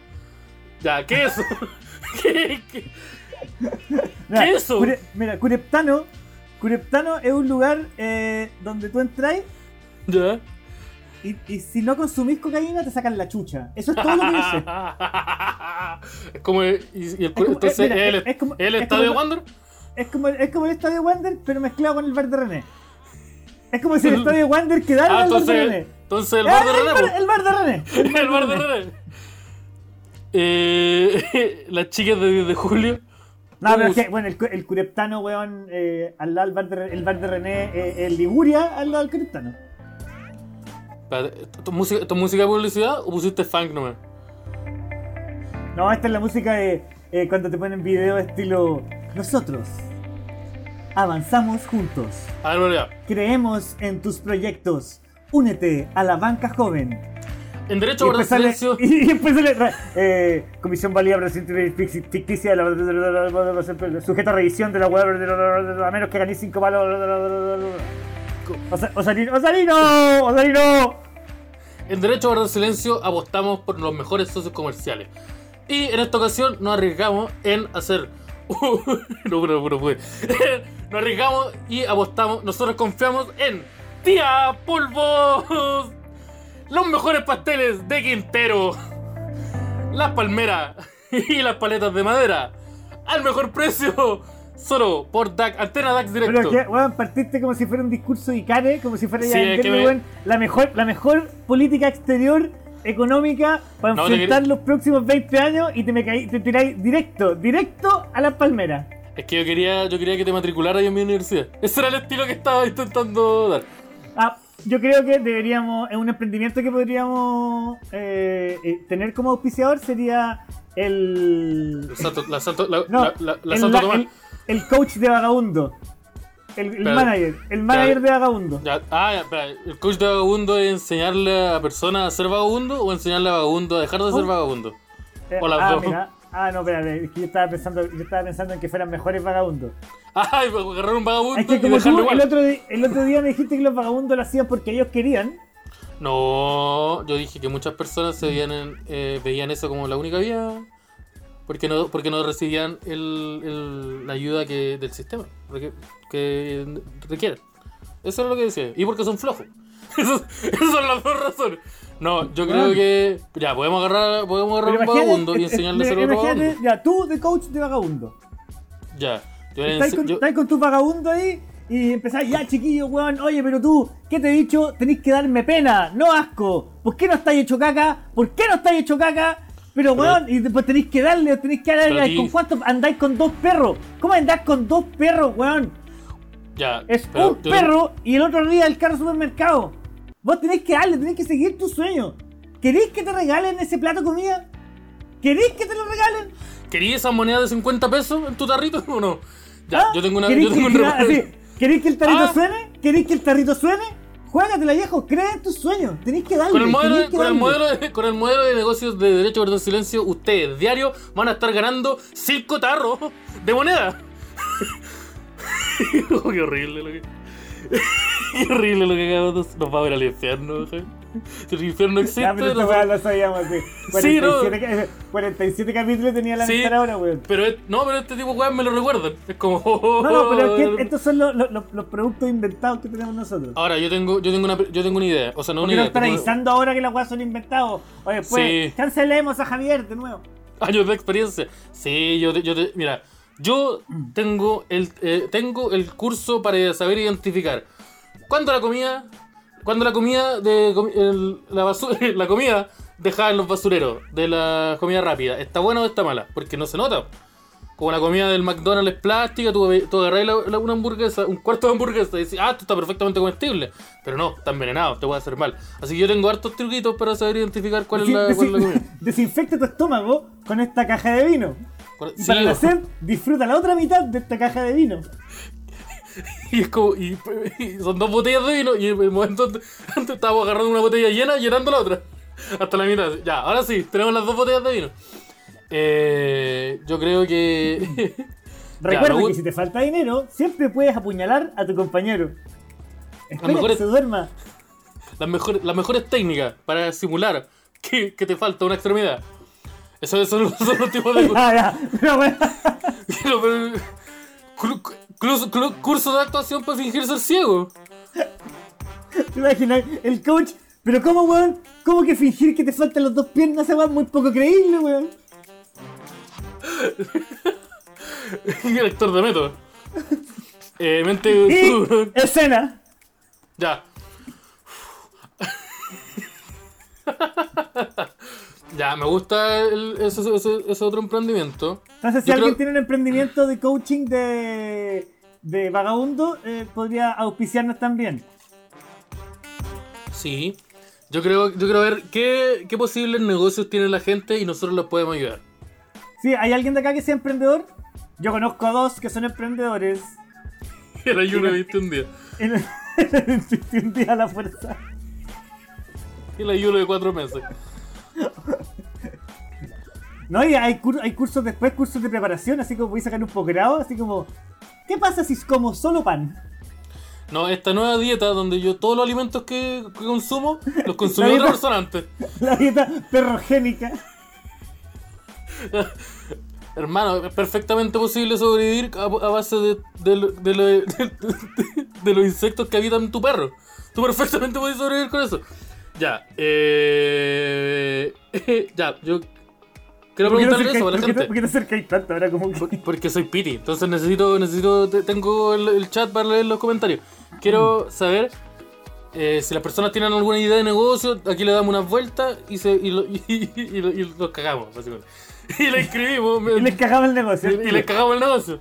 [SPEAKER 2] Ya, ¿qué es eso? ¿Qué, qué? ¿Qué es eso?
[SPEAKER 1] Cure- mira, Cureptano, Cureptano es un lugar eh, donde tú entras
[SPEAKER 2] ¿Ya?
[SPEAKER 1] y, y si no consumís cocaína te sacan la chucha. Eso es todo lo que yo sé.
[SPEAKER 2] es como el, y, y el,
[SPEAKER 1] como-
[SPEAKER 2] entonces,
[SPEAKER 1] eh, mira,
[SPEAKER 2] el,
[SPEAKER 1] es como-
[SPEAKER 2] el
[SPEAKER 1] es
[SPEAKER 2] estadio
[SPEAKER 1] como-
[SPEAKER 2] Wander
[SPEAKER 1] Es como, es como el estadio Wander, pero mezclado con el bar de René. Es como si el estadio Wander quedara
[SPEAKER 2] ah
[SPEAKER 1] en el bar de René.
[SPEAKER 2] entonces el bar de René
[SPEAKER 1] el bar de René.
[SPEAKER 2] el bar de René eh, las chicas de 10 de julio
[SPEAKER 1] No, pero es que, bueno, el, el Cureptano, weón, eh, al lado del bar de, el bar de René, eh, el Liguria, al lado del Cureptano.
[SPEAKER 2] Espérate, ¿esto es música, música de publicidad o pusiste funk nomás?
[SPEAKER 1] No, esta es la música de eh, cuando te ponen video estilo Nosotros avanzamos juntos.
[SPEAKER 2] A ver.
[SPEAKER 1] Creemos en tus proyectos. Únete a la banca joven.
[SPEAKER 2] En derecho a guardar silencio.
[SPEAKER 1] y después sale, eh, Comisión Válida Ficticia de la, sujeto a revisión de la web a menos que ganéis 5 palos. Osa- Osarino, Osarino, Osarino.
[SPEAKER 2] En Derecho a Guardar Silencio apostamos por los mejores socios comerciales. Y en esta ocasión nos arriesgamos en hacer. no, no, no puede. nos arriesgamos y apostamos. Nosotros confiamos en Tía Polvos. Los mejores pasteles de Quintero. Las palmeras y las paletas de madera. Al mejor precio. Solo por DAC, Antena DAX
[SPEAKER 1] Pero
[SPEAKER 2] Directo.
[SPEAKER 1] que, weón, partiste como si fuera un discurso Icare, como si fuera
[SPEAKER 2] Sí,
[SPEAKER 1] ya venderle,
[SPEAKER 2] me-
[SPEAKER 1] weón, la mejor, la mejor política exterior económica para
[SPEAKER 2] No,
[SPEAKER 1] enfrentar
[SPEAKER 2] quería-
[SPEAKER 1] los próximos 20 años y te me caí, te tiráis directo, directo a las palmeras.
[SPEAKER 2] Es que yo quería, yo quería que te matricularas en mi universidad. Ese era el estilo que estaba intentando dar.
[SPEAKER 1] Ah, yo creo que deberíamos, es un emprendimiento que podríamos eh, eh, tener como auspiciador sería el...
[SPEAKER 2] El
[SPEAKER 1] coach de Vagabundo. El, manager, el manager
[SPEAKER 2] Ya.
[SPEAKER 1] de Vagabundo.
[SPEAKER 2] Ya, ah, ya, espera, ¿el coach de vagabundo es enseñarle a personas a ser vagabundo o enseñarle a vagabundo a dejar de ser
[SPEAKER 1] Oh.
[SPEAKER 2] vagabundo?
[SPEAKER 1] Eh,
[SPEAKER 2] o las
[SPEAKER 1] ah,
[SPEAKER 2] dos.
[SPEAKER 1] mira, Ah, no, espérate, es que yo estaba pensando, yo estaba pensando en que fueran mejores vagabundos.
[SPEAKER 2] Ay, pues, agarrar un vagabundo
[SPEAKER 1] Es que como tú,
[SPEAKER 2] igual.
[SPEAKER 1] el otro, di- el otro día me dijiste que los vagabundos lo hacían porque ellos querían.
[SPEAKER 2] No, yo dije que muchas personas se veían, en- eh, veían eso como la única vía porque no, porque no recibían el, el- la ayuda que, del sistema reque- que requieren. Eso es lo que decía. Y porque son flojos. Esas son las dos razones. No, yo creo
[SPEAKER 1] Bueno.
[SPEAKER 2] que. Ya, podemos agarrar, podemos agarrar un vagabundo y
[SPEAKER 1] eh,
[SPEAKER 2] enseñarle a
[SPEAKER 1] eh,
[SPEAKER 2] ser otro vagabundo.
[SPEAKER 1] ya, tú de coach de vagabundo.
[SPEAKER 2] Ya. Ense-
[SPEAKER 1] con,
[SPEAKER 2] yo-
[SPEAKER 1] estáis con tu vagabundo ahí y empezás, ya chiquillo, weón, oye, pero tú, ¿qué te he dicho? Tenéis que darme pena, no asco. ¿Por qué no estáis hecho caca? ¿Por qué no estáis hecho caca? Pero, weón, y después tenéis que darle, tenéis que darle. ¿Con cuántos andáis con dos perros? ¿Cómo andás con dos perros, weón?
[SPEAKER 2] ya,
[SPEAKER 1] Es un perro y el otro día el carro supermercado. Vos tenés que darle, tenés que seguir tu sueño. ¿Queréis que te regalen ese plato de comida? ¿Queréis que te lo regalen?
[SPEAKER 2] ¿Querías esa moneda de 50 pesos en tu tarrito o no? Ya,
[SPEAKER 1] ¿Ah?
[SPEAKER 2] yo tengo una.
[SPEAKER 1] ¿Queréis
[SPEAKER 2] Yo tengo
[SPEAKER 1] que,
[SPEAKER 2] un
[SPEAKER 1] así, ¿Queréis que el tarrito
[SPEAKER 2] Ah.
[SPEAKER 1] suene? ¿Queréis que el tarrito suene? Juégatela, viejo, cree en tus sueños. Tenéis que darle.
[SPEAKER 2] Con el, modelo, con, el modelo de, con el modelo de negocios de derecho a guardar silencio, ustedes diario van a estar ganando 5 tarros de moneda. Qué horrible lo que. Qué horrible lo que acabamos Nos va a ver al infierno, jefe. Si el infierno existe.
[SPEAKER 1] Ya, pero
[SPEAKER 2] nos-
[SPEAKER 1] weá lo sabíamos así.
[SPEAKER 2] Sí, no.
[SPEAKER 1] 47, ca- 47 capítulos tenía la
[SPEAKER 2] Sí,
[SPEAKER 1] ahora, weón.
[SPEAKER 2] pero es- no, pero este tipo de weas me lo recuerdan. Es como.
[SPEAKER 1] No, no, pero es que estos son los, los, los- los productos inventados que tenemos nosotros.
[SPEAKER 2] Ahora, yo tengo, yo tengo una yo tengo una idea. O sea, no
[SPEAKER 1] ¿Por
[SPEAKER 2] una idea.
[SPEAKER 1] están
[SPEAKER 2] como
[SPEAKER 1] avisando ahora que las weas son inventados? Oye, pues,
[SPEAKER 2] Sí.
[SPEAKER 1] cancelemos a Javier de nuevo.
[SPEAKER 2] años de experiencia. Sí, yo, te- yo te- mira, yo tengo el, eh, tengo el curso para saber identificar cuando la comida, cuando la comida de el- la, basu- la comida dejada en los basureros de la comida rápida está buena o está mala, porque no se nota. Como la comida del McDonald's es plástica, tú, tú agarrás la- la- una hamburguesa, un cuarto de hamburguesa y dices, ah, esto está perfectamente comestible. Pero no, está envenenado, te puede hacer mal. Así que yo tengo hartos truquitos para saber identificar cuál es la,
[SPEAKER 1] Desin-
[SPEAKER 2] cuál es la comida.
[SPEAKER 1] Desinfecta tu estómago con esta caja de vino. Y
[SPEAKER 2] Sí,
[SPEAKER 1] para la sed, disfruta la otra mitad de esta caja de vino.
[SPEAKER 2] Y es como, y, y son dos botellas de vino y en el momento antes, estábamos agarrando una botella llena y llenando la otra. Hasta la mitad. Ya, ahora sí, tenemos las dos botellas de vino. Eh, yo creo que...
[SPEAKER 1] Recuerda que si te falta dinero, siempre puedes apuñalar a tu compañero. Espera
[SPEAKER 2] mejores-
[SPEAKER 1] que se duerma.
[SPEAKER 2] las, mejores, las mejores técnicas para simular que, que te falta una extremidad. Eso, son los tipos de...
[SPEAKER 1] Ah, ya. Pero bueno,
[SPEAKER 2] Curso de actuación para fingir ser ciego.
[SPEAKER 1] ¿te imaginas? El coach. Pero ¿cómo, weón? ¿Cómo que fingir que te faltan los dos piernas? Weón muy poco creíble, weón.
[SPEAKER 2] el actor de método. Eh, mente...
[SPEAKER 1] Y escena.
[SPEAKER 2] Ya. Ya, me gusta el- ese, ese- ese otro emprendimiento.
[SPEAKER 1] Entonces, si
[SPEAKER 2] Yo
[SPEAKER 1] alguien
[SPEAKER 2] creo-
[SPEAKER 1] tiene un emprendimiento de coaching de, de vagabundo, eh, podría auspiciarnos también.
[SPEAKER 2] Sí. Yo creo, yo quiero ver qué, qué posibles negocios tiene la gente y nosotros los podemos ayudar.
[SPEAKER 1] Sí, ¿hay alguien de acá que sea emprendedor? Yo conozco a dos que son emprendedores.
[SPEAKER 2] El ayuno de 21 días.
[SPEAKER 1] En en el 21 día a la fuerza.
[SPEAKER 2] Y el ayuno de 4 meses.
[SPEAKER 1] No, y hay, cur- hay cursos después, cursos de preparación, así como voy a sacar un posgrado, así como, ¿qué pasa si como solo pan?
[SPEAKER 2] No, esta nueva dieta donde yo todos los alimentos que, que consumo los consumí
[SPEAKER 1] dieta-
[SPEAKER 2] persona antes.
[SPEAKER 1] La dieta perrogénica.
[SPEAKER 2] Hermano, es perfectamente posible sobrevivir a, a base de, de, lo- de lo- de los insectos que habitan tu perro. Tú perfectamente puedes sobrevivir con eso. Ya, eh, ya, yo quiero
[SPEAKER 1] ¿Por qué no
[SPEAKER 2] preguntarle eso a la gente.
[SPEAKER 1] por qué te acercáis tanto ahora como que-
[SPEAKER 2] Por- Porque soy piti, entonces necesito, necesito, te- tengo el, el chat para leer los comentarios. Quiero saber eh, si las personas tienen alguna idea de negocio, aquí le damos unas vueltas y, se, y, lo- y, lo- y los cagamos, básicamente. Y la inscribimos.
[SPEAKER 1] Y les cagaba el negocio.
[SPEAKER 2] Y, les cagamos el negocio.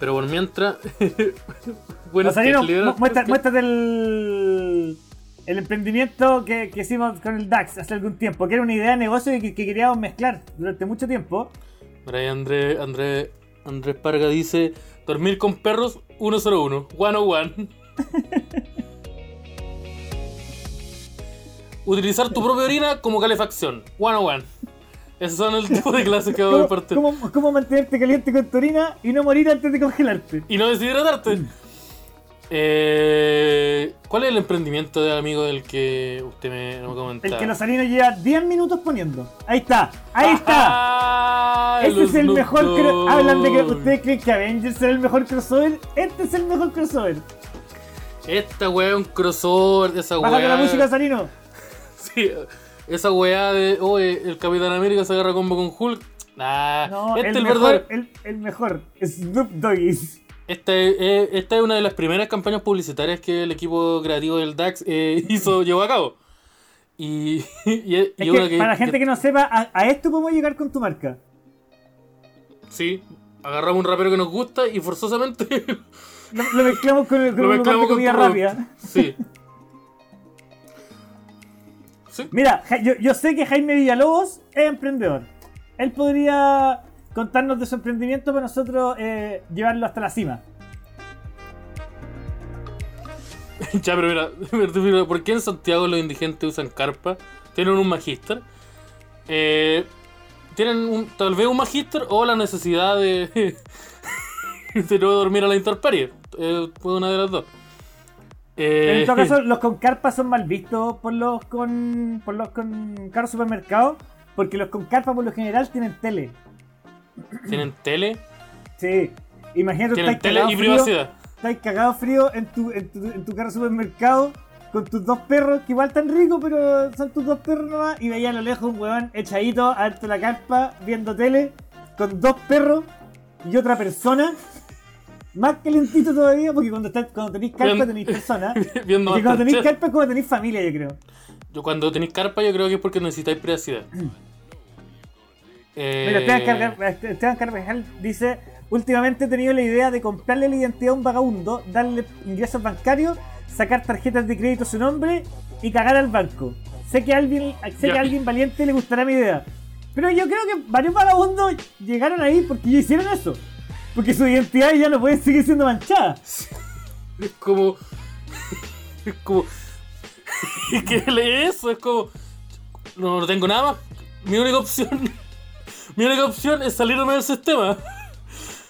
[SPEAKER 2] Pero por mientras. bueno, que-
[SPEAKER 1] muéstrate el, el emprendimiento que, que hicimos con el DAX hace algún tiempo, que era una idea de negocio que, que queríamos mezclar durante mucho tiempo.
[SPEAKER 2] Mira ahí Andrés André, Andrés Parga dice: Dormir con perros 101. 101. Utilizar tu propia orina como calefacción. 101. Esos son el tipo de clases que vamos a
[SPEAKER 1] ¿Cómo,
[SPEAKER 2] impartir.
[SPEAKER 1] cómo- cómo mantenerte caliente con tu orina y no morir antes de congelarte?
[SPEAKER 2] Y no deshidratarte. Eh, ¿Cuál es el emprendimiento de amigo del que usted me, me comentaba?
[SPEAKER 1] El que los salinos lleva 10 minutos poniendo. Ahí está, ahí está. Ese es el mejor. cro-. Hablan de que ustedes creen que Avengers era el mejor crossover. Este es el mejor crossover.
[SPEAKER 2] Esta weá es un crossover de esa
[SPEAKER 1] Bájate
[SPEAKER 2] weá.
[SPEAKER 1] la música, Salino.
[SPEAKER 2] Sí, esa weá de, oye, el Capitán América se agarra combo con Hulk. Nah,
[SPEAKER 1] No,
[SPEAKER 2] este
[SPEAKER 1] el, mejor,
[SPEAKER 2] verdadero.
[SPEAKER 1] el, el mejor. Snoop Doggies.
[SPEAKER 2] Esta es, esta es una de las primeras campañas publicitarias que el equipo creativo del DAX eh, hizo, llevó a cabo. Y, y,
[SPEAKER 1] Es que,
[SPEAKER 2] que-
[SPEAKER 1] para la gente que no sepa, a, a esto podemos llegar con tu marca.
[SPEAKER 2] Sí, agarramos un rapero que nos gusta y forzosamente
[SPEAKER 1] Lo, lo mezclamos con, el, con
[SPEAKER 2] lo mezclamos con
[SPEAKER 1] comida rápida.
[SPEAKER 2] Sí. Sí.
[SPEAKER 1] Mira, yo, yo sé que Jaime Villalobos es emprendedor. Él podría contarnos de su emprendimiento para nosotros eh, llevarlo hasta la cima.
[SPEAKER 2] Ya, pero mira, ¿por qué en Santiago los indigentes usan carpa? Tienen un magíster. Eh, tienen un- tal vez un magíster o la necesidad de, de no dormir a la intemperie. Eh, una de las dos. Eh,
[SPEAKER 1] En todo caso, los con carpa son mal vistos por los con por los con carros supermercados, porque los con carpa por lo general tienen tele.
[SPEAKER 2] Tienen tele,
[SPEAKER 1] Sí. Imagínate,
[SPEAKER 2] tienen
[SPEAKER 1] estáis
[SPEAKER 2] tele y
[SPEAKER 1] frío,
[SPEAKER 2] privacidad.
[SPEAKER 1] estáis cagado frío en tu, en, tu, en tu carro supermercado con tus dos perros, que igual tan ricos, pero son tus dos perros nomás, y veías a lo lejos un huevón echadito alto de la carpa, viendo tele, con dos perros y otra persona. Más calentito todavía, porque cuando, estás- cuando tenéis carpa tenéis persona.
[SPEAKER 2] Viendo
[SPEAKER 1] Porque cuando tenéis carpa es como tenéis familia, yo creo.
[SPEAKER 2] Yo cuando tenéis carpa yo creo que es porque necesitáis privacidad. Eh,
[SPEAKER 1] Mira, Esteban, Carga- Esteban Carvajal dice: Últimamente he tenido la idea de comprarle la identidad a un vagabundo, darle ingresos bancarios, sacar tarjetas de crédito a su nombre y cagar al banco. Sé que a alguien, sé que a alguien valiente le gustará mi idea. Pero yo creo que varios vagabundos llegaron ahí porque ya hicieron eso. Porque su identidad ya no puede seguir siendo manchada.
[SPEAKER 2] Es como. Es como. Es que lee eso, es como. No, no tengo nada más. Mi única opción. Mi única opción es salirme del sistema.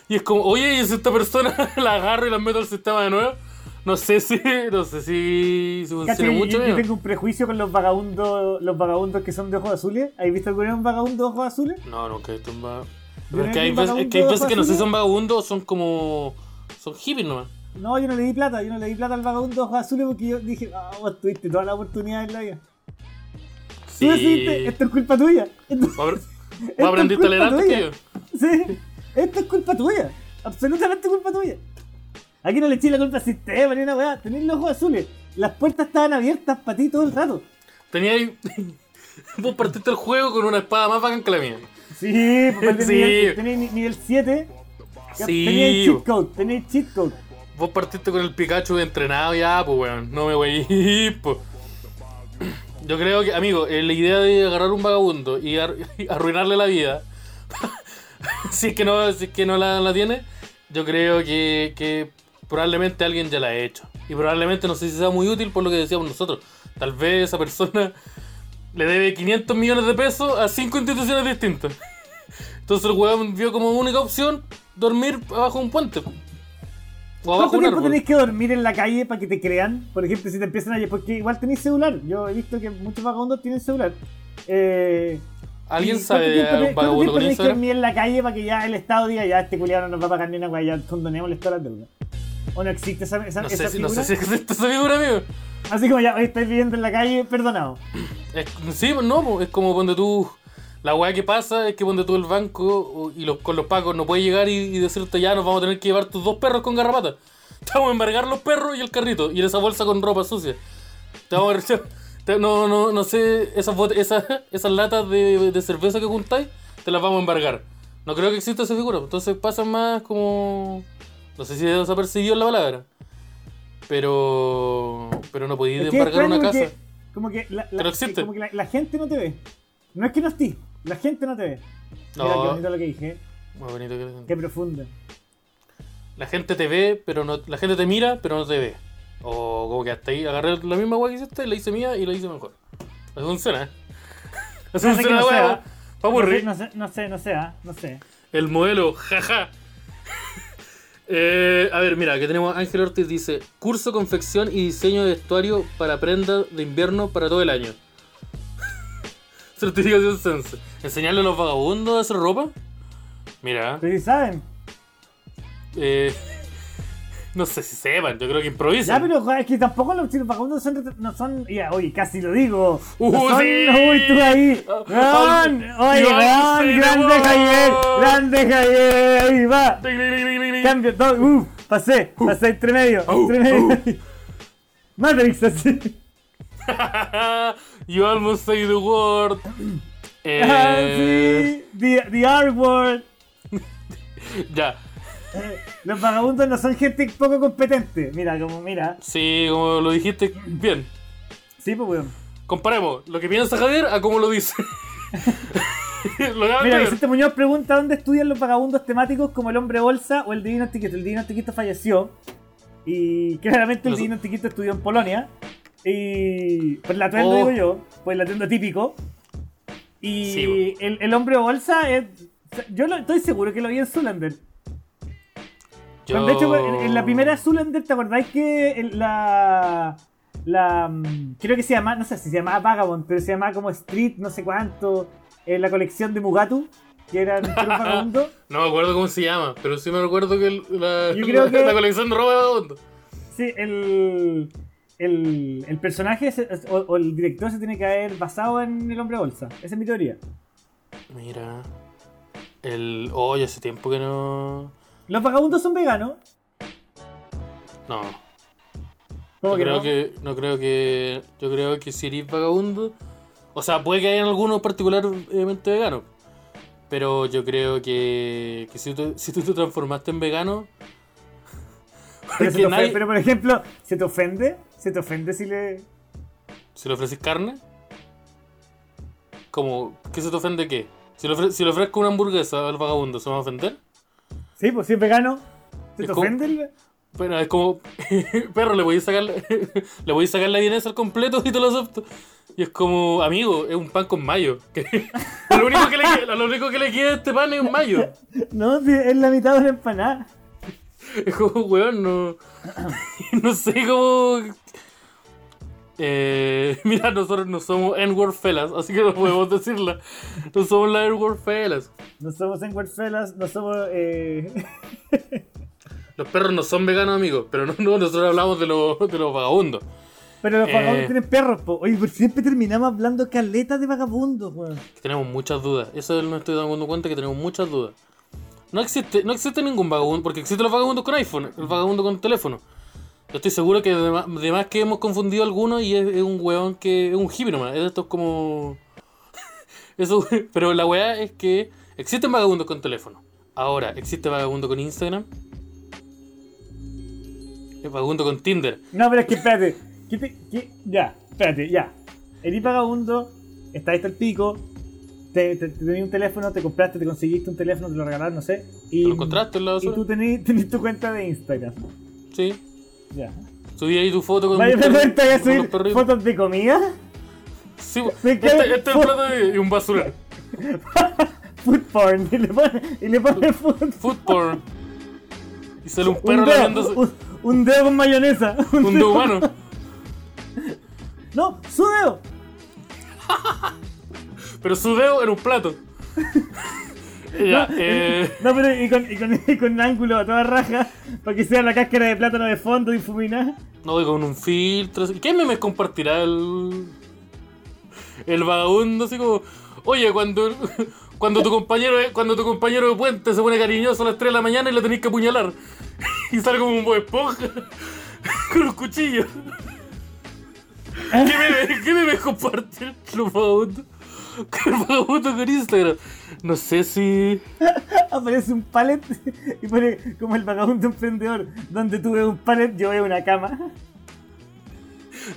[SPEAKER 2] Y es como, oye, y si esta persona la agarro y la meto al sistema de nuevo. No sé si. No sé si, si funciona mucho.
[SPEAKER 1] yo, yo tengo un prejuicio con los vagabundos los vagabundos que son de ojos azules. ¿Has visto alguna vez un vagabundo de ojos azules?
[SPEAKER 2] No, nunca he visto un va-
[SPEAKER 1] Yo
[SPEAKER 2] Pero que hay veces, es que, hay
[SPEAKER 1] vagabundo
[SPEAKER 2] veces que no sé si son vagabundos o son como. Son hippies nomás.
[SPEAKER 1] No, yo no le di plata, yo no le di plata al vagabundo de ojos azules porque yo dije, ah, vos tuviste toda la oportunidad en la vida.
[SPEAKER 2] Sí.
[SPEAKER 1] Tú decidiste, esto es culpa tuya. Esto,
[SPEAKER 2] Vos apre-
[SPEAKER 1] esto
[SPEAKER 2] vos aprendiste a
[SPEAKER 1] es
[SPEAKER 2] leer
[SPEAKER 1] culpa
[SPEAKER 2] antes que yo.
[SPEAKER 1] Sí, esto es culpa tuya. Absolutamente culpa tuya. Aquí no le eché la culpa al sistema ni una weá. Tenés los ojos azules. Las puertas estaban abiertas para ti todo el rato.
[SPEAKER 2] Tenía ahí. Vos partiste el juego con una espada más bacán que la mía.
[SPEAKER 1] Sí, pues
[SPEAKER 2] Sí.
[SPEAKER 1] Nivel, ni- nivel 7.
[SPEAKER 2] Sí,
[SPEAKER 1] Tenías
[SPEAKER 2] po.
[SPEAKER 1] cheat code, tenías cheat code.
[SPEAKER 2] Vos partiste con el Pikachu entrenado ya, pues weón. No me voy po. Yo creo que, amigo, eh, la idea de agarrar un vagabundo y, ar- y arruinarle la vida, si es que no, si es que no la, tiene, yo creo que, que probablemente alguien ya la ha hecho. Y probablemente no sé si sea muy útil por lo que decíamos nosotros. Tal vez esa persona le debe 500 millones de pesos a cinco instituciones distintas. Entonces el weón vio como única opción dormir abajo de un puente.
[SPEAKER 1] ¿Cuánto
[SPEAKER 2] de
[SPEAKER 1] tiempo tenéis que dormir en la calle para que te crean? Por ejemplo, si te empiezan a... Porque igual tenéis celular. Yo he visto que muchos vagabundos tienen celular. Eh,
[SPEAKER 2] ¿Alguien
[SPEAKER 1] ¿y
[SPEAKER 2] sabe de un vagabundo
[SPEAKER 1] ¿Cuánto tiempo
[SPEAKER 2] con
[SPEAKER 1] tenéis que dormir en la calle para que ya el Estado diga ya este culiado no nos va a pagar ni una weá, ya condonemos todas las deudas? ¿O no existe esa, esa,
[SPEAKER 2] No
[SPEAKER 1] esa
[SPEAKER 2] sé, si, no
[SPEAKER 1] figura?
[SPEAKER 2] sé si existe esa figura, amigo.
[SPEAKER 1] Así como ya hoy estáis viviendo en la calle, perdonado.
[SPEAKER 2] Es- sí, pues no, pues, es como cuando tú. La weá que pasa es que cuando tú el banco o- y los, con los pacos no puedes llegar y, y decirte ya nos vamos a tener que llevar tus dos perros con garrapata. Te vamos a embargar los perros y el carrito y esa bolsa con ropa sucia. Te vamos a te- no, no, no sé, esas, esas, esas latas de, de cerveza que juntáis, te las vamos a embargar. No creo que exista esa figura. Entonces pasa más como. No sé si desapercibido la palabra. Pero. Pero no podéis
[SPEAKER 1] Es es
[SPEAKER 2] embargar una casa.
[SPEAKER 1] Como que, la, la-
[SPEAKER 2] Pero existe.
[SPEAKER 1] como que la, la gente no te ve. No es que no estés, la gente no te ve. Mira qué
[SPEAKER 2] No.
[SPEAKER 1] bonito lo que dije.
[SPEAKER 2] Muy bonito que
[SPEAKER 1] qué profundo.
[SPEAKER 2] La gente te ve, pero no. La gente te mira, pero no te ve. O como que hasta ahí agarré la misma weá que hiciste, la hice mía y la hice mejor. Así funciona, ¿eh? Así
[SPEAKER 1] No sé
[SPEAKER 2] funciona
[SPEAKER 1] no
[SPEAKER 2] weá. Papurri.
[SPEAKER 1] No sé, no sé, no sé, ah, no sé.
[SPEAKER 2] El modelo, jaja. Eh, a ver, mira, aquí tenemos Ángel Ortiz dice: Curso, confección y diseño de vestuario para prendas de invierno para todo el año. Certificación Sense. ¿Enseñarle a los vagabundos a hacer ropa? Mira,
[SPEAKER 1] Pero saben.
[SPEAKER 2] eh, no sé si sepan, yo creo que
[SPEAKER 1] Ya,
[SPEAKER 2] improvisan.
[SPEAKER 1] pero joder, es que tampoco los chinos vagabundos son, no son. Ya, oye, casi lo digo.
[SPEAKER 2] Uh,
[SPEAKER 1] no son,
[SPEAKER 2] sí.
[SPEAKER 1] Uy, tú ahí.
[SPEAKER 2] Ah,
[SPEAKER 1] Weón,
[SPEAKER 2] ay,
[SPEAKER 1] oye,
[SPEAKER 2] sí,
[SPEAKER 1] grande. Javier, grande Javier, ahí va. Cambio, todo, uh, pasé, pasé entre medio,
[SPEAKER 2] Uh,
[SPEAKER 1] entre medio. Matrix, así.
[SPEAKER 2] you almost say the word. Eh,
[SPEAKER 1] Ah, sí, the, the R word.
[SPEAKER 2] Ya.
[SPEAKER 1] Eh, Los vagabundos no son gente poco competente. Mira, como, mira.
[SPEAKER 2] Sí, como lo dijiste bien.
[SPEAKER 1] Sí, pues, weón.
[SPEAKER 2] Comparemos lo que piensa Javier a cómo lo dice. lo
[SPEAKER 1] Mira. Vicente Muñoz pregunta dónde estudian los vagabundos temáticos como el hombre bolsa o el divino antiquito. El divino antiquito falleció y claramente el divino antiquito estudió en Polonia. Y por el atuendo
[SPEAKER 2] Oh.
[SPEAKER 1] digo yo, por el atuendo típico. Y
[SPEAKER 2] Sí,
[SPEAKER 1] el, el hombre bolsa es... Yo lo- estoy seguro que lo vi en Zulander.
[SPEAKER 2] Yo-
[SPEAKER 1] De hecho, en, en la primera Zulander, ¿te acordáis que en la... La, mm, creo que se llama, no sé si se llamaba Vagabond, pero se llamaba como Street, no sé cuánto, en la colección de Mugatu, que eran puros vagabundos.
[SPEAKER 2] No me acuerdo cómo se llama, pero sí me recuerdo que el- la,
[SPEAKER 1] Yo creo
[SPEAKER 2] la-
[SPEAKER 1] que-
[SPEAKER 2] la colección de ropa de vagabundo.
[SPEAKER 1] Sí, el, el, el personaje se- o, o el director se tiene que haber basado en el hombre bolsa. Esa es mi teoría.
[SPEAKER 2] Mira. El. Oye, hace tiempo que no.
[SPEAKER 1] Los vagabundos son veganos.
[SPEAKER 2] No.
[SPEAKER 1] ¿Cómo
[SPEAKER 2] No
[SPEAKER 1] que
[SPEAKER 2] creo
[SPEAKER 1] no?
[SPEAKER 2] que. No creo que. Yo creo que si eres vagabundo. O sea, puede que haya algunos particularmente veganos. Pero yo creo que. que si, tú, si tú te transformaste en vegano.
[SPEAKER 1] Se ofende- pero, por ejemplo, ¿se te ofende? ¿Se te ofende si le...?
[SPEAKER 2] Si le ofreces carne. Como. ¿Qué se te ofende qué? Si le, ofre- si le ofrezco una hamburguesa al vagabundo, ¿se va a ofender?
[SPEAKER 1] Sí, pues si es vegano, ¿se
[SPEAKER 2] Es
[SPEAKER 1] te
[SPEAKER 2] como-
[SPEAKER 1] ofende? el-
[SPEAKER 2] Bueno, es como. Perro, le voy a sacar. le voy a sacar la vienesa al completo y te lo acepto. Y es como, amigo, es un pan con mayo. lo, único que le, lo único que le queda a este pan es un mayo.
[SPEAKER 1] No, es la mitad de una empanada.
[SPEAKER 2] Es como, weón, no. No sé cómo. Eh, mira, nosotros no somos N-word fellas, así que no podemos decirla. No somos la N-word fellas.
[SPEAKER 1] No somos en Fellas, no somos... Eh...
[SPEAKER 2] Los perros no son veganos, amigos, pero no, no, nosotros hablamos de, los de los vagabundos.
[SPEAKER 1] Pero los
[SPEAKER 2] Eh.
[SPEAKER 1] vagabundos tienen perros, po. Oye, pues siempre terminamos hablando caleta de vagabundos, weón.
[SPEAKER 2] Tenemos muchas dudas. Eso me estoy dando cuenta que tenemos muchas dudas. No existe, no existe ningún vagabundo, porque existen los vagabundos con iPhone, el vagabundo con teléfono. Yo estoy seguro que de más, de más que hemos confundido a algunos y es, es un weón que es un hippie nomás. Es de estos como. Eso, pero la weá es que existen vagabundos con teléfono. Ahora, ¿existe vagabundo con Instagram? ¿Es vagabundo con Tinder?
[SPEAKER 1] No, pero es que espérate. Ya, espérate, ya. Eres vagabundo, estás hasta el pico, te, te, te tenías un teléfono, te compraste, te conseguiste un teléfono, te lo regalaron, no sé. Y,
[SPEAKER 2] ¿Te lo encontraste en la
[SPEAKER 1] Y
[SPEAKER 2] basura?
[SPEAKER 1] tú tenés, tenés tu cuenta de Instagram.
[SPEAKER 2] Sí.
[SPEAKER 1] Ya.
[SPEAKER 2] Subí ahí tu foto con, con-
[SPEAKER 1] ¿te voy a subir fotos de comida?
[SPEAKER 2] Sí, este, este es el plato de y un basurero.
[SPEAKER 1] Food porn. Y le pone, y le pone food.
[SPEAKER 2] Food porn. Y sale un
[SPEAKER 1] Un
[SPEAKER 2] perro
[SPEAKER 1] dedo,
[SPEAKER 2] lamiéndose.
[SPEAKER 1] un, un dedo con mayonesa. Un
[SPEAKER 2] Un
[SPEAKER 1] dedo-
[SPEAKER 2] dedo humano.
[SPEAKER 1] No, su dedo.
[SPEAKER 2] Pero su dedo en un plato. ya, eh.
[SPEAKER 1] No, pero y con, y con, y con un ángulo a toda raja para que sea la cáscara de plátano de fondo difuminada.
[SPEAKER 2] No, y con un filtro. ¿Qué memes compartirá el. El vagabundo? Así como. Oye, cuando. Cuando tu compañero cuando tu compañero de puente se pone cariñoso a las 3 de la mañana y lo tenés que apuñalar. Y sale como un buen esponja. Con un cuchillo. ¿Qué memes qué memes comparten los vagabundos? Con el vagabundo con Instagram. No sé si.
[SPEAKER 1] Aparece un palet y pone como el vagabundo emprendedor. Donde tú ves un palet, yo veo una cama.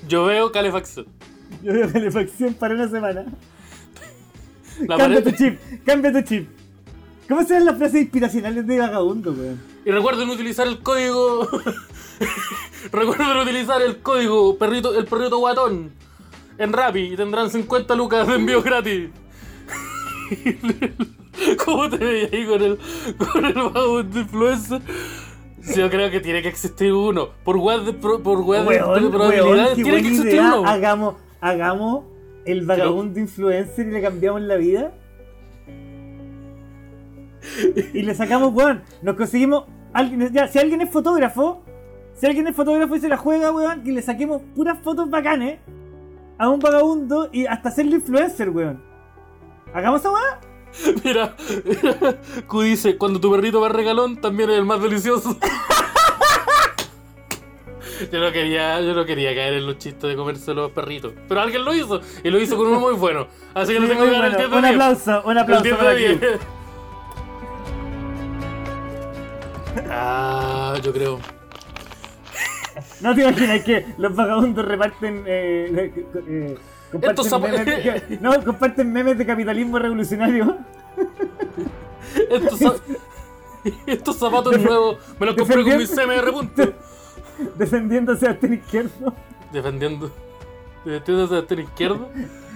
[SPEAKER 2] Yo veo calefacción.
[SPEAKER 1] Yo veo calefacción para una semana.
[SPEAKER 2] La
[SPEAKER 1] cambia
[SPEAKER 2] pared-
[SPEAKER 1] tu chip, cambia tu chip. ¿Cómo serán las frases inspiracionales de vagabundo, weón?
[SPEAKER 2] Y recuerden utilizar el código. recuerden utilizar el código perrito, el perrito guatón en Rappi y tendrán 50 lucas de envío gratis. ¿Cómo te veías ahí con el, con el vagabundo influencer? Yo creo que tiene que existir uno. Por weas de, por weas de-
[SPEAKER 1] Weón,
[SPEAKER 2] de probabilidades,
[SPEAKER 1] weón, qué
[SPEAKER 2] tiene que existir
[SPEAKER 1] idea.
[SPEAKER 2] uno.
[SPEAKER 1] Hagamos, hagamos el vagabundo influencer y le cambiamos la vida. Y le sacamos, weón. Nos conseguimos. Alguien, ya, si alguien es fotógrafo, si alguien es fotógrafo y se la juega, weón, que le saquemos puras fotos bacanes a un vagabundo y hasta hacerle influencer, weón. ¿Hagamos esa weá?
[SPEAKER 2] Mira, Q dice, cuando tu perrito va regalón, también es el más delicioso. Yo no quería, yo no quería caer en los chistes de comerse los perritos. Pero alguien lo hizo, y lo hizo con uno muy bueno. Así que
[SPEAKER 1] Sí,
[SPEAKER 2] tengo que dar el
[SPEAKER 1] bueno.
[SPEAKER 2] 10 de
[SPEAKER 1] Un
[SPEAKER 2] 10.
[SPEAKER 1] aplauso, un
[SPEAKER 2] El
[SPEAKER 1] aplauso
[SPEAKER 2] 10
[SPEAKER 1] para
[SPEAKER 2] de
[SPEAKER 1] aquí.
[SPEAKER 2] 10. Ah, yo creo.
[SPEAKER 1] No te imaginas que los vagabundos reparten. Eh, eh, eh, comparten, memes de, no, comparten memes de capitalismo revolucionario.
[SPEAKER 2] Estos, estos zapatos nuevos me los compré con mis CMR puntos.
[SPEAKER 1] defendiendo a Sebastián Izquierdo.
[SPEAKER 2] Defendiendo. Defendiendo a la izquierdo.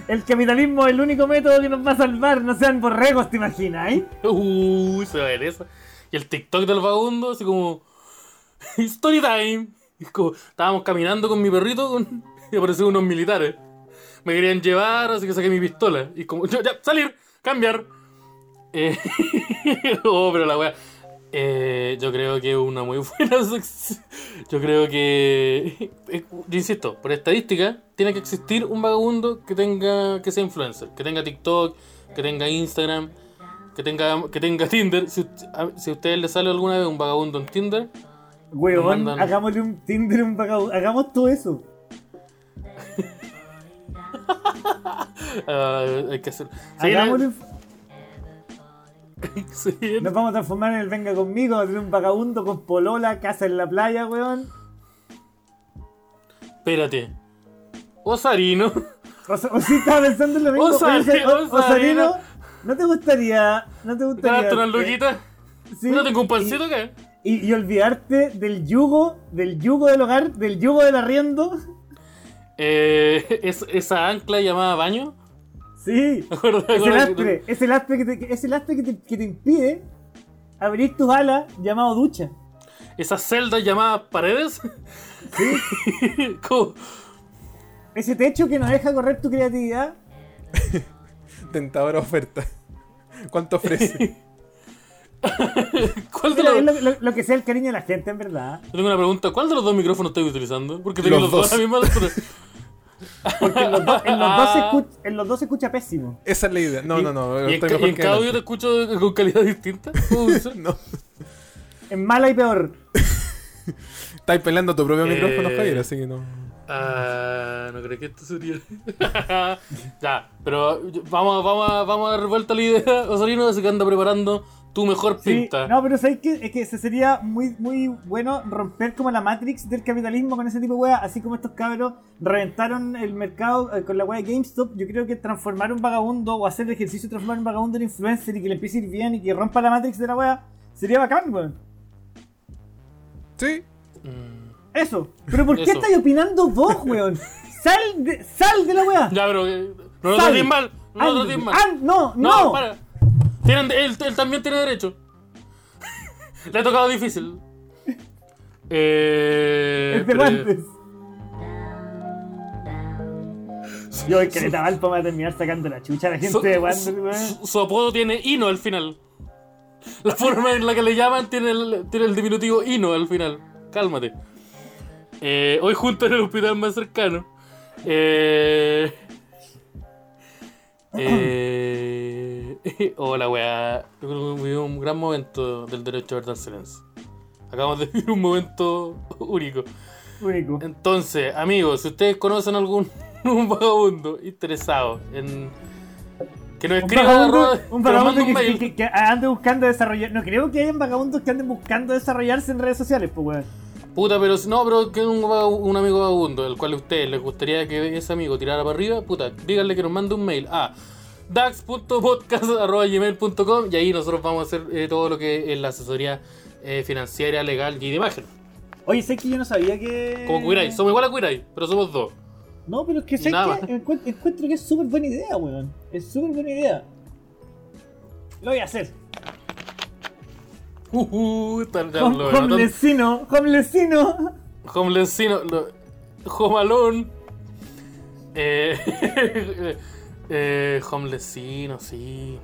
[SPEAKER 1] El capitalismo es el único método que nos va a salvar. No sean borregos, ¿te imaginas? eh?
[SPEAKER 2] Uy, se va a ver esa. Y el TikTok del vagabundo, así como. Story time. Y como, estábamos caminando con mi perrito y aparecieron unos militares. Me querían llevar, así que saqué mi pistola. Y como, ya, salir, cambiar. Eh, oh, pero la wea. Eh, yo creo que es una muy buena. Yo creo que. eh, Yo insisto, por estadística, tiene que existir un vagabundo que tenga. que sea influencer. Que tenga TikTok, que tenga Instagram, que tenga, que tenga Tinder. Si, si a ustedes les sale alguna vez un vagabundo en Tinder,
[SPEAKER 1] Weón,
[SPEAKER 2] mandan-
[SPEAKER 1] hagámosle un Tinder un vagabundo. Hagamos todo eso.
[SPEAKER 2] ah, hay que hacer.
[SPEAKER 1] Hagámosle un- Nos vamos a transformar en el Venga conmigo. a tener un vagabundo con polola, casa en la playa, weón.
[SPEAKER 2] Espérate. Osarino.
[SPEAKER 1] O, sea, o sí estaba pensando en lo mismo.
[SPEAKER 2] Osari-
[SPEAKER 1] Oye,
[SPEAKER 2] Osarino.
[SPEAKER 1] Osarino, ¿no te gustaría. No te gustaría.
[SPEAKER 2] Date unas
[SPEAKER 1] eh,
[SPEAKER 2] luquitas.
[SPEAKER 1] sí,
[SPEAKER 2] Mira, tengo un pancito acá.
[SPEAKER 1] Y, y olvidarte del yugo, del yugo del hogar, del yugo del arriendo.
[SPEAKER 2] Eh, es, esa ancla llamada baño.
[SPEAKER 1] Sí, es el lastre, es el lastre que te, es el lastre que te, que te impide abrir tus alas llamado ducha.
[SPEAKER 2] Esas celdas llamadas paredes.
[SPEAKER 1] Sí,
[SPEAKER 2] Como-
[SPEAKER 1] ese techo que no deja correr tu creatividad.
[SPEAKER 3] Tentadora oferta. ¿Cuánto ofrece?
[SPEAKER 2] ¿Cuál de los,
[SPEAKER 1] lo, lo- lo que sea el cariño de la gente, en verdad.
[SPEAKER 2] Yo tengo una pregunta. ¿Cuál de los dos micrófonos estoy utilizando? Porque tengo
[SPEAKER 3] Los
[SPEAKER 2] los, dos a la misma altura.
[SPEAKER 1] Porque en los, dos- en los dos se escucha, en los dos se escucha pésimo.
[SPEAKER 3] Esa es la idea. No,
[SPEAKER 2] Y-
[SPEAKER 3] no, no.
[SPEAKER 2] ¿Y en,
[SPEAKER 3] estoy
[SPEAKER 2] ca-
[SPEAKER 3] mejor
[SPEAKER 2] y en
[SPEAKER 3] que
[SPEAKER 2] cada audio te escucho con calidad distinta?
[SPEAKER 3] No.
[SPEAKER 1] En mala y peor.
[SPEAKER 3] Estás peleando tu propio
[SPEAKER 2] Eh,
[SPEAKER 3] micrófono, Javier, así que no.
[SPEAKER 2] Ah, no creo que esto sería. ya, pero vamos, vamos, a, vamos a dar vuelta a la idea, Osarino, así que anda preparando tu mejor
[SPEAKER 1] Sí,
[SPEAKER 2] pinta.
[SPEAKER 1] no, pero ¿sabes qué? Es que se sería muy, muy bueno romper como la Matrix del capitalismo con ese tipo de weas, así como estos cabros reventaron el mercado eh, con la wea de GameStop. Yo creo que transformar un vagabundo o hacer el ejercicio de transformar un vagabundo en influencer y que le empiece a ir bien y que rompa la Matrix de la wea sería bacán, weón.
[SPEAKER 3] Sí.
[SPEAKER 2] Mm.
[SPEAKER 1] Eso. Pero ¿por qué
[SPEAKER 2] Eso.
[SPEAKER 1] estáis opinando vos, weón? Sal de, sal de la wea.
[SPEAKER 2] Ya, pero eh, no lo mal. No
[SPEAKER 1] and- no,
[SPEAKER 2] No,
[SPEAKER 1] no.
[SPEAKER 2] Tienen, él, él también tiene derecho. Le ha tocado difícil. Eh,
[SPEAKER 1] Es de guantes. Yo el Caleta Valpo va a terminar sacando la chucha a la gente
[SPEAKER 2] su,
[SPEAKER 1] de Wander,
[SPEAKER 2] su apodo tiene Hino al final. La forma en la que le llaman tiene el, tiene el diminutivo Hino al final. Cálmate. Eh, hoy junto en el hospital más cercano. Eh, eh, hola, weá. Yo creo que vivimos un gran momento del derecho a verdad silencio. Acabamos de vivir un momento único.
[SPEAKER 1] Único.
[SPEAKER 2] Entonces, amigos, si ustedes conocen algún un vagabundo interesado en que nos
[SPEAKER 1] Un
[SPEAKER 2] escriba
[SPEAKER 1] vagabundo,
[SPEAKER 2] arroba-
[SPEAKER 1] un vagabundo
[SPEAKER 2] un
[SPEAKER 1] que,
[SPEAKER 2] mail.
[SPEAKER 1] que- que ande buscando desarrollar. No creo que hayan vagabundos que anden buscando desarrollarse en redes sociales, pues weón.
[SPEAKER 2] Puta, pero si no, pero que un, un amigo vagabundo, el cual a ustedes les gustaría que ese amigo tirara para arriba, puta, díganle que nos mande un mail a dax.podcast.gmail.com y ahí nosotros vamos a hacer eh, todo lo que es la asesoría eh, financiera, legal y de imagen.
[SPEAKER 1] Oye, sé que yo no sabía que.
[SPEAKER 2] Como Queeray, somos igual a Queeray, pero somos dos.
[SPEAKER 1] No, pero es que sé
[SPEAKER 2] Nada
[SPEAKER 1] que encuent- encuentro que es súper buena idea, weón. Es súper buena idea. Lo voy a hacer.
[SPEAKER 2] Uh, uh, está- ya
[SPEAKER 1] Hom-. Homelessino,
[SPEAKER 2] lo- Home Alone. Eh, eh, Homelessino, sí.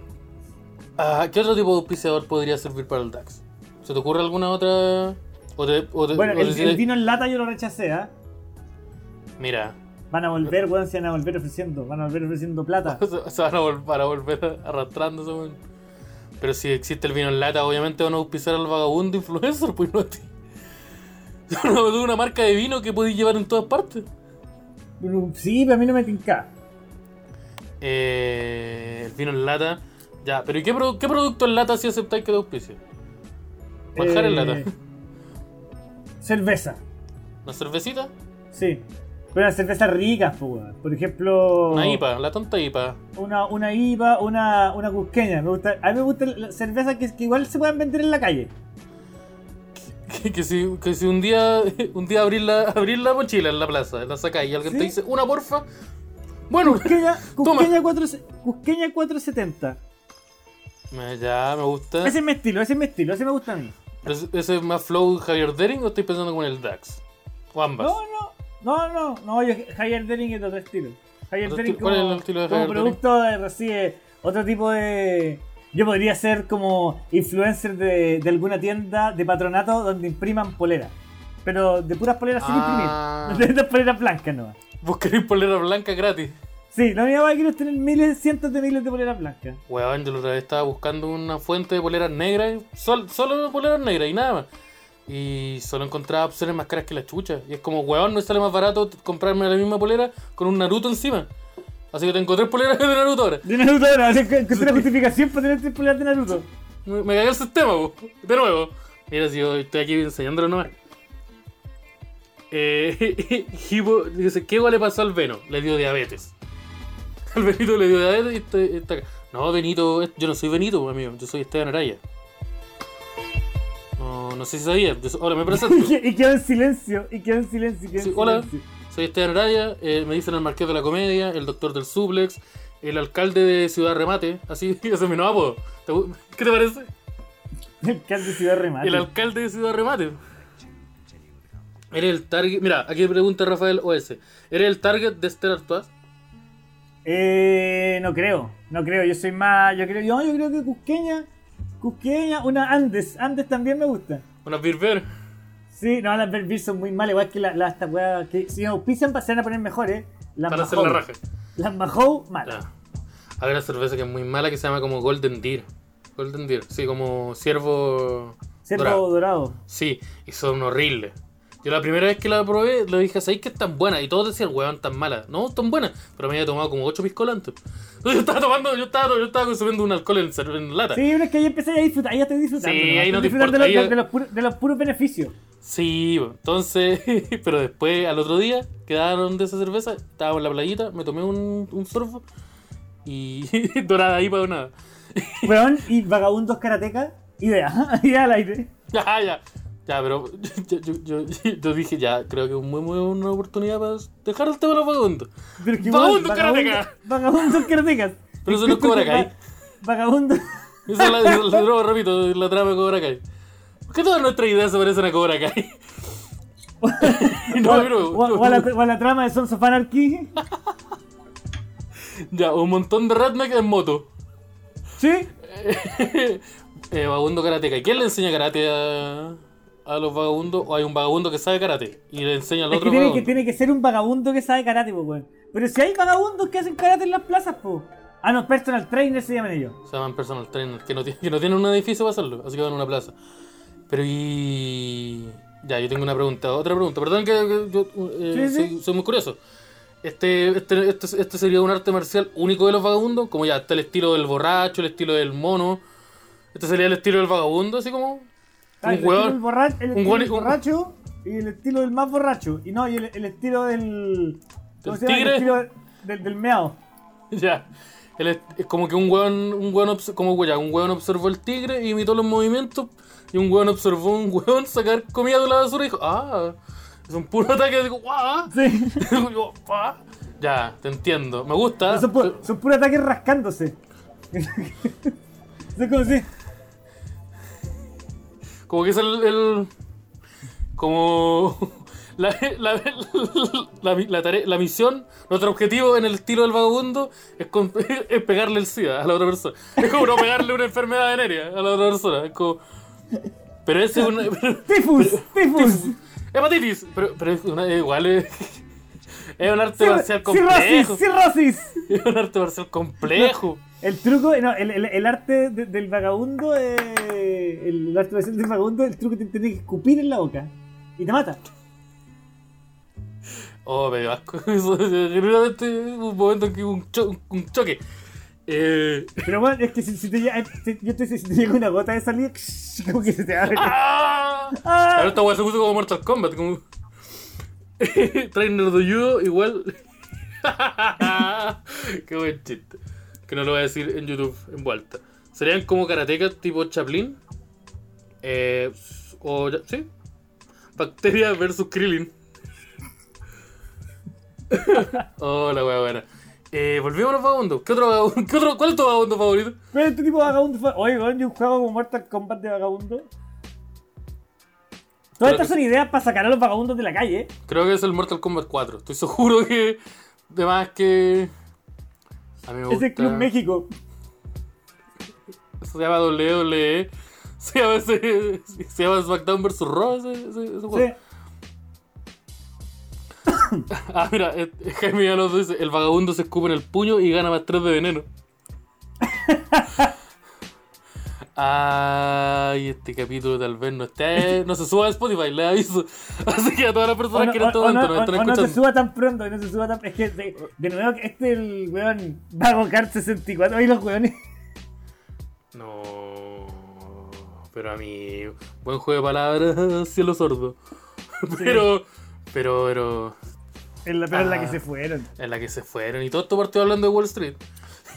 [SPEAKER 2] Ah, ¿Qué otro tipo de auspiciador podría servir para el DAX? ¿Se te ocurre alguna otra? O te- o te-
[SPEAKER 1] Bueno,
[SPEAKER 2] o
[SPEAKER 1] el, vino en lata yo lo rechacé, ¿ah?
[SPEAKER 2] Mira,
[SPEAKER 1] Van a volver, weón, se van a volver ofreciendo. Van a volver ofreciendo plata.
[SPEAKER 2] se van a, vol- van a volver arrastrándose, weón. Pero si existe el vino en lata, obviamente van a auspiciar al vagabundo influencer, pues no a ti. Es una, una marca de vino que podéis llevar en todas partes.
[SPEAKER 1] Sí, pero a mí no me tinca.
[SPEAKER 2] Eh, el vino en lata. Ya, pero ¿y qué, qué producto en lata si aceptáis que te auspicie? Manjar en
[SPEAKER 1] Eh,
[SPEAKER 2] lata.
[SPEAKER 1] Cerveza,
[SPEAKER 2] ¿Una cervecita?
[SPEAKER 1] sí. Pero las cervezas ricas. Por ejemplo.
[SPEAKER 2] Una IPA, la tonta IPA.
[SPEAKER 1] Una, una IPA, una, una cusqueña. Me gusta, a mí me gustan las cervezas que, que igual se puedan vender en la calle.
[SPEAKER 2] Que, que si, que si un día un día abrir la, abrir la mochila en la plaza, la sacáis y alguien te dice, una porfa. Bueno,
[SPEAKER 1] Cusqueña. Cusqueña, 4, Cusqueña 470.
[SPEAKER 2] me- ya me gusta.
[SPEAKER 1] Ese es mi estilo, ese es mi estilo, ese me gusta a mí.
[SPEAKER 2] ¿Ese ese es más flow Javier Dering o estoy pensando con el DAX? O ambas.
[SPEAKER 1] No, no, no, no, no, yo, Javier Dering es de otro estilo. Javier
[SPEAKER 2] ¿Otro
[SPEAKER 1] Dering?
[SPEAKER 2] ¿Cuál es
[SPEAKER 1] como,
[SPEAKER 2] el estilo de
[SPEAKER 1] como
[SPEAKER 2] Javier
[SPEAKER 1] producto de- recibe otro tipo de... Yo podría ser como influencer de, de alguna tienda de patronato donde impriman poleras. Pero de puras poleras
[SPEAKER 2] Ah.
[SPEAKER 1] sin imprimir. De poleras blancas nomás.
[SPEAKER 2] Vos queréis polera blanca gratis.
[SPEAKER 1] Sí, la única que quiero es tener miles, cientos de miles de poleras blancas.
[SPEAKER 2] Weón, yo la otra vez estaba buscando una fuente de poleras negras, sol- solo poleras negras y nada más. Y solo encontraba opciones más caras que la chucha. Y es como, weón, no sale más barato comprarme la misma polera con un Naruto encima. Así que tengo tres poleras de Naruto ahora.
[SPEAKER 1] De Naruto ahora, así que encontré una justificación para tener tres poleras de Naruto.
[SPEAKER 2] Me, me cagué el sistema, po. De nuevo. Mira, si yo estoy aquí enseñándolo nomás. Eh, Hipo dice, ¿qué igual le pasó al Veno? Le dio diabetes. Al Benito le dio diabetes y está, está acá. No, Benito, yo no soy Benito, amigo. Yo soy Esteban Araya. No, no sé si sabía. Yo hola, me presento.
[SPEAKER 1] y quedó en silencio, y quedó en silencio, quedó en
[SPEAKER 2] Sí, hola.
[SPEAKER 1] silencio.
[SPEAKER 2] Soy Esteban Araya, eh, me dicen el Marqués de la Comedia, el Doctor del Suplex, el alcalde de Ciudad Remate. Así, ese es mi nuevo apodo. ¿Te gu- ¿Qué te parece?
[SPEAKER 1] El alcalde de Ciudad Remate.
[SPEAKER 2] El alcalde de Ciudad Remate. Eres el target. Mira, aquí pregunta Rafael OS. ¿Eres el target de Esther Artois?
[SPEAKER 1] Eh, no creo, no creo, yo soy más, yo creo, yo, yo creo que Cusqueña, Cusqueña, una Andes, Andes también me gusta.
[SPEAKER 2] Una Beer Bear.
[SPEAKER 1] Sí, no, las Beer son muy malas, igual que las la, esta weá, que si nos auspician se van a poner mejores, las
[SPEAKER 2] Para hacer
[SPEAKER 1] Mahou.
[SPEAKER 2] la raja.
[SPEAKER 1] Las Mahou, malas.
[SPEAKER 2] Hay una cerveza que es muy mala que se llama como Golden Deer. Golden Deer, sí, como ciervo.
[SPEAKER 1] Ciervo
[SPEAKER 2] dorado.
[SPEAKER 1] dorado.
[SPEAKER 2] Sí, y son horribles. Yo la primera vez que la probé, le dije, ¿sabéis que es tan buena? Y todos decían, weón, tan mala. No, tan buena. Pero me había tomado como 8 piscolantes. Yo estaba tomando, yo estaba, yo estaba consumiendo un alcohol en, en lata.
[SPEAKER 1] Sí, pero es que ahí empecé a disfrutar, ahí ya estoy disfrutando.
[SPEAKER 2] Sí,
[SPEAKER 1] nomás,
[SPEAKER 2] ahí no te
[SPEAKER 1] disfrutar
[SPEAKER 2] importa,
[SPEAKER 1] de, los,
[SPEAKER 2] ahí-
[SPEAKER 1] de los puros, de los puros beneficios.
[SPEAKER 2] Sí, entonces, pero después al otro día quedaron de esa cerveza, estábamos en la playita, me tomé un, un sorbo y dorada ahí para nada.
[SPEAKER 1] Weón, y vagabundos karatecas, idea, idea al aire.
[SPEAKER 2] Ya, ya, ya, pero yo, yo, yo, yo dije ya, creo que es muy, muy buena oportunidad para dejar el tema de los vagabundos.
[SPEAKER 1] Pero que
[SPEAKER 2] Vagabundos karatecas.
[SPEAKER 1] Vagabundos karatecas.
[SPEAKER 2] Pero eso no es Cobra Kai.
[SPEAKER 1] Vagabundos.
[SPEAKER 2] Esa es la, esa es la- repito, trama de Cobra Kai. ¿Por qué todas nuestras ideas se parecen a Cobra Kai? no, pero,
[SPEAKER 1] o, o a la, o a la trama de Sons of Anarchy.
[SPEAKER 2] ya, un montón de redneck en moto.
[SPEAKER 1] ¿Sí?
[SPEAKER 2] eh, vagabundo karateca. ¿Y quién le enseña karate a, a los vagabundos? ¿O hay un vagabundo que sabe karate y le enseña al
[SPEAKER 1] Es
[SPEAKER 2] otro
[SPEAKER 1] que tiene, que
[SPEAKER 2] vagabundo?
[SPEAKER 1] tiene que ser un vagabundo que sabe karate, po, weón. Pero si hay vagabundos que hacen karate en las plazas, po. Ah, no, personal trainer se llaman ellos.
[SPEAKER 2] Se llaman personal trainers que no, tienen, que no tienen un edificio para hacerlo, así que van a una plaza. Pero y. Ya, yo tengo una pregunta, otra pregunta. Perdón que, que yo eh,
[SPEAKER 1] Sí, sí.
[SPEAKER 2] Soy, soy muy curioso. Este, este, este, este sería un arte marcial único de los vagabundos, como ya está el estilo del borracho, el estilo del mono. Este sería el estilo del vagabundo, así como.
[SPEAKER 1] Ah,
[SPEAKER 2] un
[SPEAKER 1] el borracho, el
[SPEAKER 2] un
[SPEAKER 1] estilo del borracho y el estilo del más borracho. Y no, y el, el estilo del. ¿Cómo
[SPEAKER 2] ¿Del
[SPEAKER 1] se llama?
[SPEAKER 2] tigre?
[SPEAKER 1] El estilo del, del meao.
[SPEAKER 2] Ya. Él es, como que un hueón, un hueón, obs- como ya, un hueón observó el tigre y imitó los movimientos. Y un hueón observó un hueón sacar comida de la basura y dijo, ah, es un puro ataque. Digo, guau.
[SPEAKER 1] Sí.
[SPEAKER 2] Digo, "Ah". Ya, te entiendo. Me gusta.
[SPEAKER 1] son, pu- son puros ataques rascándose. Es como si.
[SPEAKER 2] Como que es el. el- como. La, la, la, tarea- la misión, nuestro objetivo en el estilo del vagabundo es, con- es pegarle el SIDA a la otra persona. Es como no pegarle una enfermedad venérea a la otra persona. Es como. Pero ese es una.
[SPEAKER 1] ¡Tifus! ¡Tifus!
[SPEAKER 2] Hepatitis. Pero, pero es una, igual es. Es un arte marcial complejo.
[SPEAKER 1] ¡Cirrosis!
[SPEAKER 2] Es un arte marcial complejo.
[SPEAKER 1] El truco, no, el, el- el arte de- del vagabundo, eh, el, arte marcial del vagabundo, el truco te tiene que escupir en la boca y te mata.
[SPEAKER 2] Oh, me asco. Eso, Genuinamente, un momento en que hubo un, cho- un choque. Eh,
[SPEAKER 1] Pero bueno, es que si, si te llega, si- yo te si te llega una gota de saliva, como que se te abre.
[SPEAKER 2] ¡Ah!
[SPEAKER 1] ¡Ah!
[SPEAKER 2] Ahora esta weá se puso como Mortal Kombat, como. Trainer de judo, igual. Qué buen chiste. Que no lo voy a decir en YouTube en vuelta. Serían como karatecas tipo Chaplin. Eh, o. ¿Sí? Bacteria versus Krillin. oh, la wea buena. Eh, volvimos a los vagabundos. ¿Qué otro vagabundo? ¿Qué otro, ¿Cuál es tu vagabundo favorito?
[SPEAKER 1] Este tipo de vagabundo fue. Oye, yo juego como Mortal Kombat de vagabundo. Todas
[SPEAKER 2] Creo
[SPEAKER 1] estas
[SPEAKER 2] que
[SPEAKER 1] son ideas para sacar a los vagabundos de la calle. ¿eh?
[SPEAKER 2] Creo que es el Mortal Kombat 4. Estoy seguro que. De más que. A mí me
[SPEAKER 1] Es
[SPEAKER 2] gusta.
[SPEAKER 1] el Club México.
[SPEAKER 2] Se llama WWE. Se llama, ese- se llama SmackDown vs. Raw. Ese, ese- ese juego.
[SPEAKER 1] Sí.
[SPEAKER 2] Ah, mira, eh, Jaime Alonso dice: El vagabundo se escupe en el puño y gana más 3 de veneno. Ay, este capítulo tal vez no esté, no se suba a Spotify, le aviso. Así que a todas las personas
[SPEAKER 1] no,
[SPEAKER 2] que en este momento
[SPEAKER 1] no-
[SPEAKER 2] nos están
[SPEAKER 1] o- o no se
[SPEAKER 2] escuchando.
[SPEAKER 1] suba tan pronto, y no se suba tan. Es que de, de nuevo, que este es el weón Vago Kart 64. Ahí los weones.
[SPEAKER 2] No, pero a mí, buen juego de palabras, cielo sordo. Pero, pero, pero,
[SPEAKER 1] En la, pero en la que
[SPEAKER 2] Ah.
[SPEAKER 1] se fueron.
[SPEAKER 2] en la que se fueron y todo esto partió hablando de Wall Street.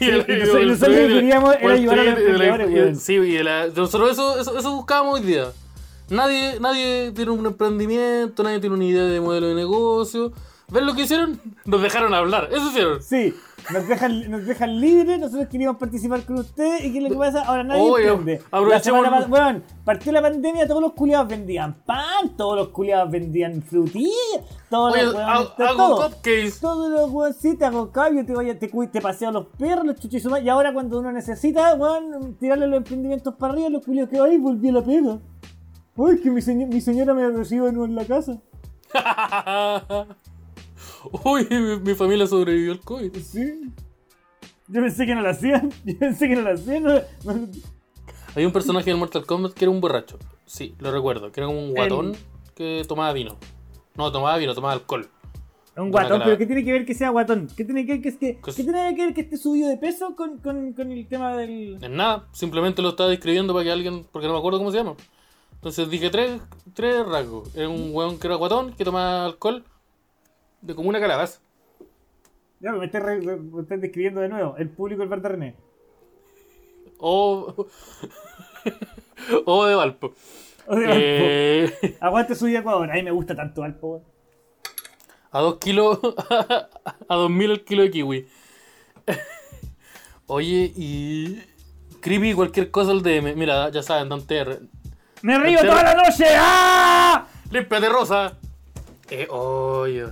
[SPEAKER 1] y nosotros- y nosotros lo que queríamos era ayudar a los emprendedores.
[SPEAKER 2] Sí, y la- nosotros eso, eso, eso buscábamos hoy día. Nadie, nadie tiene un emprendimiento, nadie tiene una idea de modelo de negocio. ¿Ven lo que hicieron? Nos dejaron hablar, eso hicieron.
[SPEAKER 1] Sí, nos dejan, nos dejan libres, nosotros queríamos participar con ustedes y ¿qué es lo que pasa? Ahora nadie
[SPEAKER 2] Oye,
[SPEAKER 1] entiende. La
[SPEAKER 2] aprovechemos-
[SPEAKER 1] pas- weón, partió la pandemia, todos los culiados vendían pan, todos los culiados vendían frutillas, todos
[SPEAKER 2] Oye,
[SPEAKER 1] los weones,
[SPEAKER 2] hago,
[SPEAKER 1] todo.
[SPEAKER 2] cupcakes.
[SPEAKER 1] Todos los weón, sí, te hago cambio, te, te, te paseo los perros, los chuchos y ahora cuando uno necesita, weón, tirarle los emprendimientos para arriba, los culiados que ay, volví a la pega. Ay, que mi, seño- mi señora me recibe de nuevo en la casa.
[SPEAKER 2] Uy, mi, mi familia sobrevivió al COVID.
[SPEAKER 1] Sí. Yo pensé que no lo hacían, yo pensé que no lo hacían. no- no-
[SPEAKER 2] Hay un personaje del Mortal Kombat que era un borracho. Sí, lo recuerdo. Que era como un guatón que tomaba vino. No, tomaba vino, tomaba alcohol.
[SPEAKER 1] Un guatón, pero ¿qué tiene que ver que sea guatón? ¿Qué tiene que ver que, es que, ¿qué tiene que ver que esté subido de peso con, con, con el tema del.
[SPEAKER 2] En nada, simplemente lo estaba describiendo para que alguien. Porque no me acuerdo cómo se llama. Entonces dije tres, tres rasgos. Era un hueón que era guatón, que tomaba alcohol. De como una calabaza.
[SPEAKER 1] Ya, me estás, re- me estás describiendo de nuevo. El público del Bar de René.
[SPEAKER 2] O. o de Valpo.
[SPEAKER 1] O sea, Alpo.
[SPEAKER 2] Eh,
[SPEAKER 1] Aguante su Ecuador. A mí me gusta tanto Alpo, weón.
[SPEAKER 2] a dos kilos. a dos mil el kilo de kiwi. Oye, y. Creepy cualquier cosa al DM. Mira, ya saben, Dante R.
[SPEAKER 1] ¡Me río toda la noche! ¡Ah!
[SPEAKER 2] ¡Límpiate, Rosa! Eh, oye.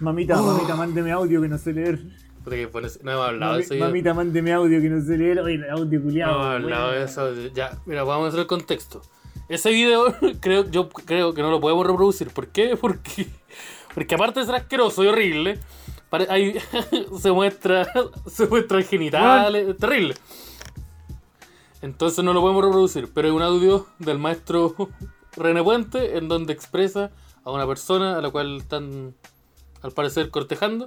[SPEAKER 1] Mamita, mamita, mándeme audio que no sé leer.
[SPEAKER 2] Puta que pones- No hemos hablado de
[SPEAKER 1] Mami-
[SPEAKER 2] eso.
[SPEAKER 1] mamita, mándeme audio que no sé leer. Oye, el audio
[SPEAKER 2] No
[SPEAKER 1] culiado.
[SPEAKER 2] hemos hablado de eso. Ya, mira, vamos a hacer el contexto. Ese video, creo, yo creo que no lo podemos reproducir. ¿Por qué? Porque, porque aparte de ser asqueroso y horrible, pare- ahí se muestra se muestra genitales, es terrible. Entonces no lo podemos reproducir, pero hay un audio del maestro René Puente en donde expresa a una persona a la cual están al parecer cortejando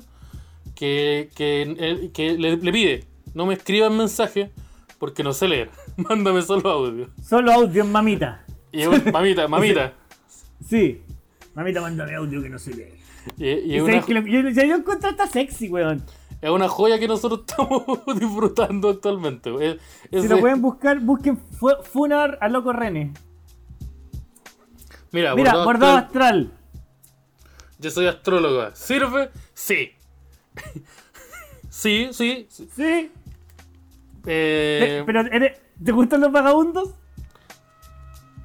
[SPEAKER 2] que, que, él- que le, le pide no me escriban mensajes porque no sé leer, mándame solo audio.
[SPEAKER 1] Solo audio, mamita.
[SPEAKER 2] Y es un- mamita, mamita.
[SPEAKER 1] Sí. Mamita, mándame audio que no sé leer.
[SPEAKER 2] Y, y una,
[SPEAKER 1] que lo- yo, yo, yo encontré esta sexy, weón.
[SPEAKER 2] es una joya que nosotros estamos disfrutando actualmente. Es-
[SPEAKER 1] Si lo
[SPEAKER 2] de-
[SPEAKER 1] pueden buscar, busquen fu- Funar a Loco René.
[SPEAKER 2] mira,
[SPEAKER 1] Mira,
[SPEAKER 2] bordado
[SPEAKER 1] bordado
[SPEAKER 2] astral,
[SPEAKER 1] astral.
[SPEAKER 2] Yo soy astróloga. ¿Sirve? Sí. sí, sí. sí.
[SPEAKER 1] Sí.
[SPEAKER 2] Eh,
[SPEAKER 1] pero eres- ¿Te gustan los vagabundos?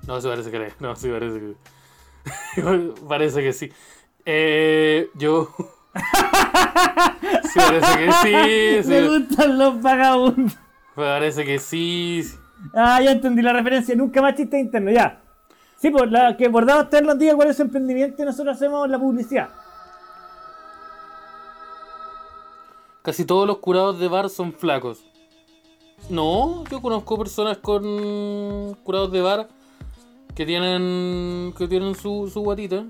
[SPEAKER 2] No, se parece que le- No, sí parece que. parece que sí. Eh, yo. sí, parece que sí.
[SPEAKER 1] Me
[SPEAKER 2] sí.
[SPEAKER 1] gustan los vagabundos.
[SPEAKER 2] Parece que sí.
[SPEAKER 1] Ah, ya entendí la referencia. Nunca más chiste interno, ya. Sí, pues la que Bordados Ter nos diga cuál es su emprendimiento y nosotros hacemos la publicidad.
[SPEAKER 2] Casi todos los curados de bar son flacos. No, yo conozco personas con curados de bar que tienen que tienen su, su guatita.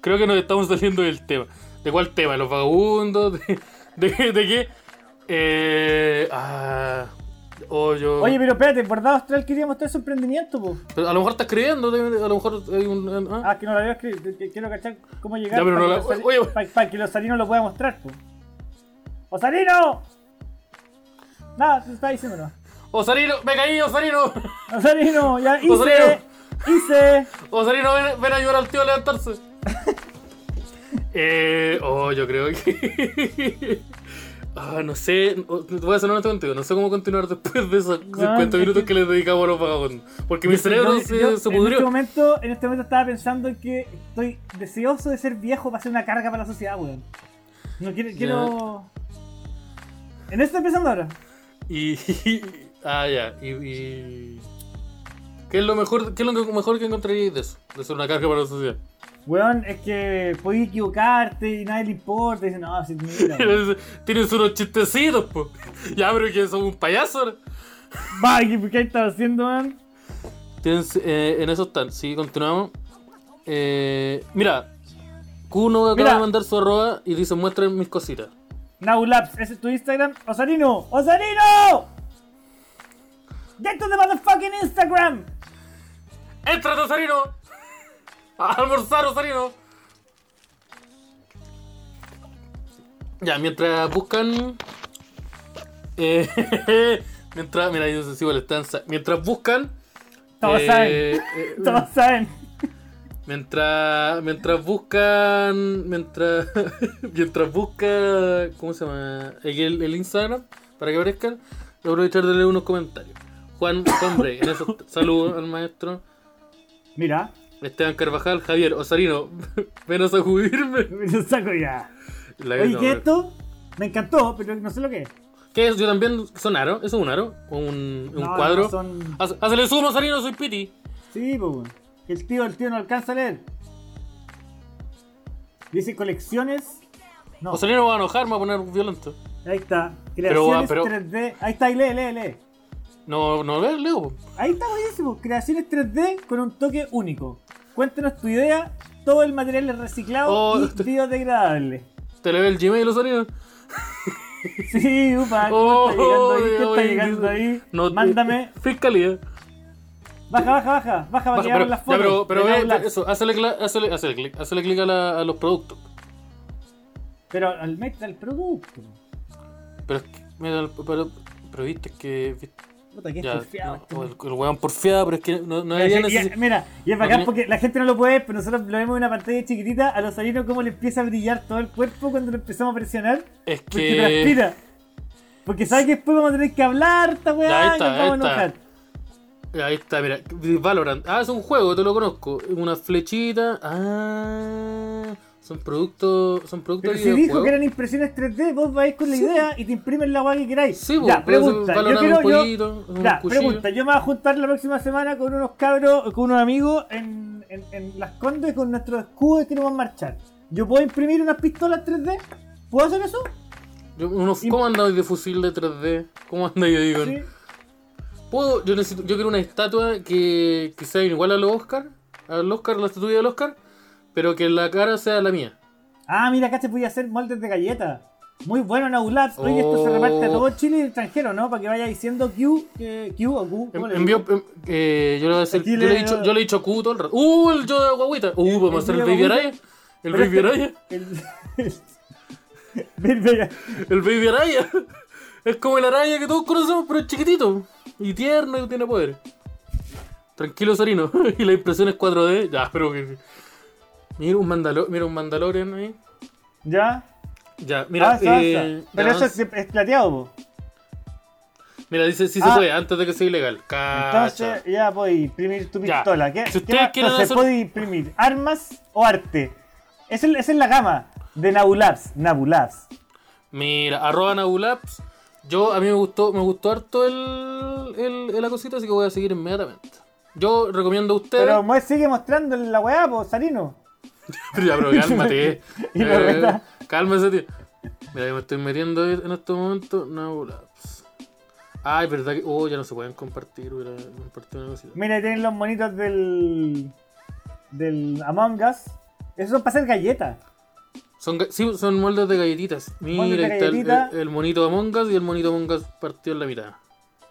[SPEAKER 2] Creo que nos estamos saliendo del tema. ¿De cuál tema? ¿Los vagabundos? ¿De, de, de qué? Eh, ah, oh, yo-
[SPEAKER 1] Oye, pero espérate, Bordados Ter quería mostrar su emprendimiento.
[SPEAKER 2] Pero a lo mejor estás creyendo, a lo mejor hay un... ah.
[SPEAKER 1] Ah, que no la veo escrito. Quiero cachar cómo llegar
[SPEAKER 2] Ya, pero
[SPEAKER 1] para,
[SPEAKER 2] no
[SPEAKER 1] que
[SPEAKER 2] la- oye,
[SPEAKER 1] sali- pa- pa que los salinos lo pueda mostrar, pues. ¡Osarino! Nada, te estaba diciendo no.
[SPEAKER 2] ¡Osarino! ¡Me caí, Osarino!
[SPEAKER 1] ¡Osarino! ¡Ya hice!
[SPEAKER 2] Osarino.
[SPEAKER 1] ¡Hice!
[SPEAKER 2] Osarino, ven, ven a ayudar al tío a levantarse. eh, oh, yo creo que. ah, no sé. voy a ser honesto contigo. No sé cómo continuar después de esos 50
[SPEAKER 1] es
[SPEAKER 2] minutos
[SPEAKER 1] que-
[SPEAKER 2] que les dedicamos a los vagabundos. Porque mi cerebro
[SPEAKER 1] Yo-
[SPEAKER 2] se,
[SPEAKER 1] yo
[SPEAKER 2] se
[SPEAKER 1] en, este
[SPEAKER 2] pudrió.
[SPEAKER 1] momento, en este momento estaba pensando en que estoy deseoso de ser viejo para ser una carga para la sociedad, weón. No quiero. quiero... En esto estoy pensando ahora.
[SPEAKER 2] Y. ah, ya. Y. y- ¿Qué es lo mejor, qué es lo mejor que encontraríais de eso? De ser una carga para la sociedad.
[SPEAKER 1] Weón, es que podías equivocarte y nadie le importa. Dicen, no, si mira.
[SPEAKER 2] Tienes unos chistecitos, po. Ya, pero que son un payaso.
[SPEAKER 1] Va, ¿qué, ¿qué estás haciendo, man?
[SPEAKER 2] Tienes, eh, en eso están. Sí, continuamos. Eh, mira, Kuno acaba
[SPEAKER 1] Mira.
[SPEAKER 2] de mandar su arroba y dice: muestren mis cositas.
[SPEAKER 1] Now Labs, ese es tu Instagram. ¡Osarino! ¡Osarino! ¡Get to the motherfucking Instagram!
[SPEAKER 2] ¡Entra, Osarino! ¡A almorzar, Osarino! Ya, mientras buscan. Eh, mientras. Mira, yo sé si igual están. sa- Mientras buscan.
[SPEAKER 1] Todos
[SPEAKER 2] eh,
[SPEAKER 1] saben.
[SPEAKER 2] eh,
[SPEAKER 1] Todos saben.
[SPEAKER 2] Mientras, mientras buscan, mientras, mientras busca, ¿cómo se llama? El, el Instagram para que aparezcan, voy a aprovechar de leer unos comentarios. Juan Bray, en eso saludos al maestro.
[SPEAKER 1] Mira,
[SPEAKER 2] Esteban Carvajal, Javier Osarino, ven a sacudirme.
[SPEAKER 1] me saco ya.
[SPEAKER 2] La-
[SPEAKER 1] Oye,
[SPEAKER 2] no,
[SPEAKER 1] ¿qué es esto? Me encantó, pero no sé lo que es.
[SPEAKER 2] ¿Qué es? Yo también, ¿son aro? ¿Eso es un aro? ¿O un, un
[SPEAKER 1] No,
[SPEAKER 2] cuadro?
[SPEAKER 1] no, son-
[SPEAKER 2] Haz- Hazle zoom, Osarino, soy Piti.
[SPEAKER 1] Sí, pues, el tío, el tío no alcanza a leer. Dice colecciones. No,
[SPEAKER 2] Osarino va a enojar, me va a poner violento.
[SPEAKER 1] ahí está.
[SPEAKER 2] Pero,
[SPEAKER 1] Creaciones
[SPEAKER 2] pero-
[SPEAKER 1] 3D. Ahí está, ahí lee, lee, lee.
[SPEAKER 2] No, no, leo, leo.
[SPEAKER 1] Ahí está buenísimo. Creaciones 3D con un toque único. Cuéntanos tu idea. Todo el material es reciclado
[SPEAKER 2] Oh,
[SPEAKER 1] y biodegradable.
[SPEAKER 2] ¿Te le ve el Gmail, Osarino?
[SPEAKER 1] Sí, upa, ¿cómo
[SPEAKER 2] Oh,
[SPEAKER 1] está llegando ahí? ¿Qué está
[SPEAKER 2] oye,
[SPEAKER 1] llegando ahí?
[SPEAKER 2] no,
[SPEAKER 1] Mándame.
[SPEAKER 2] Fiscalía.
[SPEAKER 1] Baja, baja, baja. Baja para
[SPEAKER 2] pero,
[SPEAKER 1] hagan las
[SPEAKER 2] ya,
[SPEAKER 1] fotos.
[SPEAKER 2] pero, pero
[SPEAKER 1] de
[SPEAKER 2] ve, eso, hazle, hazle, hazle clic, hazle clic a, la- a los productos.
[SPEAKER 1] Pero al meter el producto.
[SPEAKER 2] Pero es que, mira, pero, pero viste que. viste-
[SPEAKER 1] Puta, que
[SPEAKER 2] ya,
[SPEAKER 1] porfiado
[SPEAKER 2] no,
[SPEAKER 1] este
[SPEAKER 2] o el, el weón porfiado, pero es que no, no había necesidad.
[SPEAKER 1] Mira, y es
[SPEAKER 2] no
[SPEAKER 1] bacán
[SPEAKER 2] tenía-
[SPEAKER 1] porque la gente no lo puede ver, pero nosotros lo vemos en una pantalla chiquitita a los salinos cómo le empieza a brillar todo el cuerpo cuando lo empezamos a presionar.
[SPEAKER 2] Es
[SPEAKER 1] Porque
[SPEAKER 2] que.
[SPEAKER 1] transpira. Porque sabe que después vamos a tener que hablar, esta weá, nos vamos a enojar.
[SPEAKER 2] Ahí está, mira. Valorant. Ah, es un juego, te lo conozco. Una flechita. Ah. Son productos. Son productos
[SPEAKER 1] Pero
[SPEAKER 2] de
[SPEAKER 1] si dijo que eran impresiones 3D, vos vais con la
[SPEAKER 2] Sí,
[SPEAKER 1] idea y te imprimen la weá que queráis.
[SPEAKER 2] Sí, pues,
[SPEAKER 1] ya, pregunta. Yo quiero, yo, ya,
[SPEAKER 2] cuchillo.
[SPEAKER 1] pregunta. Yo me voy a juntar la próxima semana con unos cabros, con unos amigos en, en, en Las Condes con nuestros escudos y queremos marchar. ¿Yo puedo imprimir unas pistolas 3D? ¿Puedo hacer eso?
[SPEAKER 2] Yo- unos- ¿Cómo andáis de fusil de 3D? ¿Cómo andáis de digo?
[SPEAKER 1] Sí.
[SPEAKER 2] ¿Puedo? Yo necesito, yo quiero una estatua que, que sea igual a los Oscar, al Oscar, la estatua del Oscar, pero que la cara sea la mía.
[SPEAKER 1] Ah, mira, acá se podía hacer moldes de galletas. Muy bueno en Aulabs. Oye, esto se
[SPEAKER 2] Oh.
[SPEAKER 1] reparte a todo Chile y el extranjero, ¿no? Para que vaya diciendo Q, que Q o Q. ¿cómo
[SPEAKER 2] En-
[SPEAKER 1] le
[SPEAKER 2] envió,
[SPEAKER 1] digo?
[SPEAKER 2] em- eh, yo, le voy a decir- yo
[SPEAKER 1] le-
[SPEAKER 2] he dicho, yo le he dicho Q todo el rato. ¡Uh! El yo de guaguita. ¡Uh! Vamos a hacer el
[SPEAKER 1] yo
[SPEAKER 2] Baby. Araya. El Baby
[SPEAKER 1] este-
[SPEAKER 2] Araya.
[SPEAKER 1] El...
[SPEAKER 2] El Baby Araya. Es como el Araya que todos conocemos, pero es chiquitito. Y tierno y tiene poder. Tranquilo, Sarino. y la impresión es 4D. Ya, pero que. Mira un, mandalo mira un Mandalorian ahí.
[SPEAKER 1] ¿Ya?
[SPEAKER 2] Ya, mira.
[SPEAKER 1] ah,
[SPEAKER 2] eh,
[SPEAKER 1] Pero
[SPEAKER 2] ya,
[SPEAKER 1] eso es, es plateado, po.
[SPEAKER 2] Mira, dice si se
[SPEAKER 1] Ah.
[SPEAKER 2] puede, antes de que sea ilegal. Cacha.
[SPEAKER 1] Entonces ya podéis imprimir tu
[SPEAKER 2] Ya.
[SPEAKER 1] pistola. ¿Qué,
[SPEAKER 2] Si ustedes quieren
[SPEAKER 1] Entonces
[SPEAKER 2] hacer-
[SPEAKER 1] podéis imprimir armas o arte. Esa es, la gama de Nabulabs. Nabulabs.
[SPEAKER 2] Mira, arroba Nabulaps. Yo, a mí me gustó, me gustó harto el, el, la cosita, así que voy a seguir inmediatamente. Yo recomiendo a ustedes.
[SPEAKER 1] Pero Moe sigue mostrando la weá, po, Sarino.
[SPEAKER 2] ya, pero cálmate.
[SPEAKER 1] Y lo
[SPEAKER 2] eh,
[SPEAKER 1] reta.
[SPEAKER 2] cálmese, tío. Mira, yo me estoy metiendo en este momento. Nabulaps. Ay, verdad que. Oh, ya no se pueden compartir. Una cosita.
[SPEAKER 1] Mira, ahí tienen los monitos del. del Among Us. Esos son para hacer galletas.
[SPEAKER 2] Son, sí, son moldes de galletitas. Mira,
[SPEAKER 1] de
[SPEAKER 2] ahí está el, el- monito Among Us y el monito Among Us partido en la mitad.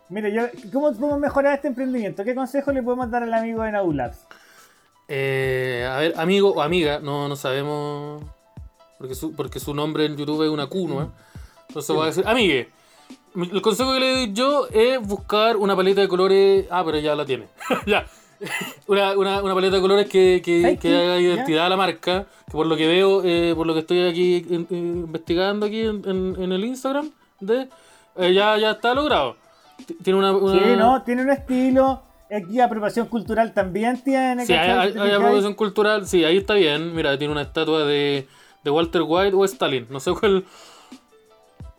[SPEAKER 1] Mira, yo, ¿cómo podemos mejorar este emprendimiento? ¿Qué consejo le podemos dar al amigo de Nabulabs?
[SPEAKER 2] Eh, a ver, amigo o amiga, no, no sabemos. Porque su, porque su nombre en YouTube es una ¿no? eh? Entonces voy a decir, amigue. mi- El consejo que le doy yo es buscar una paleta de colores. Ah, pero ya la tiene. ya. Una, una, una paleta de colores que, que, haga identidad a la marca. Que por lo que veo, eh, por lo que estoy aquí in- in- investigando aquí en, en- en el Instagram, de, eh, ya, ya está logrado. Tiene una. una-
[SPEAKER 1] Sí, no, tiene un estilo. Aquí apropiación cultural también tiene.
[SPEAKER 2] Sí, hay, hay-
[SPEAKER 1] ¿Te
[SPEAKER 2] hay apropiación cultural, sí, ahí está bien. Mira, tiene una estatua de, de Walter White o Stalin, no sé cuál.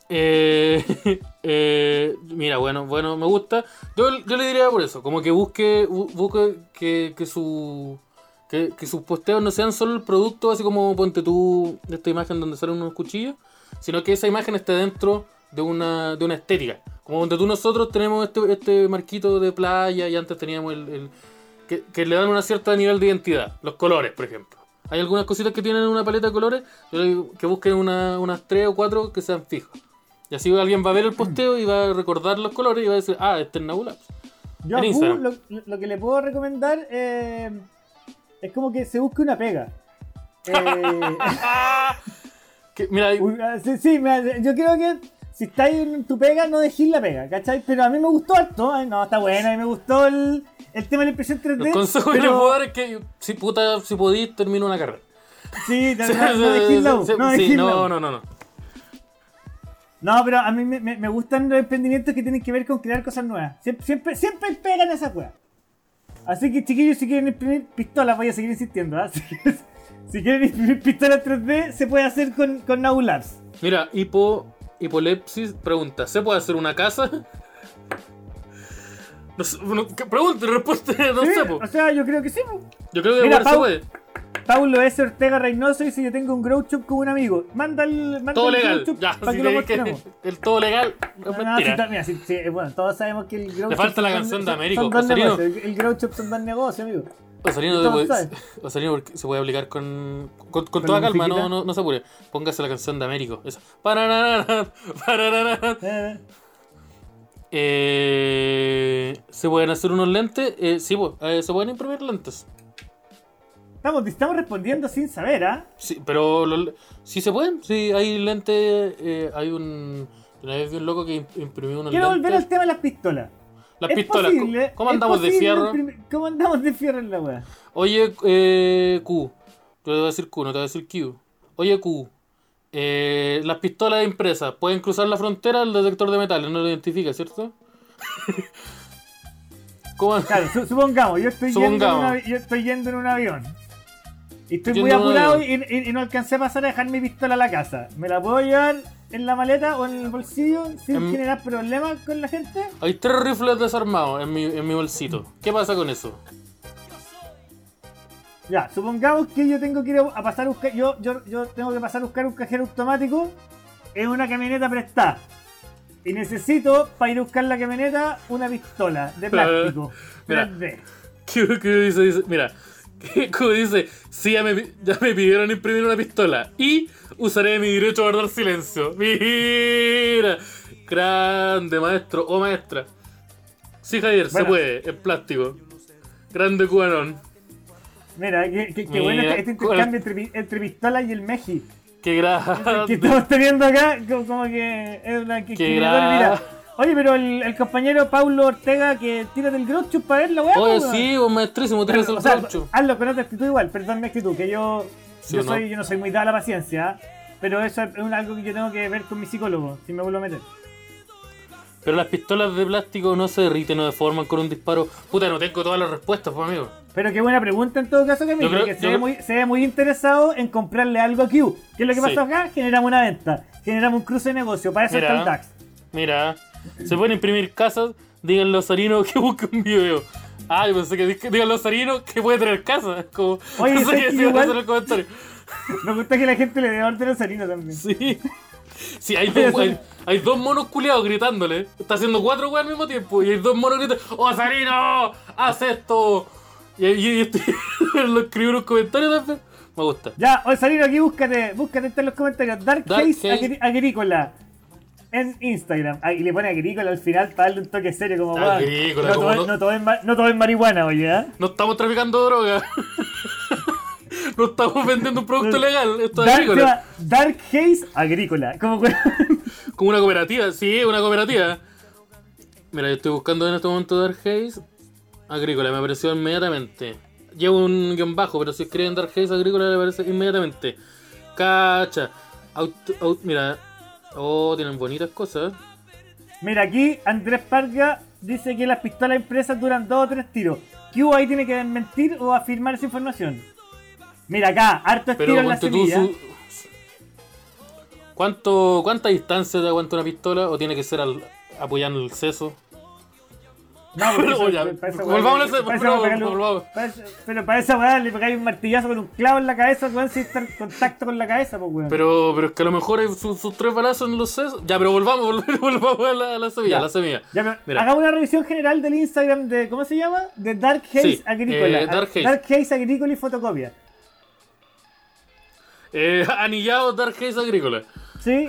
[SPEAKER 2] Eh, eh, mira, bueno, bueno, me gusta. Yo, yo le diría por eso, como que busque, bu- busque que, que su que, que sus posteos no sean solo el producto, así como ponte tú esta imagen donde salen unos cuchillos, sino que esa imagen esté dentro de una, de una estética. Como donde tú nosotros tenemos este, este marquito de playa y antes teníamos el, el- que, que le dan una cierta nivel de identidad. Los colores, por ejemplo. Hay algunas cositas que tienen una paleta de colores yo digo que busquen una- unas tres o cuatro que sean fijas. Y así alguien va a ver el posteo y va a recordar los colores y va a decir, ah, este es Nabulabs.
[SPEAKER 1] Yo
[SPEAKER 2] en
[SPEAKER 1] Q lo, lo que le puedo recomendar eh, es como que se busque una pega. Eh,
[SPEAKER 2] Que, mira, hay-
[SPEAKER 1] una- sí, sí, yo creo que si estáis en tu pega, no dejéis la pega, ¿cachai? Pero a mí me gustó harto, ay, no, está buena, a mí me gustó el, el tema de la impresión 3D.
[SPEAKER 2] el consejo que
[SPEAKER 1] pero-
[SPEAKER 2] puedo dar es que si puta, si podís, termina una carrera.
[SPEAKER 1] Sí, no, no, no dejéis la U,
[SPEAKER 2] sí,
[SPEAKER 1] no
[SPEAKER 2] sí, no, no, no, no.
[SPEAKER 1] No, pero a mí me, me- me gustan los emprendimientos que tienen que ver con crear cosas nuevas. Siempre, siempre, siempre pegan esa weá. Así que chiquillos, si quieren imprimir pistolas, voy a seguir insistiendo. Si, si quieren imprimir pistolas 3D, se puede hacer con, con Now Labs.
[SPEAKER 2] Mira, hipo, hipolepsis pregunta, ¿se puede hacer una casa? No sé, bueno, ¿qué pregunta? Respuesta, no
[SPEAKER 1] Sí,
[SPEAKER 2] sé, po.
[SPEAKER 1] O sea, yo creo que sí. po.
[SPEAKER 2] Yo creo que
[SPEAKER 1] Mira,
[SPEAKER 2] igual se
[SPEAKER 1] Pau-
[SPEAKER 2] puede.
[SPEAKER 1] Paulo S. Ortega Reynoso dice: Yo tengo un grow shop con un amigo. Manda el, manda
[SPEAKER 2] Todo
[SPEAKER 1] el
[SPEAKER 2] legal. Ya,
[SPEAKER 1] para
[SPEAKER 2] si
[SPEAKER 1] que lo
[SPEAKER 2] que el todo legal,
[SPEAKER 1] No, no, mira, bueno, todos sabemos que el grow
[SPEAKER 2] Le
[SPEAKER 1] shop
[SPEAKER 2] falta la
[SPEAKER 1] son-
[SPEAKER 2] canción de Américo,
[SPEAKER 1] Son dos
[SPEAKER 2] Osarino.
[SPEAKER 1] negocios. El, el grow shop son dos negocios, amigo.
[SPEAKER 2] Osorino,
[SPEAKER 1] sabes.
[SPEAKER 2] Osorino, porque se puede aplicar con, con, con
[SPEAKER 1] Con
[SPEAKER 2] toda calma, no, no, no se apure. Póngase la canción de Américo. Esa.
[SPEAKER 1] Eh,
[SPEAKER 2] Eh, ¿Se pueden hacer unos lentes? Eh, sí, pues, eh, se pueden imprimir lentes.
[SPEAKER 1] Estamos, estamos respondiendo sin saber, ¿ah?
[SPEAKER 2] Sí, pero lo- sí se pueden. Sí, hay lentes. hay un. Una vez vi un loco que im- imprimió unos
[SPEAKER 1] Quiero volver al tema de las pistolas.
[SPEAKER 2] Las
[SPEAKER 1] ¿Es
[SPEAKER 2] pistolas.
[SPEAKER 1] posible-
[SPEAKER 2] ¿Cómo andamos de fierro?
[SPEAKER 1] ¿Cómo andamos de fierro en la weá?
[SPEAKER 2] Oye, eh, Q. Te voy a decir Q, no te voy a decir Q. Oye, Q. Eh, las pistolas impresas pueden cruzar la frontera, el detector de metales no lo identifica, ¿cierto? ¿Cómo?
[SPEAKER 1] Claro, su- supongamos, yo estoy, yendo en
[SPEAKER 2] Supongamos.
[SPEAKER 1] yo estoy yendo en un avión. Y estoy
[SPEAKER 2] Yendo
[SPEAKER 1] muy apurado y- y no alcancé a pasar a dejar mi pistola a la casa. ¿Me la puedo llevar en la maleta o en el bolsillo sin
[SPEAKER 2] Em-
[SPEAKER 1] generar problemas con la gente?
[SPEAKER 2] Hay tres rifles desarmados en mi, en mi bolsito. ¿Qué pasa con eso?
[SPEAKER 1] Ya, supongamos que yo tengo que ir a a pasar a buscar, yo, yo, yo tengo que pasar a buscar un cajero automático en una camioneta prestada. Y necesito, para ir a buscar la camioneta, una pistola de plástico.
[SPEAKER 2] Mira.
[SPEAKER 1] 3D.
[SPEAKER 2] ¿Qué, qué dice? dice? Mira, ¿qué Q dice? Sí, ya me, pi- ya me pidieron imprimir una pistola. Y usaré mi derecho a guardar silencio. Mira, grande maestro o maestra. Sí, Javier, se puede, en plástico. Grande cubanón.
[SPEAKER 1] Mira, qué, bueno este, este
[SPEAKER 2] ¿cuál-
[SPEAKER 1] intercambio entre, pi- entre pistola y el Meji.
[SPEAKER 2] Qué
[SPEAKER 1] que
[SPEAKER 2] grande.
[SPEAKER 1] estamos teniendo acá, como, como que es una que
[SPEAKER 2] gra-
[SPEAKER 1] Mira, oye, pero el, el compañero Paulo Ortega que tira del groucho para ver la weá.
[SPEAKER 2] Oye, sí, un maestrísimo, tienes el
[SPEAKER 1] o sea,
[SPEAKER 2] caucho.
[SPEAKER 1] hazlo con otra actitud igual, perdón mi actitud, que yo,
[SPEAKER 2] Sí
[SPEAKER 1] yo,
[SPEAKER 2] o no.
[SPEAKER 1] soy, yo no soy muy dada a la paciencia, pero eso es algo que yo tengo que ver con mi psicólogo, si me vuelvo a meter.
[SPEAKER 2] Pero las pistolas de plástico no se derriten o deforman con un disparo. Puta, no tengo todas las respuestas, pues, amigo.
[SPEAKER 1] Pero qué buena pregunta en todo caso, Camilo,
[SPEAKER 2] creo-
[SPEAKER 1] que se ve, muy, se ve muy interesado en comprarle algo a Q. ¿Qué es lo que
[SPEAKER 2] Sí.
[SPEAKER 1] pasó acá? Generamos una venta, generamos un cruce de negocio, para eso
[SPEAKER 2] Mira.
[SPEAKER 1] está el DAX.
[SPEAKER 2] Mira, se pueden imprimir casas, díganle a Sarino que busque un video. Ah, yo pensé que díganle a Sarino que puede tener casa. Como,
[SPEAKER 1] Oye,
[SPEAKER 2] no sé
[SPEAKER 1] ¿sabes
[SPEAKER 2] qué
[SPEAKER 1] igual-
[SPEAKER 2] hacer en el comentario.
[SPEAKER 1] Me gusta que la gente le dé orden a Sarino también.
[SPEAKER 2] Sí. Sí, hay dos, hay, hay dos monos culiados gritándole. Está haciendo cuatro weas al mismo tiempo. Y hay dos monos gritando: ¡Oh, Sarino! ¡Haz esto! Y, y, y lo escribí en los comentarios también. Me gusta.
[SPEAKER 1] Ya, oye Sarino, aquí búscate, búscate en los comentarios. Dark,
[SPEAKER 2] Dark.
[SPEAKER 1] Agri- Agrícola. En Instagram. Ah, y le pone agrícola al final para darle un toque serio como.
[SPEAKER 2] Agrícola,
[SPEAKER 1] no, todo,
[SPEAKER 2] no-
[SPEAKER 1] no ma- no marihuana, oye, ¿eh?
[SPEAKER 2] No estamos traficando droga. no estamos vendiendo un producto legal. Esto es
[SPEAKER 1] Dark,
[SPEAKER 2] agrícola.
[SPEAKER 1] Dark Haze Agrícola. Como.
[SPEAKER 2] Como una cooperativa, sí, una cooperativa. Mira, yo estoy buscando en este momento Dark Haze Agrícola, me apareció inmediatamente. Llevo un guion bajo, pero si escriben Dark Haze Agrícola le aparece inmediatamente. Cacha. Auto- mira, oh, tienen bonitas cosas.
[SPEAKER 1] Mira, aquí Andrés Parga dice que las pistolas impresas duran dos o tres tiros. Q ahí tiene que desmentir o afirmar esa información. Mira acá, harto estilo en la semilla.
[SPEAKER 2] su... ¿Cuánto, ¿Cuánta distancia te aguanta una pistola? ¿O tiene que ser al, apoyando el seso?
[SPEAKER 1] No, pero
[SPEAKER 2] volvamos a
[SPEAKER 1] Pero para esa weá le pegáis un martillazo con un clavo en la cabeza, weón, sin estar en contacto con la cabeza, pues weón.
[SPEAKER 2] Pero, pero es que a lo mejor hay sus sus tres balazos en los sesos. Ya, pero volvamos, volvamos, volvamos a la, a la semilla,
[SPEAKER 1] Ya.
[SPEAKER 2] a la semilla.
[SPEAKER 1] Ya, pero hagamos una revisión general del Instagram de, ¿cómo se llama? De Dark Haze
[SPEAKER 2] Sí,
[SPEAKER 1] Agrícola.
[SPEAKER 2] eh, Dark Haze.
[SPEAKER 1] Dark Haze Agrícola y fotocopia.
[SPEAKER 2] Eh, anillado Dark Haze Agrícola.
[SPEAKER 1] ¿Sí?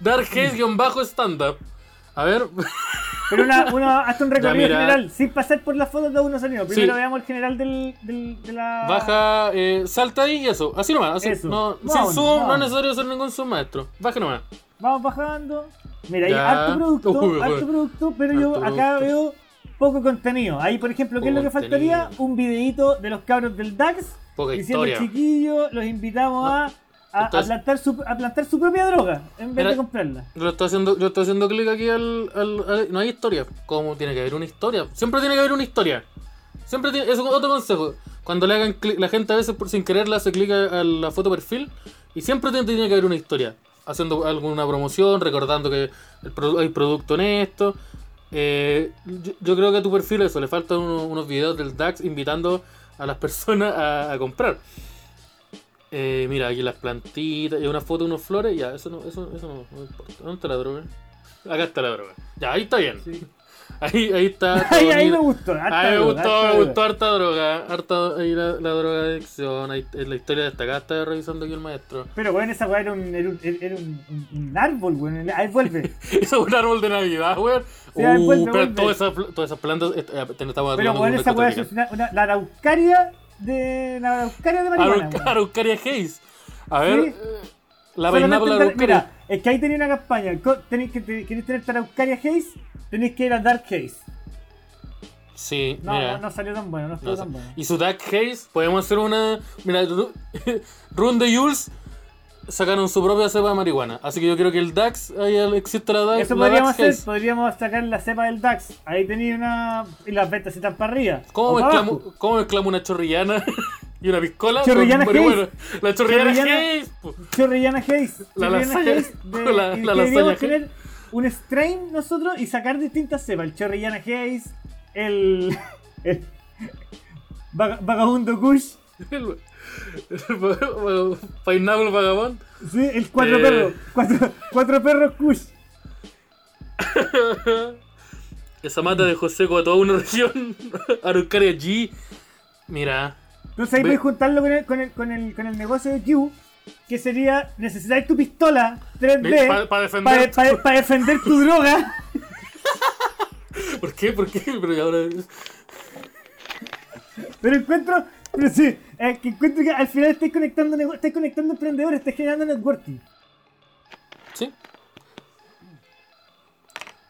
[SPEAKER 2] Dark Haze-stand-up. A ver.
[SPEAKER 1] Pero una, una, hasta un recorrido general, sin pasar por las fotos de uno sonido. Primero
[SPEAKER 2] Sí.
[SPEAKER 1] veamos el general del, del, de la.
[SPEAKER 2] Baja, eh, salta ahí y eso. Así nomás. Así,
[SPEAKER 1] Eso.
[SPEAKER 2] No,
[SPEAKER 1] Vamos,
[SPEAKER 2] sin zoom, no es necesario hacer ningún zoom maestro. Baja nomás.
[SPEAKER 1] Vamos bajando. Mira, hay
[SPEAKER 2] Ya.
[SPEAKER 1] harto producto,
[SPEAKER 2] Uy,
[SPEAKER 1] harto producto, pero yo acá
[SPEAKER 2] producto.
[SPEAKER 1] veo poco contenido. Ahí, por ejemplo, ¿qué es lo que faltaría?
[SPEAKER 2] contenido.
[SPEAKER 1] Un videito de los cabros del DAX
[SPEAKER 2] Poca
[SPEAKER 1] diciendo
[SPEAKER 2] historia.
[SPEAKER 1] chiquillos, los invitamos a, a,
[SPEAKER 2] Entonces-
[SPEAKER 1] a plantar su, a plantar su propia droga en vez
[SPEAKER 2] Mira,
[SPEAKER 1] de comprarla.
[SPEAKER 2] Yo estoy haciendo, yo estoy haciendo clic aquí al, al- al- No hay historia. ¿Cómo tiene que haber una historia? Siempre tiene que haber una historia. Siempre tiene. Eso es otro consejo. Cuando le hagan clic, la gente a veces por, sin querer le hace clic a, a la foto perfil. Y siempre tiene, tiene que haber una historia. Haciendo alguna promoción, recordando que el hay producto en esto. Eh, yo, yo creo que a tu perfil eso, le faltan uno- unos videos del DAX invitando a las personas a, a comprar. Eh, mira, aquí las plantitas y una foto de unos flores, ya, eso no, eso, eso no, no importa. ¿Dónde está la droga? Acá está la droga. Ya, ahí está bien. Ahí, ahí está.
[SPEAKER 1] Ahí, me gustó. harta
[SPEAKER 2] Ahí me
[SPEAKER 1] droga,
[SPEAKER 2] gustó,
[SPEAKER 1] harta
[SPEAKER 2] me gustó harta droga. Harta, ahí la, la droga de adicción. Ahí, la historia destacada está revisando aquí el maestro.
[SPEAKER 1] Pero, weón, esa weá era un, era un, era un, árbol, weón. Ahí vuelve.
[SPEAKER 2] Eso es un árbol de Navidad, weón.
[SPEAKER 1] Sí,
[SPEAKER 2] uh,
[SPEAKER 1] vuelve,
[SPEAKER 2] pero todas esas, todas esas plantas. eh, eh, estamos
[SPEAKER 1] Pero, weón, esa weá es una, una- la araucaria de. La araucaria de marihuana.
[SPEAKER 2] Arauc-. Araucaria Hayes. A ver.
[SPEAKER 1] Sí.
[SPEAKER 2] La
[SPEAKER 1] Solamente
[SPEAKER 2] pineapple
[SPEAKER 1] en-
[SPEAKER 2] araucaria.
[SPEAKER 1] Mira, es que ahí tenía una campaña. Tenéis que, te- ¿Queréis tener Araucaria Haze? Tenéis que ir a Dark Haze.
[SPEAKER 2] Sí,
[SPEAKER 1] No,
[SPEAKER 2] mira.
[SPEAKER 1] no, no salió tan bueno, no
[SPEAKER 2] No
[SPEAKER 1] tan bueno.
[SPEAKER 2] Y su Dark Haze, podemos hacer una. Mira, Ru- Run de Jules sacaron su propia cepa de marihuana. Así que yo creo que el DAX, ahí existe la DAX.
[SPEAKER 1] Eso
[SPEAKER 2] la
[SPEAKER 1] podríamos
[SPEAKER 2] Dax
[SPEAKER 1] hacer,
[SPEAKER 2] Haze.
[SPEAKER 1] podríamos sacar la cepa del DAX. Ahí tenía una. Y las ventas están para arriba.
[SPEAKER 2] ¿Cómo mezclamos. ¿Cómo mezclamos una chorrillana y una piscola?
[SPEAKER 1] Chorrillana? Haze.
[SPEAKER 2] La chorrillana, po.
[SPEAKER 1] Chorrillana Haze.
[SPEAKER 2] La lasaña-
[SPEAKER 1] Haze de-
[SPEAKER 2] la- lasaña
[SPEAKER 1] tener un strain nosotros y sacar distintas cepas. El Chorrillana Haze, el. el Vaga- Vagabundo Kush,
[SPEAKER 2] Pineapple Vagabond.
[SPEAKER 1] sí, el cuatro
[SPEAKER 2] Eh.
[SPEAKER 1] perros. Cuatro, cuatro perros Kush.
[SPEAKER 2] Esa mata de Joseco a toda una región. Araucaria G. Mira.
[SPEAKER 1] Entonces ahí
[SPEAKER 2] Ve-
[SPEAKER 1] puedes juntarlo con el, con, el, con, el, con el negocio de Q, que sería necesitar tu pistola 3D
[SPEAKER 2] Pa- pa defender
[SPEAKER 1] para
[SPEAKER 2] tu-
[SPEAKER 1] defender tu droga.
[SPEAKER 2] ¿Por qué? ¿Por qué? Pero ahora.
[SPEAKER 1] Pero encuentro, pero sí, eh, que encuentro que al final estáis conectando, estáis conectando emprendedores, estáis generando networking.
[SPEAKER 2] Sí.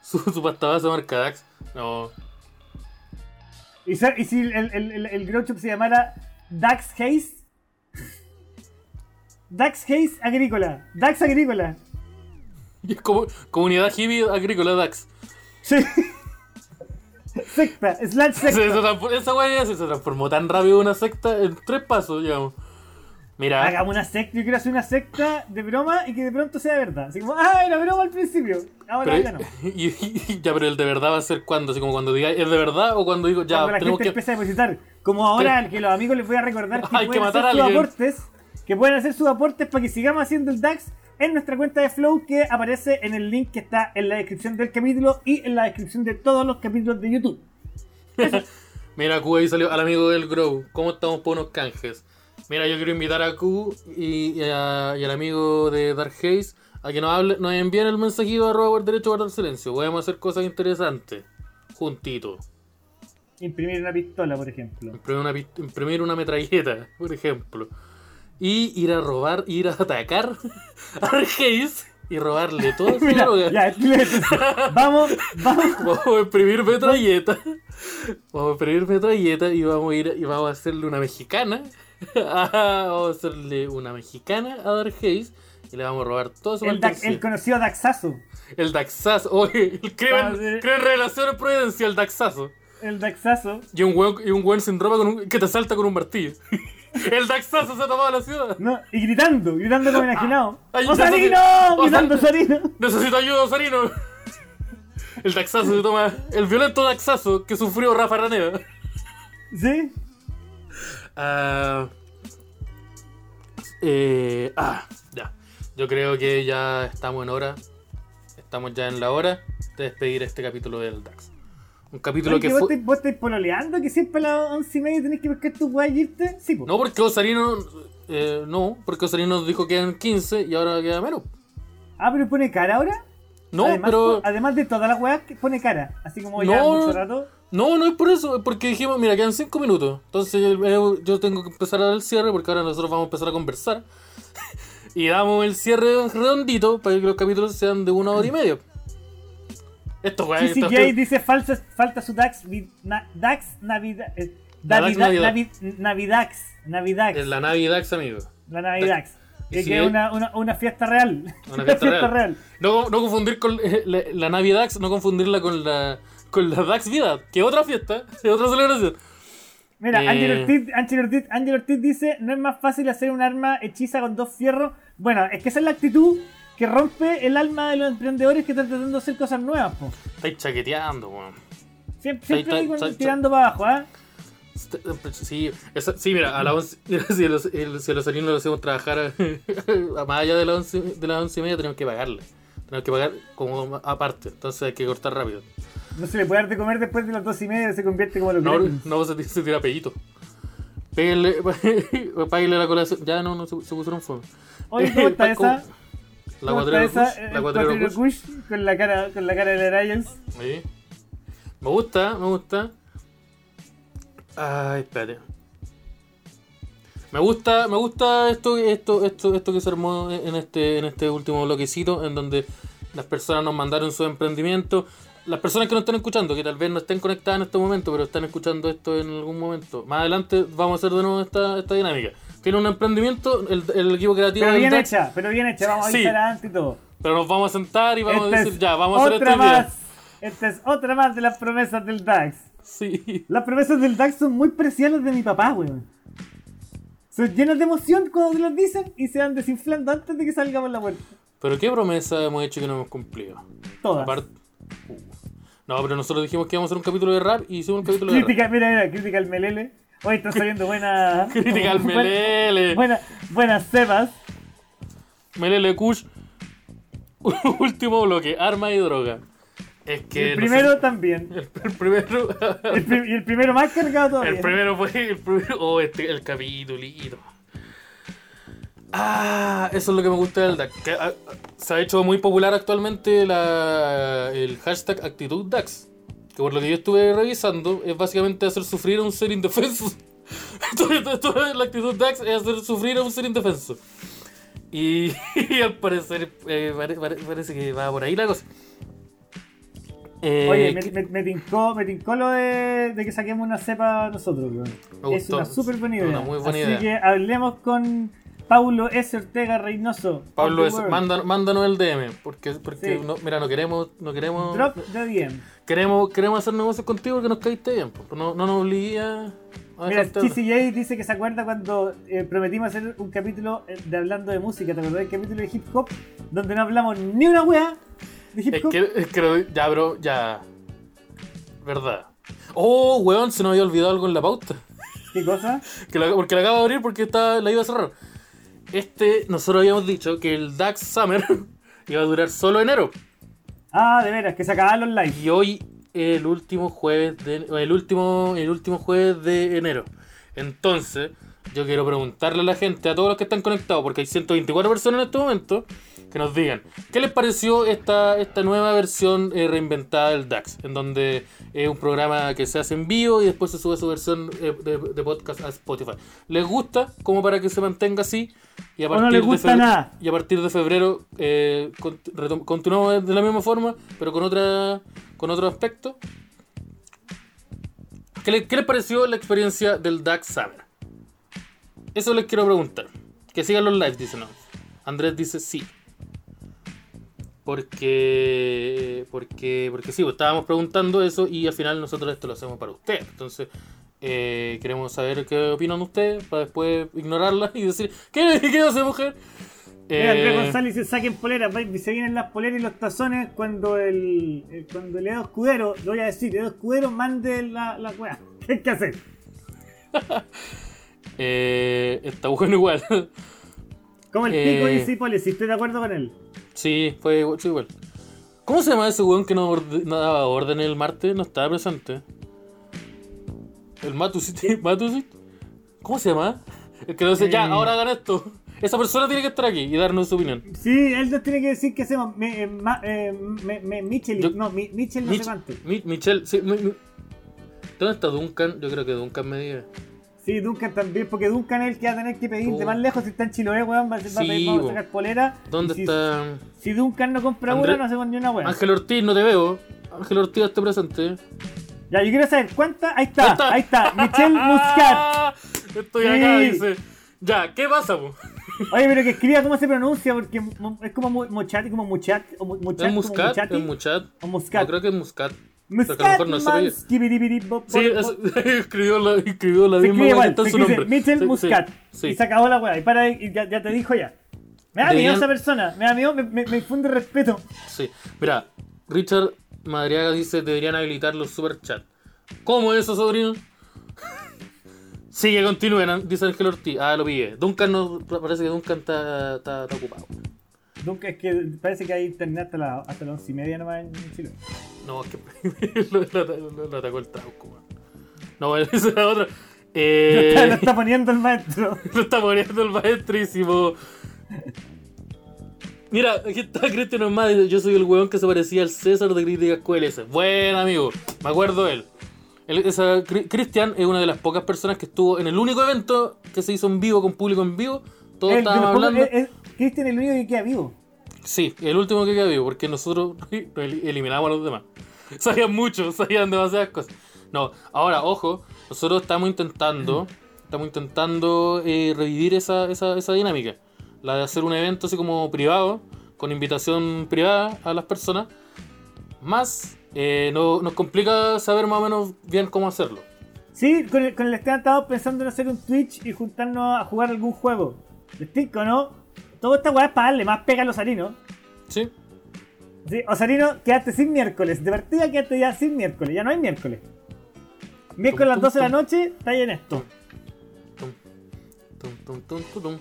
[SPEAKER 2] Su, su pasta base marca Dax. No.
[SPEAKER 1] Y, y si el, el, el, el grow shop se llamara Dax Haze, Dax Haze Agrícola, Dax Agrícola.
[SPEAKER 2] Y es como comunidad hippie agrícola DAX.
[SPEAKER 1] Sí. Secta, slash
[SPEAKER 2] Se-
[SPEAKER 1] secta.
[SPEAKER 2] se esa weá se se transformó tan rápido en una secta en tres pasos, digamos. Mira,
[SPEAKER 1] Hagamos una secta, yo quiero hacer una secta de broma y que de pronto sea verdad. Así como, ah, era broma al principio. Ahora
[SPEAKER 2] pero,
[SPEAKER 1] ya no.
[SPEAKER 2] y- y- ya, pero el de verdad va a ser cuando, así como cuando diga, ¿es de verdad? O cuando digo, ya,
[SPEAKER 1] Cuando la
[SPEAKER 2] tenemos
[SPEAKER 1] gente
[SPEAKER 2] que.
[SPEAKER 1] empieza a depositar. Como ahora que los amigos les voy a recordar que
[SPEAKER 2] Hay que
[SPEAKER 1] pueden
[SPEAKER 2] matar
[SPEAKER 1] hacer
[SPEAKER 2] a
[SPEAKER 1] sus aportes. Que pueden hacer sus aportes para que sigamos haciendo el DAX en nuestra cuenta de Flow que aparece en el link que está en la descripción del capítulo y en la descripción de todos los capítulos de YouTube.
[SPEAKER 2] Mira, Q ahí salió al amigo del Grow. ¿Cómo estamos por unos canjes? Mira, yo quiero invitar a Q y, y a- y al amigo de Dark Haze a que nos, hable, nos envíen el mensajito de arroba por derecho guardar silencio. Podemos hacer cosas interesantes. Juntitos.
[SPEAKER 1] Imprimir una pistola, por ejemplo.
[SPEAKER 2] Imprimir una, pist- imprimir una metralleta, por ejemplo. Y ir a robar, ir a atacar a Haze y robarle todo su
[SPEAKER 1] Mira,
[SPEAKER 2] droga.
[SPEAKER 1] ya, vamos, vamos.
[SPEAKER 2] Vamos a imprimir metralleta. Vamos a imprimir metralleta y vamos a ir y vamos a hacerle una mexicana. vamos a hacerle una mexicana a Dark Haze y le vamos a robar todo su
[SPEAKER 1] El,
[SPEAKER 2] mercancía.
[SPEAKER 1] el conocido Daxazo.
[SPEAKER 2] El Daxazo. Oye, el creen,
[SPEAKER 1] Vamos a ver.
[SPEAKER 2] creen relaciones Providencia, el Daxazo.
[SPEAKER 1] El Daxazo.
[SPEAKER 2] Y un weón, y un weón sin ropa con un- que te salta con un martillo. el Daxazo se ha tomado la ciudad.
[SPEAKER 1] No, y gritando, gritando como enajenado.
[SPEAKER 2] Ay,
[SPEAKER 1] ¡Osarino!
[SPEAKER 2] necesito-
[SPEAKER 1] Gritando Osarino.
[SPEAKER 2] Necesito ayuda, Osarino. El Daxazo se toma. El violento Daxazo que sufrió Rafa Raneda.
[SPEAKER 1] ¿Sí?
[SPEAKER 2] Ah, eh, ah, ya. Yo creo que ya estamos en hora. Estamos ya en la hora de despedir este capítulo del DAX. Un capítulo que
[SPEAKER 1] que
[SPEAKER 2] fue.
[SPEAKER 1] vos estáis pololeando que siempre a las once y media tenés que pescar tu weá y irte. Sí, po.
[SPEAKER 2] No, porque Osarino. eh, no, porque Osarino nos dijo que eran 15 y ahora queda menos.
[SPEAKER 1] Ah, pero pone cara ahora.
[SPEAKER 2] No,
[SPEAKER 1] además,
[SPEAKER 2] pero.
[SPEAKER 1] además de todas las weas, pone cara. Así como
[SPEAKER 2] No.
[SPEAKER 1] ya mucho rato.
[SPEAKER 2] No, no es por eso, es porque dijimos, mira, quedan 5 minutos. Entonces yo, yo tengo que empezar a dar el cierre porque ahora nosotros vamos a empezar a conversar. y damos el cierre redondito para que los capítulos sean de una hora y media. Esto, weón.
[SPEAKER 1] CCJ
[SPEAKER 2] esto-
[SPEAKER 1] dice falsa, falta su Dax. na- Dax Navidad. eh,
[SPEAKER 2] Dax
[SPEAKER 1] Navida-
[SPEAKER 2] Navidad.
[SPEAKER 1] Navi- Navidax. Navidax.
[SPEAKER 2] En la Navidax, amigo.
[SPEAKER 1] La Navidax.
[SPEAKER 2] Y
[SPEAKER 1] Que
[SPEAKER 2] si
[SPEAKER 1] que es
[SPEAKER 2] es-
[SPEAKER 1] una, una, una fiesta real.
[SPEAKER 2] Una fiesta real. No, no confundir con eh, la, la Navidax, no confundirla con la con la Dax Vida, que es otra fiesta, es otra celebración.
[SPEAKER 1] Mira,
[SPEAKER 2] Eh.
[SPEAKER 1] Ángel Ortiz, Ángel Ortiz, Ángel Ortiz dice, no es más fácil hacer un arma hechiza con dos fierros. Bueno, es que esa es la actitud que rompe el alma de los emprendedores que están tratando de hacer cosas nuevas, po.
[SPEAKER 2] Estáis chaqueteando, weón.
[SPEAKER 1] Siempre, siempre
[SPEAKER 2] Ahí
[SPEAKER 1] tirando para abajo, ¿ah?
[SPEAKER 2] Este- Sí, esa- sí, mira, a las 11, mira, si a los, si a los alumnos los hacemos trabajar a, a más allá de las 11, de las 11 y media, tenemos que pagarle. Tenemos que pagar como aparte, entonces hay que cortar rápido.
[SPEAKER 1] No se le puede dar de comer después de las dos y media, se convierte como los
[SPEAKER 2] No,
[SPEAKER 1] gremlins.
[SPEAKER 2] no se, se tira pellito. Pégale, páguele la colación. Ya no, no se, se pusieron fuego.
[SPEAKER 1] Oye, ¿cómo está esa?
[SPEAKER 2] La
[SPEAKER 1] ¿Cómo está
[SPEAKER 2] cuatrero
[SPEAKER 1] esa?
[SPEAKER 2] Kush, Kush.
[SPEAKER 1] Kush con la cara, con la cara de la.
[SPEAKER 2] Sí. Me gusta, me gusta. Ay, espérate. Me gusta, me gusta esto, esto, esto, esto que se armó en este, en este último bloquecito, en donde las personas nos mandaron su emprendimiento. Las personas que nos están escuchando, que tal vez no estén conectadas en este momento, pero están escuchando esto en algún momento. Más adelante vamos a hacer de nuevo esta, esta dinámica. Tiene un emprendimiento, el, el equipo creativo
[SPEAKER 1] Pero bien hecha, pero bien hecha, vamos a avisar antes y todo.
[SPEAKER 2] pero nos vamos a sentar y vamos a decir,
[SPEAKER 1] es
[SPEAKER 2] ya, vamos a hacer idea.
[SPEAKER 1] más. Esta es otra más de las promesas del DAX.
[SPEAKER 2] Sí.
[SPEAKER 1] Las promesas del DAX son muy preciadas de mi papá, weón. Son llenas de emoción cuando te las dicen y se van desinflando antes de que salgamos la puerta.
[SPEAKER 2] Pero qué promesa hemos hecho que no hemos cumplido.
[SPEAKER 1] Todas.
[SPEAKER 2] Aparte. Uh. No, pero nosotros dijimos que íbamos a hacer un capítulo de rap y hicimos un capítulo de rap.
[SPEAKER 1] Crítica, mira, mira, crítica al Melele. Hoy están saliendo buenas.
[SPEAKER 2] Crítica al Melele.
[SPEAKER 1] Buenas, buenas cepas.
[SPEAKER 2] Melele Kush. Último bloque, arma y droga. Es que.
[SPEAKER 1] el
[SPEAKER 2] no
[SPEAKER 1] primero
[SPEAKER 2] sé-
[SPEAKER 1] también.
[SPEAKER 2] el, el primero.
[SPEAKER 1] El y el primero más cargado todavía.
[SPEAKER 2] el primero fue. El primero, oh, este, el capitulito. Ah, eso es lo que me gusta del DAX. Que, ah, se ha hecho muy popular actualmente la, el hashtag actitud DAX. Que por lo que yo estuve revisando, es básicamente hacer sufrir a un ser indefenso. La actitud DAX es hacer sufrir a un ser indefenso. Y, y al parecer eh, pare- pare- parece que va por ahí la cosa. Eh,
[SPEAKER 1] Oye, me,
[SPEAKER 2] que-
[SPEAKER 1] me, me tincó, me tincó lo de, de que saquemos una cepa nosotros.
[SPEAKER 2] Me
[SPEAKER 1] Es una súper buena idea.
[SPEAKER 2] Una muy buena
[SPEAKER 1] Así
[SPEAKER 2] idea.
[SPEAKER 1] que hablemos con, Paulo S. Ortega Reynoso.
[SPEAKER 2] Pablo, es,
[SPEAKER 1] world.
[SPEAKER 2] mándanos, mándanos el DM, porque, porque
[SPEAKER 1] Sí.
[SPEAKER 2] no, mira, no queremos, no queremos,
[SPEAKER 1] Drop the DM.
[SPEAKER 2] queremos, queremos hacer negocios contigo porque nos caíste bien, no, no nos obligué a, a
[SPEAKER 1] Mira, TCJ dice que se acuerda cuando eh, prometimos hacer un capítulo eh, de hablando de música. ¿Te acordás del capítulo de hip hop? Donde no hablamos ni una wea de hip
[SPEAKER 2] Es
[SPEAKER 1] hop.
[SPEAKER 2] que, es que lo- ya, bro, ya. Verdad. Oh, weón, se nos había olvidado algo en la pauta.
[SPEAKER 1] ¿Qué cosa?
[SPEAKER 2] Que la- porque la acabo de abrir porque estaba, la iba a cerrar. Este, nosotros habíamos dicho que el DAX Summer iba a durar solo enero.
[SPEAKER 1] Ah, de veras, que se acababan los likes.
[SPEAKER 2] Y hoy el último jueves de el último el último jueves de enero. Entonces, yo quiero preguntarle a la gente, a todos los que están conectados, porque hay 124 personas en este momento, que nos digan, ¿qué les pareció esta, esta nueva versión eh, reinventada del DAX? En donde es un programa que se hace en vivo y después se sube su versión eh, de, de podcast a Spotify. ¿Les gusta? Como para que se mantenga así. Y a
[SPEAKER 1] ¿O no les
[SPEAKER 2] de
[SPEAKER 1] gusta
[SPEAKER 2] febrero-
[SPEAKER 1] nada?
[SPEAKER 2] y a partir de febrero eh, cont- continuamos de la misma forma, pero con otra con otro aspecto. ¿Qué, le- qué les pareció la experiencia del DAX Summer? Eso les quiero preguntar. Que sigan los lives, dicen. Andrés dice sí. Porque, porque, porque sí, pues, estábamos preguntando eso y al final nosotros esto lo hacemos para ustedes. Entonces, eh, queremos saber qué opinan ustedes para después ignorarla y decir, ¿qué, qué hace mujer?
[SPEAKER 1] Mira, Andrés
[SPEAKER 2] Eh,
[SPEAKER 1] González dice, saquen poleras, se vienen las poleras y los tazones cuando el, el- cuando el Edo Escudero, lo voy a decir, Edo Escudero mande la, la weá. ¿Qué hay que hacer?
[SPEAKER 2] eh, está bueno igual.
[SPEAKER 1] Como el
[SPEAKER 2] Eh.
[SPEAKER 1] pico dice Hipólito, si estoy de acuerdo con él.
[SPEAKER 2] Sí, fue igual. ¿Cómo se llama ese weón que no, orde- no daba orden el martes? No estaba presente. El Matusit. Matusit. ¿Cómo se llama? El que nos dice, ya,
[SPEAKER 1] Eh.
[SPEAKER 2] ahora hagan esto. Esa persona tiene que estar aquí y darnos su opinión.
[SPEAKER 1] Sí, él nos tiene que decir qué hacemos. Me, eh, eh, Michel,
[SPEAKER 2] Yo-
[SPEAKER 1] no, mi, Michel no
[SPEAKER 2] Mich-
[SPEAKER 1] sé cuánto.
[SPEAKER 2] Mi- Michelle, sí, mi- ¿Dónde está Duncan? Yo creo que Duncan me diga.
[SPEAKER 1] Sí, Duncan también, porque Duncan es el que va a tener que pedir de
[SPEAKER 2] Oh.
[SPEAKER 1] más lejos si está en Chiloé, weón, va, a- va a
[SPEAKER 2] Sí,
[SPEAKER 1] pedir- vamos
[SPEAKER 2] bo.
[SPEAKER 1] a sacar polera.
[SPEAKER 2] ¿Dónde
[SPEAKER 1] si,
[SPEAKER 2] está
[SPEAKER 1] Si Duncan no compra
[SPEAKER 2] André-
[SPEAKER 1] una, no hacemos ni una weón.
[SPEAKER 2] Ángel Ortiz? No te veo. Ángel Ortiz está presente.
[SPEAKER 1] Ya, yo quiero saber, ¿cuánta? Ahí está, ahí está, Michel Muscat.
[SPEAKER 2] Estoy acá, dice. Ya, ¿qué pasa, po?
[SPEAKER 1] Oye, pero que escriba cómo se pronuncia, porque es como Mochati, como Muchat, o mu- Muchat,
[SPEAKER 2] ¿Es
[SPEAKER 1] como
[SPEAKER 2] Muscat?
[SPEAKER 1] Muchati,
[SPEAKER 2] ¿Es Muscat?
[SPEAKER 1] o Muscat.
[SPEAKER 2] No, creo que es Muscat. Pero que a lo
[SPEAKER 1] Muscat,
[SPEAKER 2] mejor no Sí, escribió la, escribió la
[SPEAKER 1] Se
[SPEAKER 2] misma
[SPEAKER 1] escribe se
[SPEAKER 2] su nombre.
[SPEAKER 1] Mitchell
[SPEAKER 2] Sí,
[SPEAKER 1] Muscat.
[SPEAKER 2] Sí,
[SPEAKER 1] Y se acabó la weá. Y para y ya, ya te dijo ya. Me da miedo esa persona. Me da miedo, me, me, me infunde respeto.
[SPEAKER 2] Sí. Mira, Richard Madriaga dice deberían habilitar los superchats. ¿Cómo es eso, sobrino? Sí, que continúen, dice Ángel Ortiz. Ah, lo pillé. Duncan no. Parece que Duncan está ocupado.
[SPEAKER 1] Nunca es que parece que internet hasta, la, hasta las once y media nomás en Chile.
[SPEAKER 2] No, es que lo, lo- lo- lo atacó el trauco, weón. No, bueno, esa es la otra.
[SPEAKER 1] Lo
[SPEAKER 2] Eh,
[SPEAKER 1] está, lo está poniendo el maestro.
[SPEAKER 2] Lo está poniendo el maestrísimo. Mira, aquí está Cristian dice, Yo soy el weón que se parecía al César de Críticas QLS. Buen amigo, me acuerdo de él. Cristian es una de las pocas personas que estuvo en el único evento que se hizo en vivo, con público en vivo. Todos
[SPEAKER 1] El-
[SPEAKER 2] estábamos hablando.
[SPEAKER 1] es- es- Cristian el único que queda vivo.
[SPEAKER 2] Sí, el último que queda vivo, porque nosotros el- eliminamos a los demás. Sabían mucho, sabían demasiadas cosas. No, ahora, ojo, nosotros estamos intentando, estamos intentando eh, revivir esa, esa, esa dinámica. La de hacer un evento así como privado, con invitación privada a las personas. Más, eh, no- nos complica saber más o menos bien cómo hacerlo.
[SPEAKER 1] Sí, con el, con el Esteban estábamos pensando en hacer un Twitch y juntarnos a jugar algún juego. ¿De explico, no? Todo esta weá es para darle más pega a los Osarino.
[SPEAKER 2] ¿Sí?
[SPEAKER 1] Sí, Osarino, quedaste sin miércoles. De partida quedaste ya sin miércoles. Ya no hay miércoles. Miércoles a las 12 de la noche, está ahí en esto.
[SPEAKER 2] Tum, tum, tum.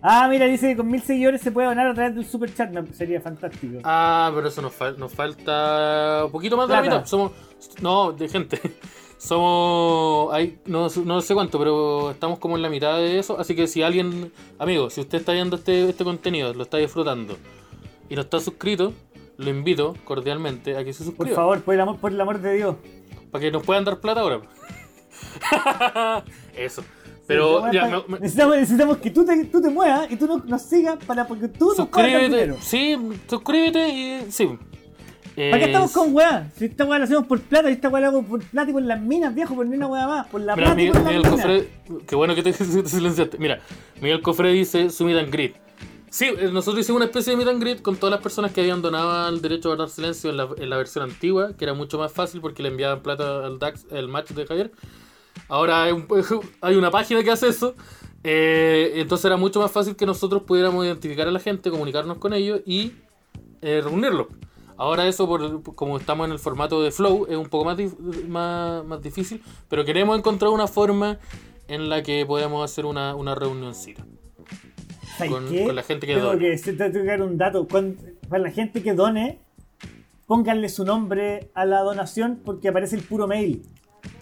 [SPEAKER 1] Ah, mira, dice que con mil seguidores se puede donar a través del super chat. Sería fantástico.
[SPEAKER 2] Ah, pero eso nos, fal- nos falta un poquito más de la mitad. Somos. No, de gente. Somos. Hay, no, no sé cuánto, pero estamos como en la mitad de eso. Así que si alguien. Amigo, si usted está viendo este, este contenido, lo está disfrutando y no está suscrito, lo invito cordialmente a que se
[SPEAKER 1] Por
[SPEAKER 2] suscriba.
[SPEAKER 1] favor, por el amor, por el amor de Dios.
[SPEAKER 2] Para que nos puedan dar plata ahora. eso. Pero
[SPEAKER 1] Sí,
[SPEAKER 2] ya, me- me-
[SPEAKER 1] necesitamos, necesitamos que tú te, tú te muevas y tú nos, nos sigas para porque tú
[SPEAKER 2] suscríbete. Sí, suscríbete y. Sí.
[SPEAKER 1] ¿Para qué estamos
[SPEAKER 2] Es-
[SPEAKER 1] con weá? Si esta weá la hacemos por plata, y esta weá la hago por plata y por las minas, viejo, por ni una weá más. Por la
[SPEAKER 2] Mira,
[SPEAKER 1] plata y
[SPEAKER 2] Miguel,
[SPEAKER 1] por las
[SPEAKER 2] Miguel
[SPEAKER 1] minas.
[SPEAKER 2] Cofre, qué bueno que te, te silenciaste. Mira, Miguel Cofre dice su meet and greet. Sí, eh, nosotros hicimos una especie de meet and greet con todas las personas que habían donado el derecho a guardar silencio en la, en la versión antigua, que era mucho más fácil porque le enviaban plata al DAX, el match de Javier. Ahora hay, un- hay una página que hace eso. eh, entonces era mucho más fácil que nosotros pudiéramos identificar a la gente, comunicarnos con ellos y eh, reunirlos. Ahora eso, por, como estamos en el formato de Flow, es un poco más, más, más difícil, pero queremos encontrar una forma en la que podamos hacer una, una reunioncita.
[SPEAKER 1] ¿Sabes
[SPEAKER 2] con-
[SPEAKER 1] qué?
[SPEAKER 2] con la gente que
[SPEAKER 1] tengo
[SPEAKER 2] done.
[SPEAKER 1] que, se- dar un dato. Cuando- para la gente que done, pónganle su nombre a la donación porque aparece el puro mail.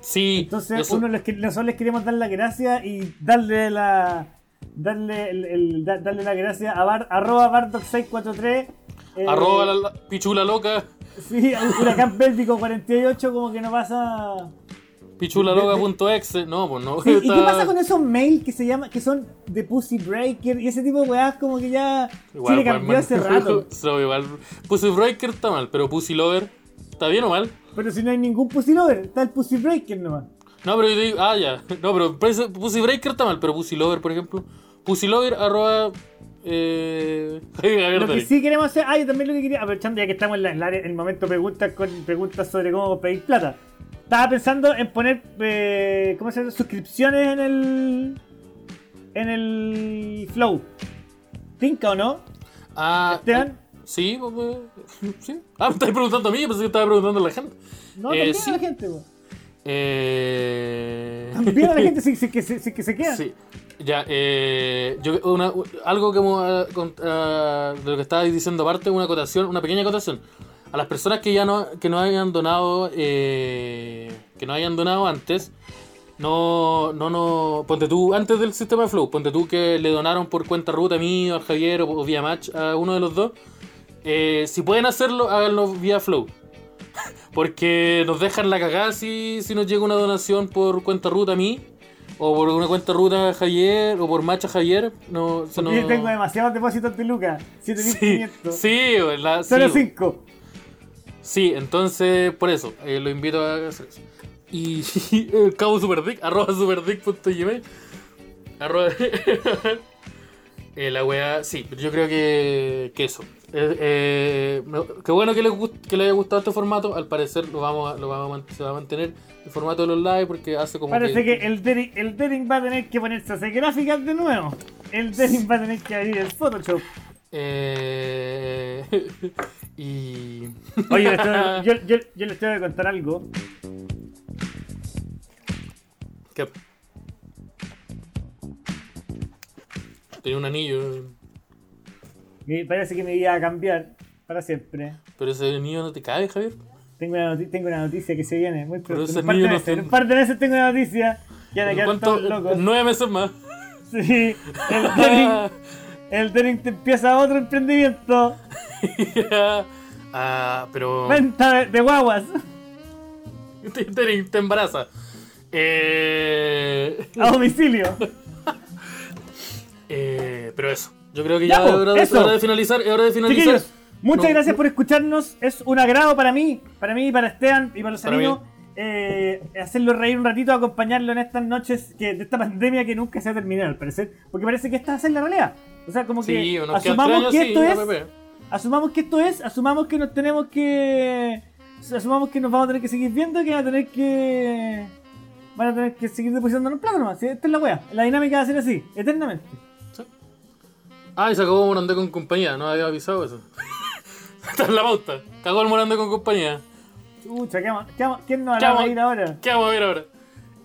[SPEAKER 2] Sí,
[SPEAKER 1] Entonces,
[SPEAKER 2] eso-
[SPEAKER 1] uno les, que- nosotros les queremos dar las gracias y darle la. Darle, el, el- da- darle la gracia a bar, arroba bardock643. Eh,
[SPEAKER 2] arroba la, la pichula loca,
[SPEAKER 1] Sí, huracán béltico 48, como que no pasa.
[SPEAKER 2] pichulaloca.exe. No, pues no.
[SPEAKER 1] Sí, ¿Y qué pasa con esos mails que se llama, que son de Pussy Breaker y ese tipo de weas como que ya
[SPEAKER 2] Igual,
[SPEAKER 1] Chile
[SPEAKER 2] igual,
[SPEAKER 1] cambió hace rato?
[SPEAKER 2] So, igual. Pussy Breaker está mal, pero Pussy Lover está bien o mal.
[SPEAKER 1] Pero si no hay ningún Pussy Lover, está el Pussy Breaker nomás.
[SPEAKER 2] No, pero yo digo, ah, ya. No, pero Pussy Breaker está mal, pero Pussy Lover, por ejemplo. Pussy Lover, arroba. Eh,
[SPEAKER 1] Lo que sí queremos hacer, ah, yo también lo que quería, aprovechando ya que estamos en, la- en la en el momento preguntas con preguntas sobre cómo pedir plata. Estaba pensando en poner, eh, ¿cómo se llama? Suscripciones en el, en el Flow. ¿Tinca o no?
[SPEAKER 2] Ah,
[SPEAKER 1] Esteban.
[SPEAKER 2] Sí, pues, eh, sí. Ah, me estabas preguntando a mí, yo pensé que estaba preguntando a la gente.
[SPEAKER 1] No,
[SPEAKER 2] Eh, sí.
[SPEAKER 1] a la gente, po.
[SPEAKER 2] Eh...
[SPEAKER 1] También a la gente si, si, que, se- si que se queda.
[SPEAKER 2] Sí. Ya, eh, yo, una, algo ah, con- ah, de lo que estabas diciendo aparte, una acotación, una pequeña acotación. A las personas que ya no, que no hayan donado, eh, que no hayan donado antes, no, no, no, ponte tú, antes del sistema de Flow, ponte tú que le donaron por cuenta ruta a mí, o a Javier, o, o vía Match, a uno de los dos. eh, si pueden hacerlo, háganlo vía Flow. Porque nos dejan la cagada si, si nos llega una donación por cuenta ruta a mí, o por una cuenta ruta a Javier, o por Match a Javier. No, se
[SPEAKER 1] Porque yo tengo demasiados depósitos de Lucas.
[SPEAKER 2] Sí,
[SPEAKER 1] 7500.
[SPEAKER 2] sí, la, sí,
[SPEAKER 1] Solo 5.
[SPEAKER 2] sí, entonces por eso, eh, lo invito a hacer eso. Y el cabo superdick, arroba superdick.gmail, arroba... eh, la weá, sí, pero yo creo que, que eso. Eh, eh, qué bueno que les, que les haya gustado este formato, al parecer lo vamos a, lo vamos a se va a mantener el formato de los live porque hace como
[SPEAKER 1] Parece que el Dering va a tener que ponerse a hacer gráficas de nuevo. El Dering va a tener que abrir el Photoshop.
[SPEAKER 2] Eh, y...
[SPEAKER 1] Oye, yo, yo les tengo que contar algo.
[SPEAKER 2] ¿Qué? Tenía un anillo,
[SPEAKER 1] Me parece que me iba a cambiar para siempre.
[SPEAKER 2] pero ese anillo no te cae, Javier.
[SPEAKER 1] Tengo una, noti- tengo una noticia que se viene muy
[SPEAKER 2] Pero ese
[SPEAKER 1] En un par de
[SPEAKER 2] niño no
[SPEAKER 1] meses,
[SPEAKER 2] se-
[SPEAKER 1] en un par de meses tengo una noticia. Que van a quedar
[SPEAKER 2] ¿Cuánto?
[SPEAKER 1] todos locos.
[SPEAKER 2] Nueve meses más.
[SPEAKER 1] Sí, el Dering, el te empieza otro emprendimiento.
[SPEAKER 2] ah, pero.
[SPEAKER 1] Venta de, de guaguas.
[SPEAKER 2] Te- te embaraza. Eh,
[SPEAKER 1] A domicilio.
[SPEAKER 2] Eh, pero eso. Yo creo que
[SPEAKER 1] Ya,
[SPEAKER 2] ya,
[SPEAKER 1] po,
[SPEAKER 2] es hora, de,
[SPEAKER 1] eso.
[SPEAKER 2] hora de finalizar. Es hora de finalizar.
[SPEAKER 1] Chiquillos, muchas
[SPEAKER 2] No,
[SPEAKER 1] gracias por escucharnos. Es un agrado para mí, para mí, para Esteban y para los
[SPEAKER 2] Para
[SPEAKER 1] amigos. eh, hacerlo reír un ratito, acompañarlo en estas noches que, de esta pandemia que nunca se ha terminado, al parecer. Porque parece que esta va a ser la realidad. O sea, como que
[SPEAKER 2] Sí,
[SPEAKER 1] asumamos que
[SPEAKER 2] sí,
[SPEAKER 1] esto es. Asumamos que esto es, asumamos que nos tenemos que. Asumamos que nos vamos a tener que seguir viendo, que van a tener que. Van a tener que seguir depositándonos plata nomás. Esta es la wea. La dinámica va a ser así, eternamente.
[SPEAKER 2] Ah, y se acabó Morandé con compañía. No había avisado eso. Está en la pauta. Cagó el Morandé con compañía.
[SPEAKER 1] Chucha, ¿qué qué ¿quién nos
[SPEAKER 2] ¿Qué
[SPEAKER 1] hará
[SPEAKER 2] vamos-
[SPEAKER 1] reír ahora?
[SPEAKER 2] ¿Qué vamos a ver ahora?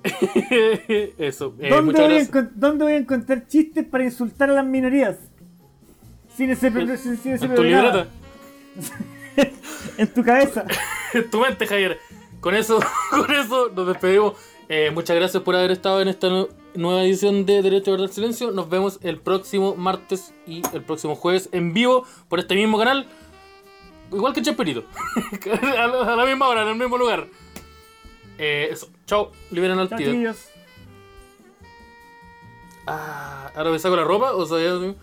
[SPEAKER 2] eso. Eh,
[SPEAKER 1] ¿Dónde, voy a
[SPEAKER 2] gracias.
[SPEAKER 1] encon- ¿Dónde voy a encontrar chistes para insultar a las minorías? Sin ese, sin ese
[SPEAKER 2] En tu libreta.
[SPEAKER 1] En tu cabeza.
[SPEAKER 2] en tu mente, Javier. Con eso, con eso nos despedimos. Eh, muchas gracias por haber estado en esta nueva edición de Derecho a Guardar Silencio. Nos vemos el próximo martes y el próximo jueves en vivo por este mismo canal. Igual que Chesperito. a, la, misma hora, en el mismo lugar. Eh, eso. Chao. Liberen al tío. Ah, ¿Ahora me saco la ropa o sea, ya-